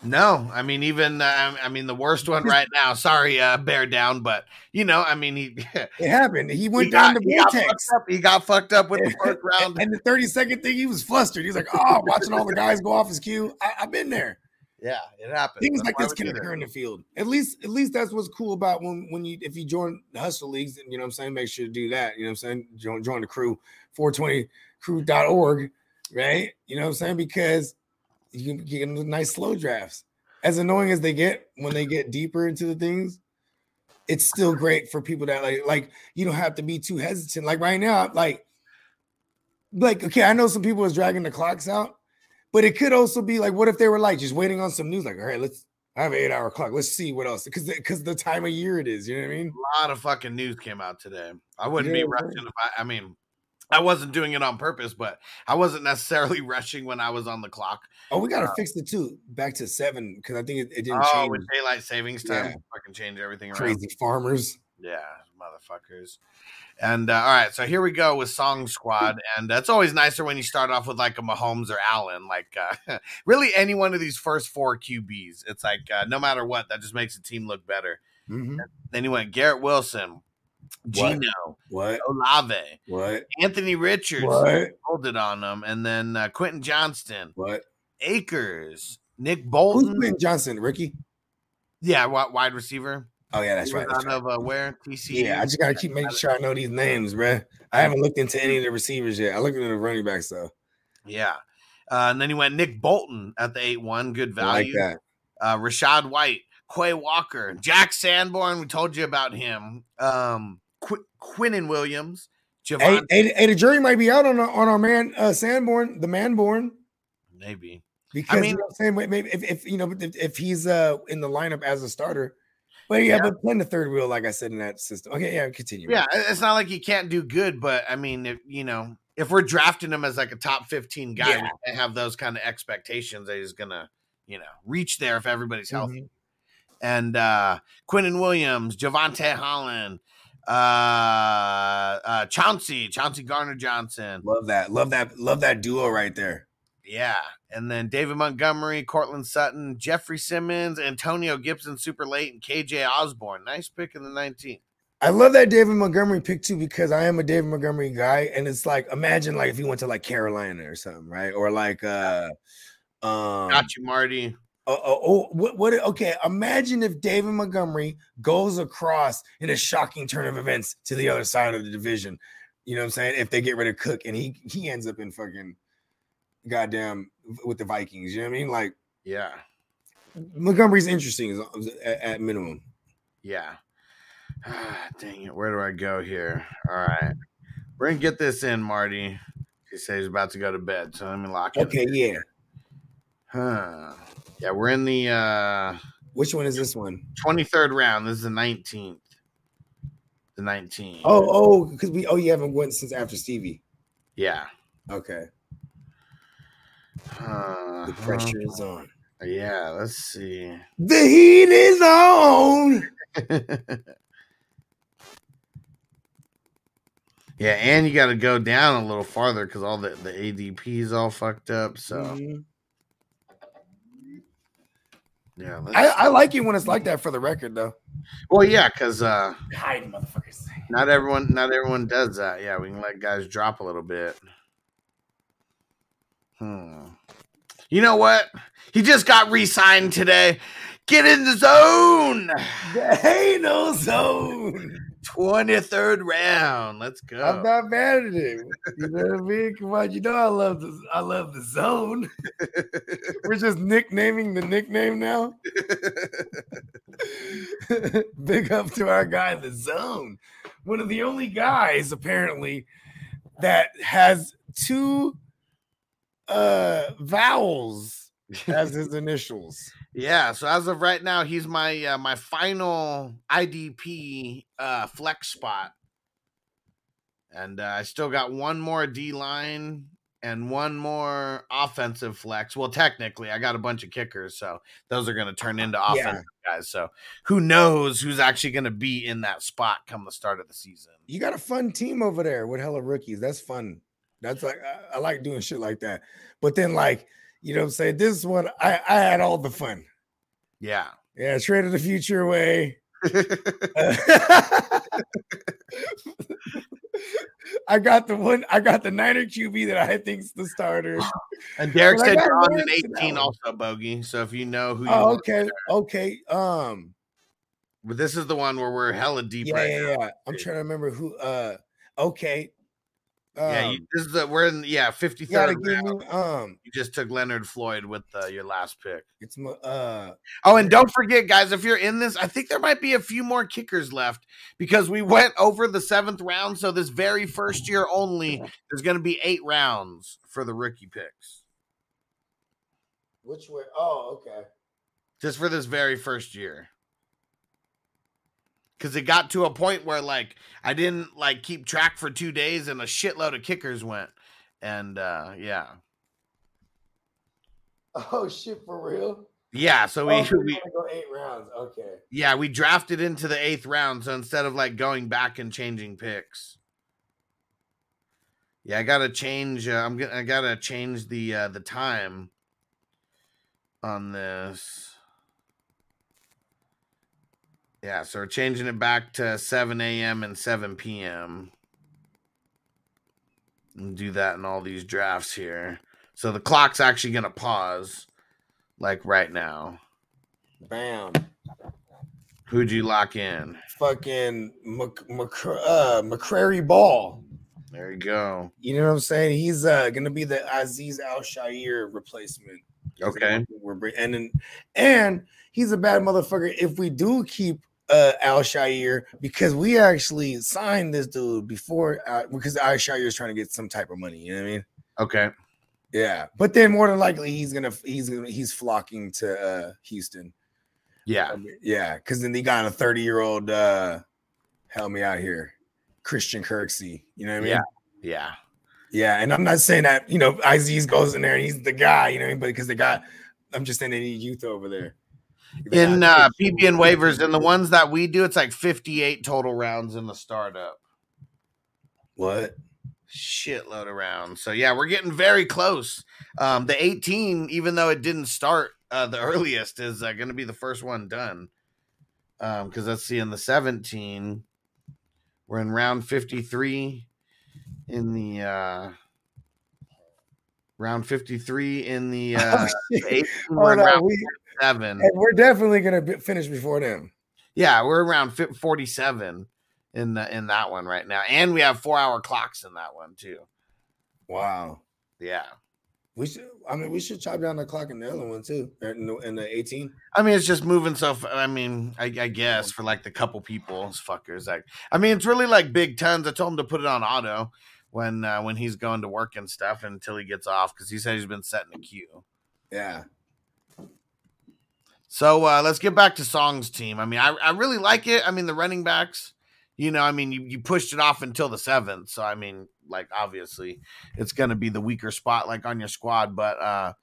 No, I mean even uh, I mean the worst one right now. Sorry, uh, bear down, but you know, I mean he It happened. He went he down got, the he got vortex. up. He got fucked up with the first round. And the 30 second thing, he was flustered. He was like, Oh, watching all the guys go off his cue. I, I've been there. Yeah, it happened. Things like this can occur in the field. At least, at least that's what's cool about when when you if you join the hustle leagues, and you know what I'm saying, make sure to do that. You know what I'm saying? Join join the crew, 420crew.org, right? You know what I'm saying? Because you can get nice slow drafts. As annoying as they get when they get deeper into the things, it's still great for people that like like you don't have to be too hesitant. Like right now, like like okay, I know some people is dragging the clocks out, but it could also be like, what if they were like just waiting on some news? Like, all right, let's I have an eight hour clock. Let's see what else because because the time of year it is. You know what I mean? A lot of fucking news came out today. I wouldn't Yeah, be right. rushing if I. I mean, I wasn't doing it on purpose, but I wasn't necessarily rushing when I was on the clock. Oh, we gotta fix it too. Back to seven because I think it, it didn't Oh, change. with daylight savings time, Yeah. fucking change everything around. Crazy farmers. Yeah, motherfuckers. And uh, all right, so here we go with Song Squad, and it's always nicer when you start off with like a Mahomes or Allen, like uh, really any one of these first four QBs. It's like uh, no matter what, that just makes the team look better. Mhm. Then you went Garrett Wilson? Geno, What? Olave, What? Anthony Richards, What? hold it on them, and then uh, Quentin Johnston, What? Akers, Nick Who's Bolton. Quentin Johnson? Ricky? Yeah, wide receiver. Oh yeah, that's He right. That's out right. of uh, where. Yeah, I just gotta keep making sure I know these names, bruh. I haven't looked into any of the receivers yet. I looked into the running backs though. Yeah. Uh, and then he went Nick Bolton at the 8 1. Good I like value. that. uh, Rachaad White, Quay Walker, Jack Sanborn. We told you about him. Um, Qu- Quinnen Williams, Hey, Javon. hey, hey, the jury might be out on our, on our man uh, Sanborn, the Manborn, Maybe. because mean- you know what I'm saying. Maybe if, if you know if, if he's uh in the lineup as a starter, but yeah, but playing the third wheel, like I said in that system. Okay, yeah, continue. Yeah, it's not like he can't do good, but I mean, if, you know, if we're drafting him as like a top 15 guy, Yeah. we can't have those kind of expectations that he's going to, you know, reach there if everybody's healthy. Mhm. And uh Quinnen Williams, Javante Holland, uh, uh, Chauncey, Chauncey Gardner Johnson. love that, love that, love that duo right there. Yeah. And then David Montgomery, Courtland Sutton, Jeffrey Simmons, Antonio Gibson super late, and KJ Osborn. Nice pick in the 19th. I love that David Montgomery pick too because I am a David Montgomery guy, and it's like imagine like if he went to like Carolina or something, right? Or like uh um Got you, Marty. Oh, oh, oh, what, what? Okay, imagine if David Montgomery goes across in a shocking turn of events to the other side of the division. You know what I'm saying? If they get rid of Cook and he he ends up in fucking goddamn with the Vikings, you know what I mean? Like Yeah. Montgomery's interesting at, at minimum. Yeah. Dang it. Where do I go here? All right. We're to get this in, Marty. He says he's about to go to bed. So let me lock it. Okay, yeah. Huh. Yeah, we're in the uh, Which one is this one? 23rd round. This is the 19th. The 19th. Oh, oh, because we oh you haven't went since after Stevie. Yeah. Okay, Uh, the pressure is on. Yeah, let's see. The heat is on. yeah, and you got to go down a little farther because all the, the ADP is all fucked up. So, Mhm. Yeah. I, I like it when it's like that for the record, though. well, yeah, because uh, Hide, motherfuckers. not everyone not everyone does that. Yeah, we can let guys drop a little bit. Hmm. You know what? He just got re-signed today. Get in the zone. The ain't no zone. 23rd round. Let's go. I'm not mad at him. You know what I mean? Come on, you know I love the I love the zone. We're just nicknaming the nickname now. Big up to our guy, the zone. One of the only guys apparently that has two uh vowels as his initials. Yeah, so as of right now, he's my uh, my final IDP uh, flex spot, and uh, I still got one more D line and one more offensive flex. Well, technically, I got a bunch of kickers, so those are going to turn into Yeah. offensive guys. So who knows who's actually going to be in that spot come the start of the season? You got a fun team over there with hella rookies. That's fun. That's like I, I like doing shit like that. But then like you know what I'm saying? This one I, I had all the fun. Yeah. Yeah, traded the future away. I got the one. I got the Niner QB that I think's the starter. and Derek said you're on an Lance in that 18 also, Bogey. So if you know who you Oh, okay, okay. Um, but this is the one where we're hella deep yeah, right yeah, now. yeah. I'm trying to remember who. Uh, okay. Yeah, Um, you, this is the we're in yeah fifty third. Um, You just took Leonard Floyd with uh, your last pick. it's. Uh, Oh, and don't forget, guys, if you're in this, I think there might be a few more kickers left because we went over the seventh round. So this very first year only, there's going to be eight rounds for the rookie picks, which way? Oh, okay. just for this very first year. Because it got to a point where like I didn't like keep track for two days, and a shitload of kickers went, and uh yeah, Oh shit, for real? yeah. So we, oh, gonna go eight rounds. Okay. Yeah, we drafted into the eighth round, so instead of like going back and changing picks, yeah, I gotta change. Uh, I'm gonna I gotta change the uh, the time on this. Yeah, so we're changing it back to 7 a.m. and 7 p.m. And do that in all these drafts here. So the clock's actually gonna pause. like right now? Bam. Who'd you lock in? Fucking Mc, Mc, uh, McCrary Ball. There you go. You know what I'm saying? He's uh gonna be the Azeez Al-Shaair replacement. Okay. We're and and he's a bad motherfucker. If we do keep uh Al-Shaair, because we actually signed this dude before uh, because Al-Shaair is trying to get some type of money. You know what I mean? Okay. Yeah, but then more than likely he's gonna he's gonna he's flocking to uh Houston. Yeah. Yeah, because then they got a 30 year old uh help me out here, Christian Kirksey. You know what I mean? Yeah. Yeah. Yeah, and I'm not saying that you know Azeez goes in there and he's the guy, you know, what I mean? but because they got, I'm just saying they need youth over there. They In got- uh, PB and waivers, and the ones that we do, it's like 58 total rounds in the startup. what? Shitload of rounds. So yeah, we're getting very close. Um, the 18, even though it didn't start uh, the earliest, is uh, going to be the first one done. Um, because let's see, in the 17, we're in round 53 in the uh round 53 in the uh shit. 18, we're in Hold on, round we- seven. and we're definitely gonna be, finish before them. Yeah, we're around 47 in the in that one right now. And we have 4-hour clocks in that one too. Wow. Yeah. We should. I mean, we should chop down the clock in the other one too. In the, the 18. I mean, it's just moving so. f- I mean, I, I guess for like the couple people, fuckers. Like, I mean, it's really like big tons. I told him to put it on auto when uh, when he's going to work and stuff until he gets off because he said he's been setting a queue. Yeah. So uh, let's get back to Song's team. I mean, I, I really like it. I mean, the running backs, you know, I mean, you, you pushed it off until the seventh. So, I mean, like, obviously, it's going to be the weaker spot, like on your squad. But uh,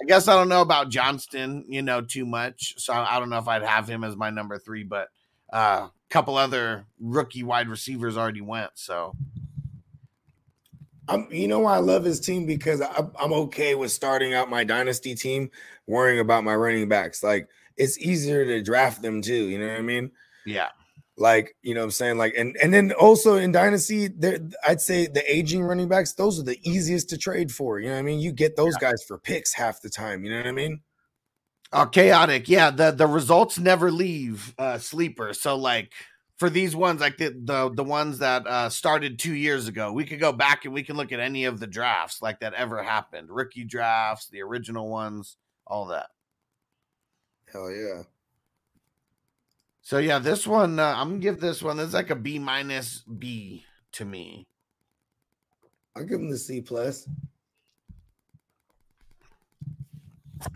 I guess I don't know about Johnston, you know, too much. So I, I don't know if I'd have him as my number three. But a uh, couple other rookie wide receivers already went. So, I'm, you know why I love his team because I, I'm okay with starting out my dynasty team worrying about my running backs. Like it's easier to draft them too. You know what I mean? yeah. Like you know what I'm saying? Like and and then also in dynasty, there I'd say the aging running backs those are the easiest to trade for. You know what I mean? You get those guys for picks half the time. You know what I mean? Oh, chaotic. Yeah, the the results never leave uh sleeper. So like for these ones, like the the, the ones that uh started two years ago, we could go back and we can look at any of the drafts like that ever happened. Rookie drafts, the original ones, all that. Hell yeah. So yeah, this one uh, I'm gonna give this one. This is like a B minus B to me. I'll give him the C plus.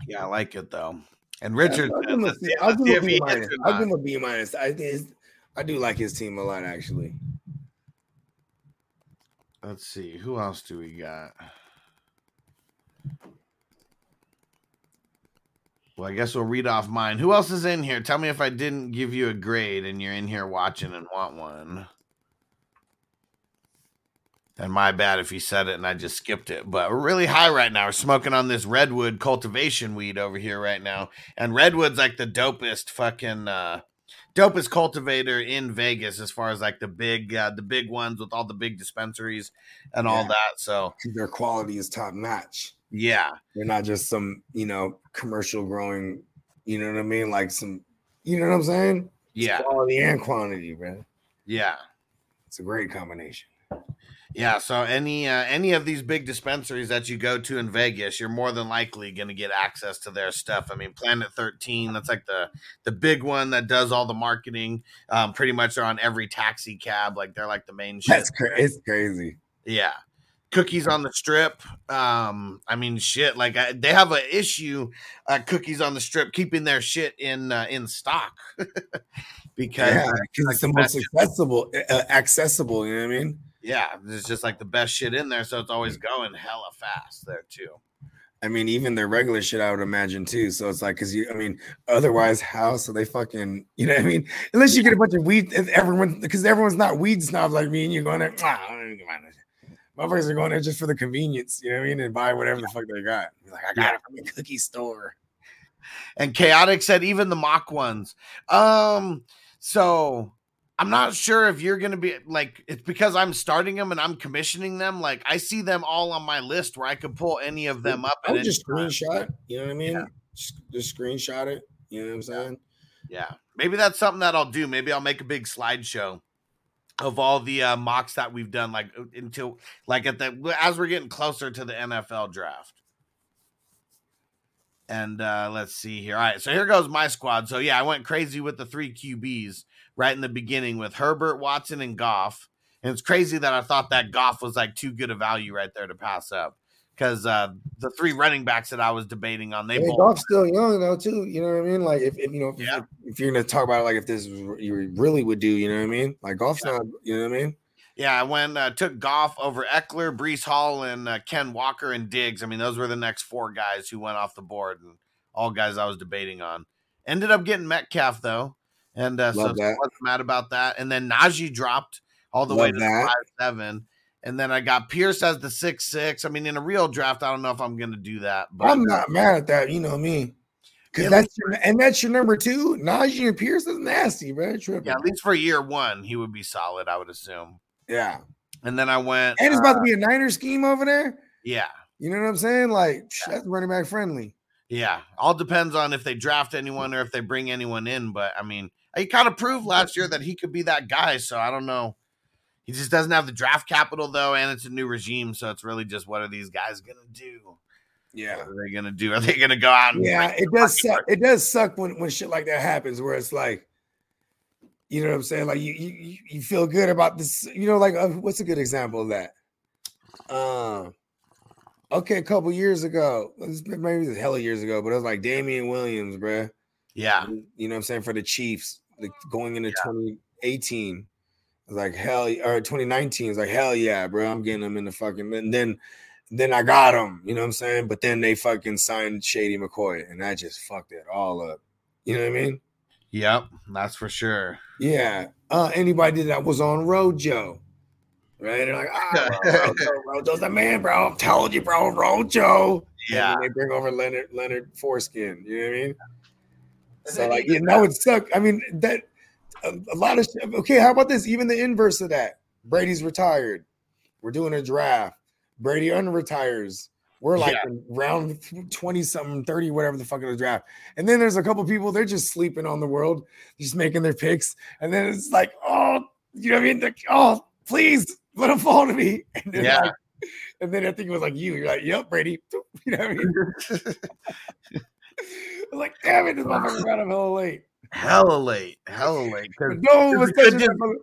Yeah, I like it though. And Richard, I'll give him a C- I'll give him a B minus. or I'll give him a B minus. I think I do like his team a lot actually. Let's see. Who else do we got? Well, I guess we'll read off mine. Who else is in here? Tell me if I didn't give you a grade and you're in here watching and want one. And my bad if you said it and I just skipped it. But we're really high right now. We're smoking on this redwood cultivation weed over here right now. And redwood's like the dopest fucking uh dopest cultivator in Vegas as far as like the big uh, the big ones with all the big dispensaries and all that. So Their quality is top notch. yeah. They're not just some, you know, commercial growing, you know what I mean? Like some, you know what I'm saying? It's Yeah. quality and quantity, man. Yeah. It's a great combination. Yeah, so any uh, any of these big dispensaries that you go to in Vegas, you're more than likely going to get access to their stuff. I mean, Planet 13, that's like the the big one that does all the marketing. Um, pretty much they're on every taxi cab, like they're like the main shit. That's crazy. It's crazy. Yeah. Cookies on the strip. Um, I mean, shit. Like I, they have an issue. Uh, cookies on the strip keeping their shit in uh, in stock because Yeah, it's the most accessible, uh, accessible. You know what I mean? Yeah, it's just like the best shit in there, so it's always going hella fast there too. I mean, even their regular shit, I would imagine too. So it's like, because you, I mean, otherwise, how? So they fucking, you know what I mean? Unless you get a bunch of weed, everyone, because everyone's not weed snobs like me, and you're going there, ah, I don't even mind motherfuckers are going there just for the convenience, you know what I mean? And buy whatever the fuck they got. You're like, I got it from the cookie store. And chaotic said even the mock ones. Um, so I'm not sure if you're gonna be like it's because I'm starting them and I'm commissioning them. Like I see them all on my list where I could pull any of them up. I would just screenshot, you know what I mean? Just, just screenshot it. You know what I'm saying? Yeah, maybe that's something that I'll do. Maybe I'll make a big slideshow of all the uh, mocks that we've done, like until like at the as we're getting closer to the NFL draft. And uh, let's see here. All right, so here goes my squad. So yeah, I went crazy with the three QBs right in the beginning with Herbert, Watson, and Goff. And it's crazy that I thought that Goff was like too good a value right there to pass up because uh, the three running backs that I was debating on, they Hey, both Goff's still young though, too. You know what I mean? Like if, if you know, if, Yeah. if you're gonna talk about it, like if this you really would do, you know what I mean? Like Goff's not, you know what I mean? Yeah, I went uh, took Goff over Ekeler, Breece Hall, and uh, Ken Walker and Diggs. I mean, those were the next four guys who went off the board, and all guys I was debating on. Ended up getting Metcalf though, and uh, so Love that. wasn't mad about that. And then Najee dropped all the way to that. five seven, and then I got Pierce as the six six. I mean, in a real draft, I don't know if I'm going to do that, but I'm not mad at that. You know me, because Yeah, that's your, and that's your number two. Najee and Pierce is nasty, bro. Tripping. yeah, at least for year one, he would be solid, I would assume. yeah. And then I went, And it's uh, about to be a Niner scheme over there. yeah. You know what I'm saying? Like psh, that's running back friendly. Yeah, all depends on if they draft anyone or if they bring anyone in. But I mean, he kind of proved last year that he could be that guy. So I don't know. He just doesn't have the draft capital though, and it's a new regime. So it's really just what are these guys gonna do? Yeah. What are they gonna do? Are they gonna go out and Yeah, it does suck. It does suck when, when shit like that happens where it's like, you know what I'm saying? Like you you, you- feel good about this, you know, like uh, what's a good example of that? Um okay, a couple years ago, it's been maybe a hell of years ago, but it was like Damien Williams, bruh. Yeah, You know what I'm saying? For the Chiefs, like going into 2018. It was like hell or 2019 it's like hell yeah, bro. I'm getting them in the fucking and then then I got them, you know what I'm saying? But then they fucking signed Shady McCoy and that just fucked it all up. You know what I mean? yep, that's for sure. Yeah. Uh anybody that was on Rojo. Right? They're like, ah, Rojo's the man, bro. I'm telling you, bro, Rojo. Yeah, they bring over Leonard Leonard Foreskin. You know what I mean? So like, you know, it suck. I mean, that a, a lot of shit- okay. How about this? Even the inverse of that. Brady's retired. We're doing a draft. Brady unretires. We're like in round twenty something, thirty, whatever the fuck of the draft. And then there's a couple people they're just sleeping on the world, just making their picks. And then it's like, oh, you know what I mean? Like, oh, please let them fall to me. And then Yeah. like, and then I think it was like you. You're like, yep, Brady. You know what I mean? Like, damn it, this motherfucker got him hella late. hella late, hella late. No one was Could touching just- that mother-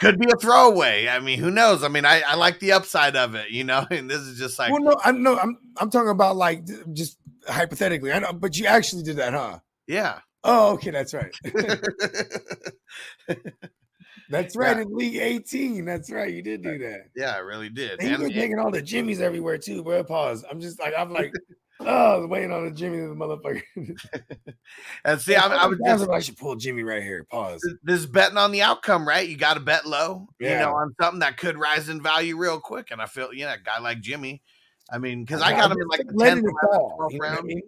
Could be a throwaway. I mean, who knows? I mean, I, I like the upside of it, you know. And this is just like, Well, no, I'm no, I'm I'm talking about like just hypothetically. I know, but you actually did that, huh? yeah. Oh, okay, that's right. That's right. In League 18, that's right. You did do that. yeah, I really did. And And- been taking all the jimmies everywhere too, bro. Pause. I'm just like I'm like, oh, I was waiting on the Jimmy, the motherfucker. and see, I, I was just I should pull Jimmy right here. Pause. this is betting on the outcome, right? You got to bet low, you know, on something that could rise in value real quick. And I feel, yeah, a guy like Jimmy. I mean, because I got him in like the 10th, it 11th, 12th You know I round. mean?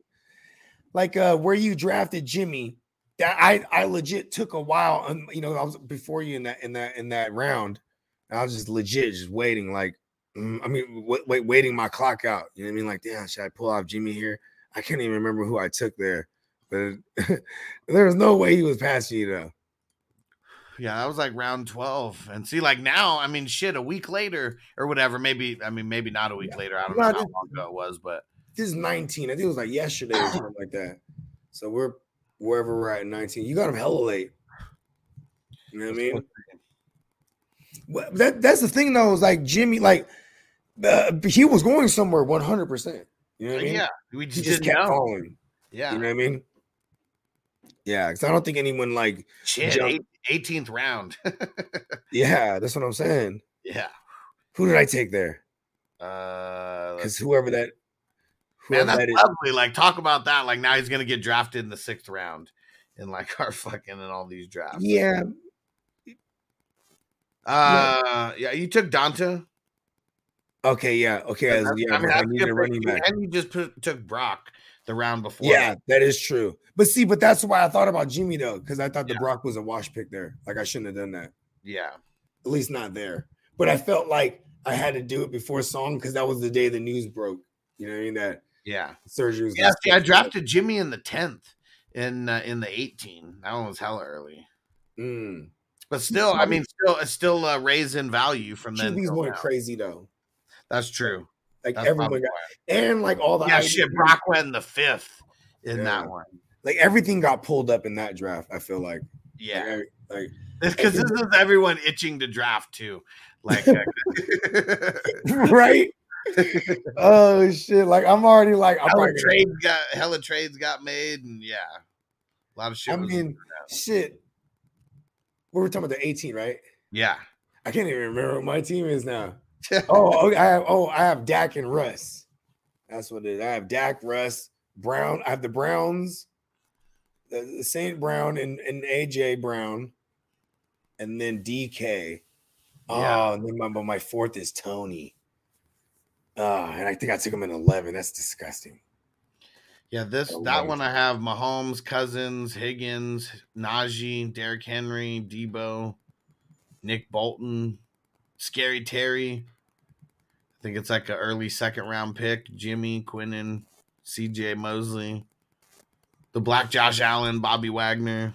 Like uh where you drafted Jimmy, that I I legit took a while. And you know, I was before you in that in that in that round. I was just legit just waiting, like Mm, I mean, wait, wait, waiting my clock out. You know what I mean? Like, damn, should I pull off Jimmy here? I can't even remember who I took there, but there's no way he was passing you though. Yeah, that was like round 12. And see, like now, I mean, shit, a week later or whatever, maybe, I mean, maybe not a week later. I don't No, know how this- long ago it was, but This is 19. I think it was like yesterday or something like that. So we're wherever we're at 19. You got him hella late. You know what I mean? Well, that that's the thing though, is like Jimmy, like uh, he was going somewhere 100 percent You know what I mean? yeah, we he just, just kept know. falling. Yeah. You know what I mean? Yeah, because I don't think anyone like Shit, eight, 18th round. yeah, that's what I'm saying. yeah. Who did I take there? Uh, Because whoever that man, that's that is, lovely. Like, talk about that. Like, now he's going to get drafted in the sixth round in like our fucking and all these drafts. yeah, Uh, yeah, you took Donta. Okay, yeah, okay, as, yeah, I mean, I needed a running back. And you just put, took Brock the round before. Yeah, that is true. But see, but that's why I thought about Jimmy though, because I thought the Yeah. Brock was a wash pick there. Like I shouldn't have done that. Yeah. At least not there. But I felt like I had to do it before song because that was the day the news broke. You know what I mean? That Yeah. Surgery was Yeah, see, I drafted Jimmy in the tenth in uh, in the eighteen. That one was hella early, Mm. but still, I mean, still, it's still uh, raised in value from then. QBs till went crazy though. That's true. Like That's everyone got, and like all the yeah, ideas- shit. Brock went in the fifth in Yeah. that one. like everything got pulled up in that draft. I feel like, Yeah, like, because this is everyone itching to draft too. Like, uh, right. oh shit! Like I'm already like I'm hella trades got hella trades got made, and yeah, a lot of shit. I mean, shit. We were talking about the 18, right? yeah, I can't even remember what my team is now. Oh, okay, I have oh, I have Dak and Russ. That's what it is. I have Dak, Russ, Brown. I have the Browns, the, Saint Brown and, and AJ Brown, and then DK. Oh, and then my, but my fourth is Toney. Oh, and I think I took him in 11. That's disgusting. yeah. This Oh, that one I have Mahomes, Cousins, Higgins, Najee, Derrick Henry, Deebo, Nick Bolton, Scary Terry. I think it's like an early second round pick. Jimmy Quinnen, C.J. Mosley, the Black Josh Allen, Bobby Wagner.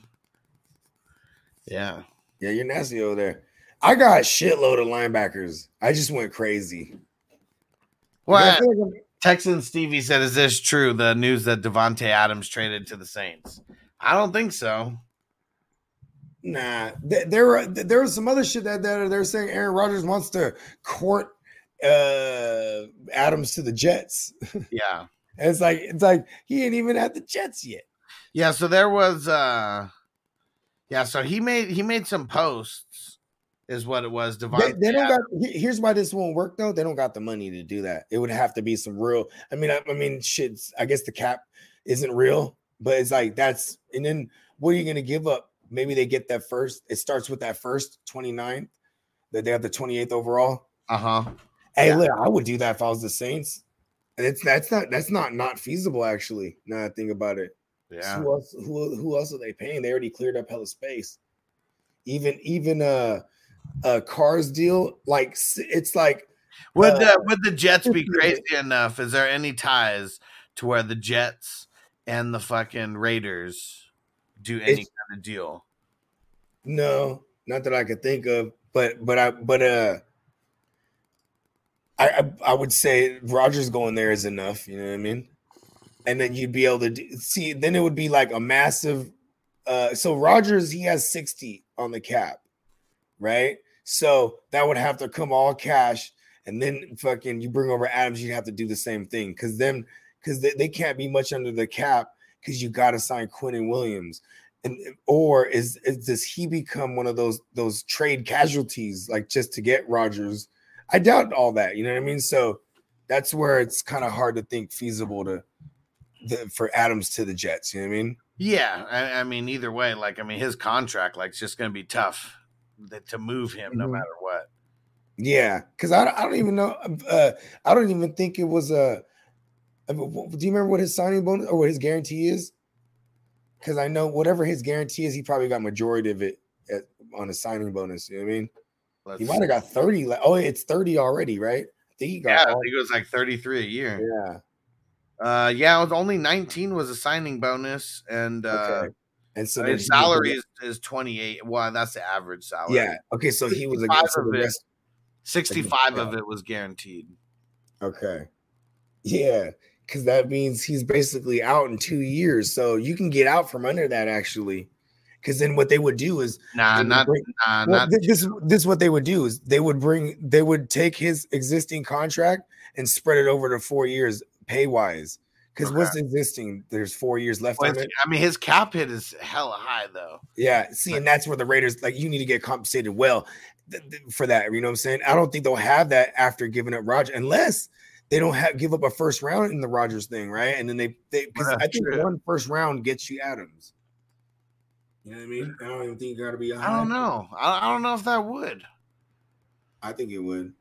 Yeah, Yeah, you're nasty over there. I got a shitload of linebackers. I just went crazy. well, like Texan Stevie said, "Is this true? The news that Davante Adams traded to the Saints? I don't think so. Nah, there were there was some other shit that, that they're saying Aaron Rodgers wants to court uh Adams to the Jets. Yeah, it's like it's like he ain't even at the Jets yet. yeah. So there was, uh yeah. So he made he made some posts, is what it was. They, Davante. they don't got. Here's why this won't work though. They don't got the money to do that. It would have to be some real. I mean, I, I mean, shit. I guess the cap isn't real, but it's like that's. And then what are you going to give up? Maybe they get that first. It starts with that first 29th. That they have the 28th overall. uh huh. Hey, Yeah. look, I would do that if I was the Saints. And it's that's not that's not not feasible actually. Now that I think about it. Yeah. Who else? Who who else are they paying? They already cleared up hella space. Even even uh a Carr's deal like it's like Would uh, the would the Jets be crazy enough? Is there any ties to where the Jets and the fucking Raiders do any kind of deal? no, not that I could think of. But but I but uh. I, I I would say Rodgers going there is enough. You know what I mean? And then you'd be able to do, see. Then it would be like a massive. Uh, so Rodgers he has sixty on the cap, right? So that would have to come all cash, and then fucking you bring over Adams, you'd have to do the same thing because then because they, they can't be much under the cap because you got to sign Quinnen Williams, and or is, is does he become one of those those trade casualties like just to get Rodgers? I doubt all that. You know what I mean? So that's where it's kind of hard to think feasible to the, for Adams to the Jets. You know what I mean? Yeah, I, I mean, either way, like I mean, his contract like it's just going to be tough that, to move him no Mhm. matter what. Yeah, because I, I don't even know. Uh, I don't even think it was a. I mean, do you remember what his signing bonus or what his guarantee is? Because I know whatever his guarantee is, he probably got majority of it at, on a signing bonus. You know what I mean? Let's He might have got thirty. Like, oh, it's thirty already, right? I think he got. Yeah, I all- think it was like thirty three a year. yeah. Uh, yeah, it was only nineteen was a signing bonus, and uh, Okay. And so his salary is, is twenty eight. Well, that's the average salary. Yeah. Okay. So he was 65 against of it. sixty five Yeah. of it was guaranteed. Okay. Yeah, because that means he's basically out in two years. So you can get out from under that actually. Because then what they would do is Nah, not bring- nah, well, not this this is what they would do is they would bring they would take his existing contract and spread it over to four years pay wise. Because what's existing? There's four years left well. I mean, his cap hit is hella high though. Yeah, see, and that's where the Raiders like you need to get compensated well th- th- for that. You know what I'm saying? I don't think they'll have that after giving up Roger, unless they don't have give up a first round in the Rodgers thing, right? And then they they because I think true. one first round gets you Adams. You know what I mean? I don't even think you got to be. I don't know. I, I don't know if that would, I think it would.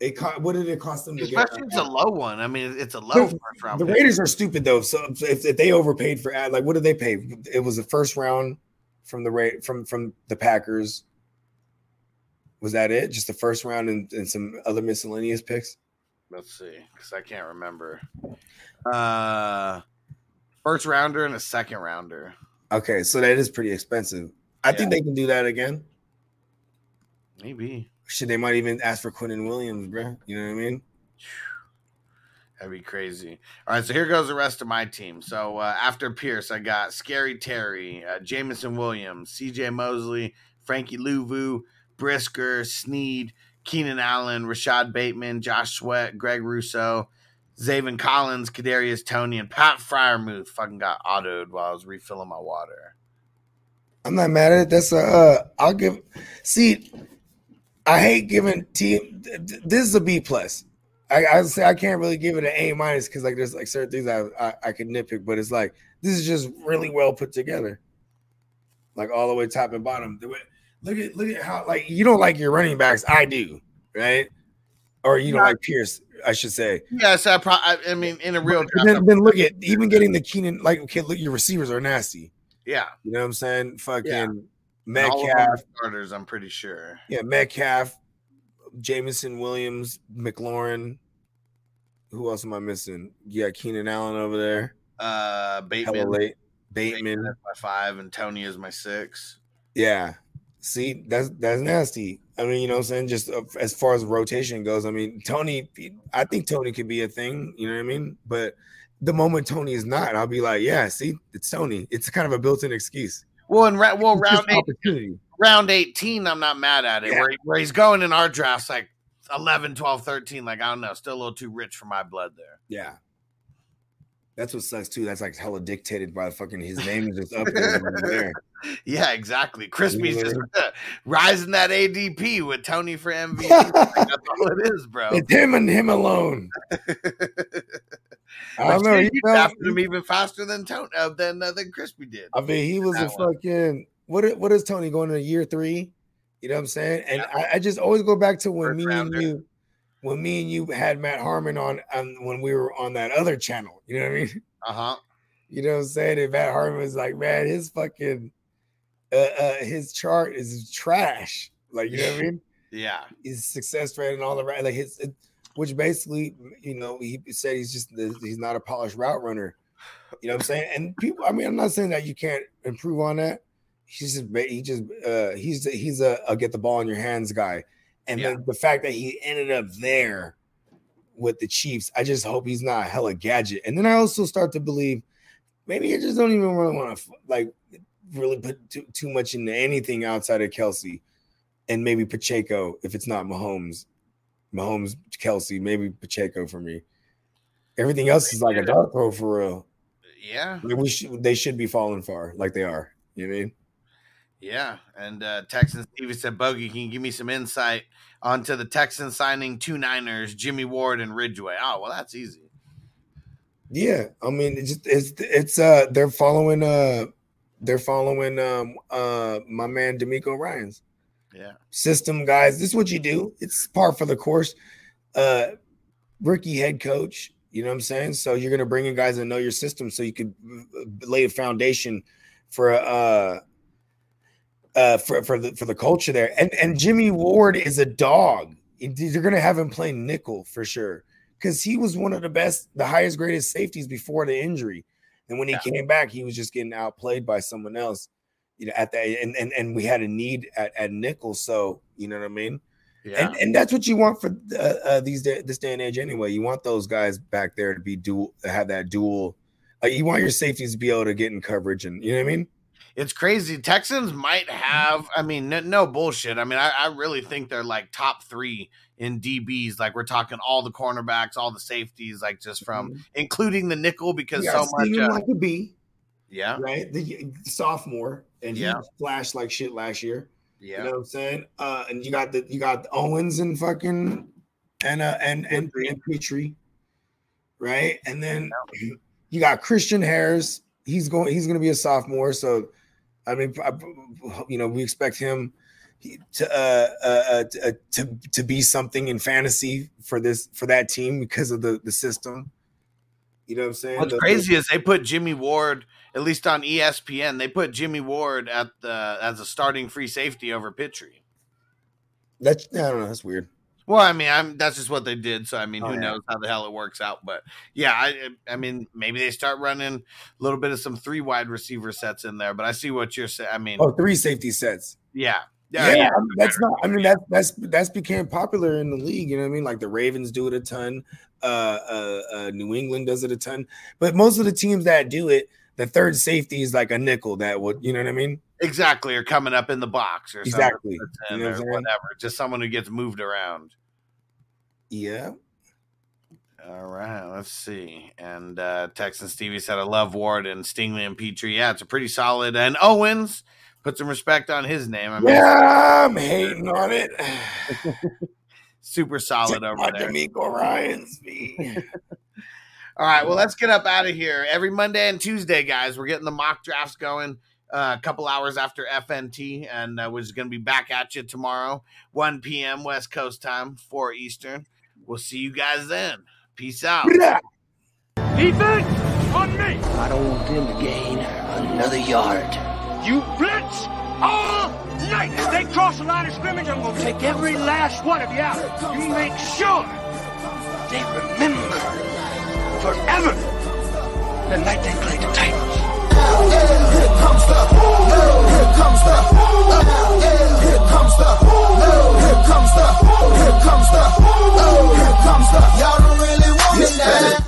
It co- what did it cost them to get? especially if it's a low one. I mean, it's a low The- first round. The pick. Raiders are stupid though. So if, if they overpaid for ad, like what did they pay? It was the first round from the Ra- from from the Packers. Was that it? Just the first round and, and some other miscellaneous picks? Let's see, because I can't remember. Uh, first rounder and a second rounder. Okay, so that is pretty expensive. I think they can do that again. Maybe Shit, they might even ask for Quentin Williams, bro. You know what I mean? that'd be crazy. All right, so here goes the rest of my team. So uh, after Pierce, I got Scary Terry, uh, Jameson Williams, C.J. Mosley, Frankie Luvu, Brisker, Sneed, Keenan Allen, Rashod Bateman, Josh Sweat, Greg Rousseau, Zaven Collins, Kadarius Toney, and Pat Freiermuth. Fucking got autoed while I was refilling my water. I'm not mad at it. That's a. Uh, I'll give. See, I hate giving team. th- th- This is a B plus. I, I say I can't really give it an A minus because like there's like certain things I, I I could nitpick, but it's like this is just really well put together, like all the way top and bottom. Look at look at how like you don't like your running backs. I do, right? Or you don't like Pierce, I should say. Yes, I, pro- I, mean, in a real But then, then look at even getting the Keenan. Like, okay, look, your receivers are nasty. yeah, You know what I'm saying? Fucking Yeah. Metcalf. starters. I'm pretty sure. Yeah, Metcalf, Jameson Williams, McLaurin. Who else am I missing? Got Keenan Allen over there. Uh, Bateman, late. Bateman Bateman. my five, and Toney is my six. Yeah. See, that's that's nasty. I mean, you know what I'm saying? Just uh, as far as rotation goes, I mean, Toney, I think Toney could be a thing, you know what I mean? But the moment Toney is not, I'll be like, yeah, see, it's Toney. It's kind of a built-in excuse. Well, in ra- well, round eight, round 18, I'm not mad at it. Yeah. Where, where he's going in our drafts, like 11, 12, 13, like I don't know, still a little too rich for my blood there. Yeah. That's what sucks too. That's like hella dictated by fucking his name is just up there. there. Yeah, exactly. Crispy's Yeah. just rising that ADP with Toney for MVP. Like, That's all it is, bro. It's him and him alone. I don't know. He drafted him even faster than Tony uh, than uh, than Crispy did. I mean, he was a one. fucking what? What is Toney going to year three? You know what I'm saying? And I, I just always go back to when First me rounder. and you, when me and you had Matt Harmon on, on when we were on that other channel. You know what I mean? Uh huh. You know what I'm saying? And Matt Harmon was like, man, his fucking, uh, uh his chart is trash. Like, you know what I mean? Yeah. his success rate and all the right, like his, it- which basically, you know, he said he's just he's not a polished route runner. You know what I'm saying? And people, I mean, I'm not saying that you can't improve on that. He's just he just uh he's he's a, a get the ball in your hands guy, and Yeah. the, the fact that he ended up there with the Chiefs, I just hope he's not a hella gadget. And then I also start to believe maybe I just don't even really want to like really put too, too much into anything outside of Kelce and maybe Pacheco if it's not Mahomes. Mahomes, Kelce, maybe Pacheco for me. Everything else is like a dark throw for real. Yeah. Like we should, they should be falling far, like they are. You know what I mean? Yeah. And uh Texan Stevie said, Bogey, can you give me some insight onto the Texans signing two Niners, Jimmy Ward and Ridgeway? Oh, well, that's easy. Yeah, I mean, it's just it's it's uh they're following uh they're following um uh my man DeMeco Ryans Yeah. system, guys. This is what you do. It's par for the course. Uh rookie head coach, you know what I'm saying? So you're gonna bring in guys that know your system so you could uh, lay a foundation for uh uh for, for the for the culture there. And and Jimmy Ward is a dog. You're gonna have him playing nickel for sure. Because he was one of the best, the highest graded safeties before the injury. And when he came back, he was just getting outplayed by someone else. You know, at that and and, and we had a need at, at nickel. So you know what I mean? Yeah. And and that's what you want for uh, uh, these day, this day and age anyway. You want those guys back there to be dual, to have that dual. Like you want your safeties to be able to get in coverage, and you know what I mean. It's crazy. Texans might have, I mean, no, no bullshit. I mean, I, I really think they're like top three in DBs. Like we're talking all the cornerbacks, all the safeties, like just from including the nickel because You so much. Uh, like a B, yeah. right? The sophomore, and Yeah. he flashed like shit last year. Yeah. You know what I'm saying? Uh, and you got the you got Owens and fucking and uh and and and Pitre, right? And then you got Christian Harris. He's going. He's going to be a sophomore. So, I mean, I- you know, we expect him to uh, uh, uh, to, uh, to to be something in fantasy for this for that team because of the the system. You know what I'm saying? What's The- crazy is they put Jimmy Ward, at least on ESPN, they put Jimmy Ward at the as a starting free safety over Pitre. That's I don't know. That's weird. Well, I mean, I'm that's just what they did. So I mean, Oh, who yeah. knows how the hell it works out? But yeah, I I mean, maybe they start running a little bit of some three wide receiver sets in there. But I see what you're saying. I mean, Oh, three safety sets. yeah, Yeah, I mean, that's not. I mean, that's that's that's became popular in the league. You know what I mean? Like the Ravens do it a ton. Uh, uh, uh, New England does it a ton. But most of the teams that do it, the third safety is like a nickel. That would, you know what I mean? exactly. Or coming up in the box or. Exactly. You know or whatever. Just someone who gets moved around. Yeah. All right, let's see. And uh Texan Stevie said, I love Ward and Stingley and Pitre. Yeah, it's a pretty solid. And Owens put some respect on his name. I mean, Yeah, I'm hating on it. super solid over there. DeMeco Ryans me. All right, well, let's get up out of here. Every Monday and Tuesday, guys, we're getting the mock drafts going uh, a couple hours after FNT, and uh, we're just going to be back at you tomorrow, 1 p.m. West Coast time, 4 Eastern. We'll see you guys then. Peace out. Defense on me. I don't want them to gain another yard. You blitz all night. If they cross the line of scrimmage, I'm going to take every last one of you out. You make sure they remember forever the night they played the Titans. Here comes the, here comes the, oh, oh, here comes the, here comes the, here comes the, here comes the. Y'all don't really want it now.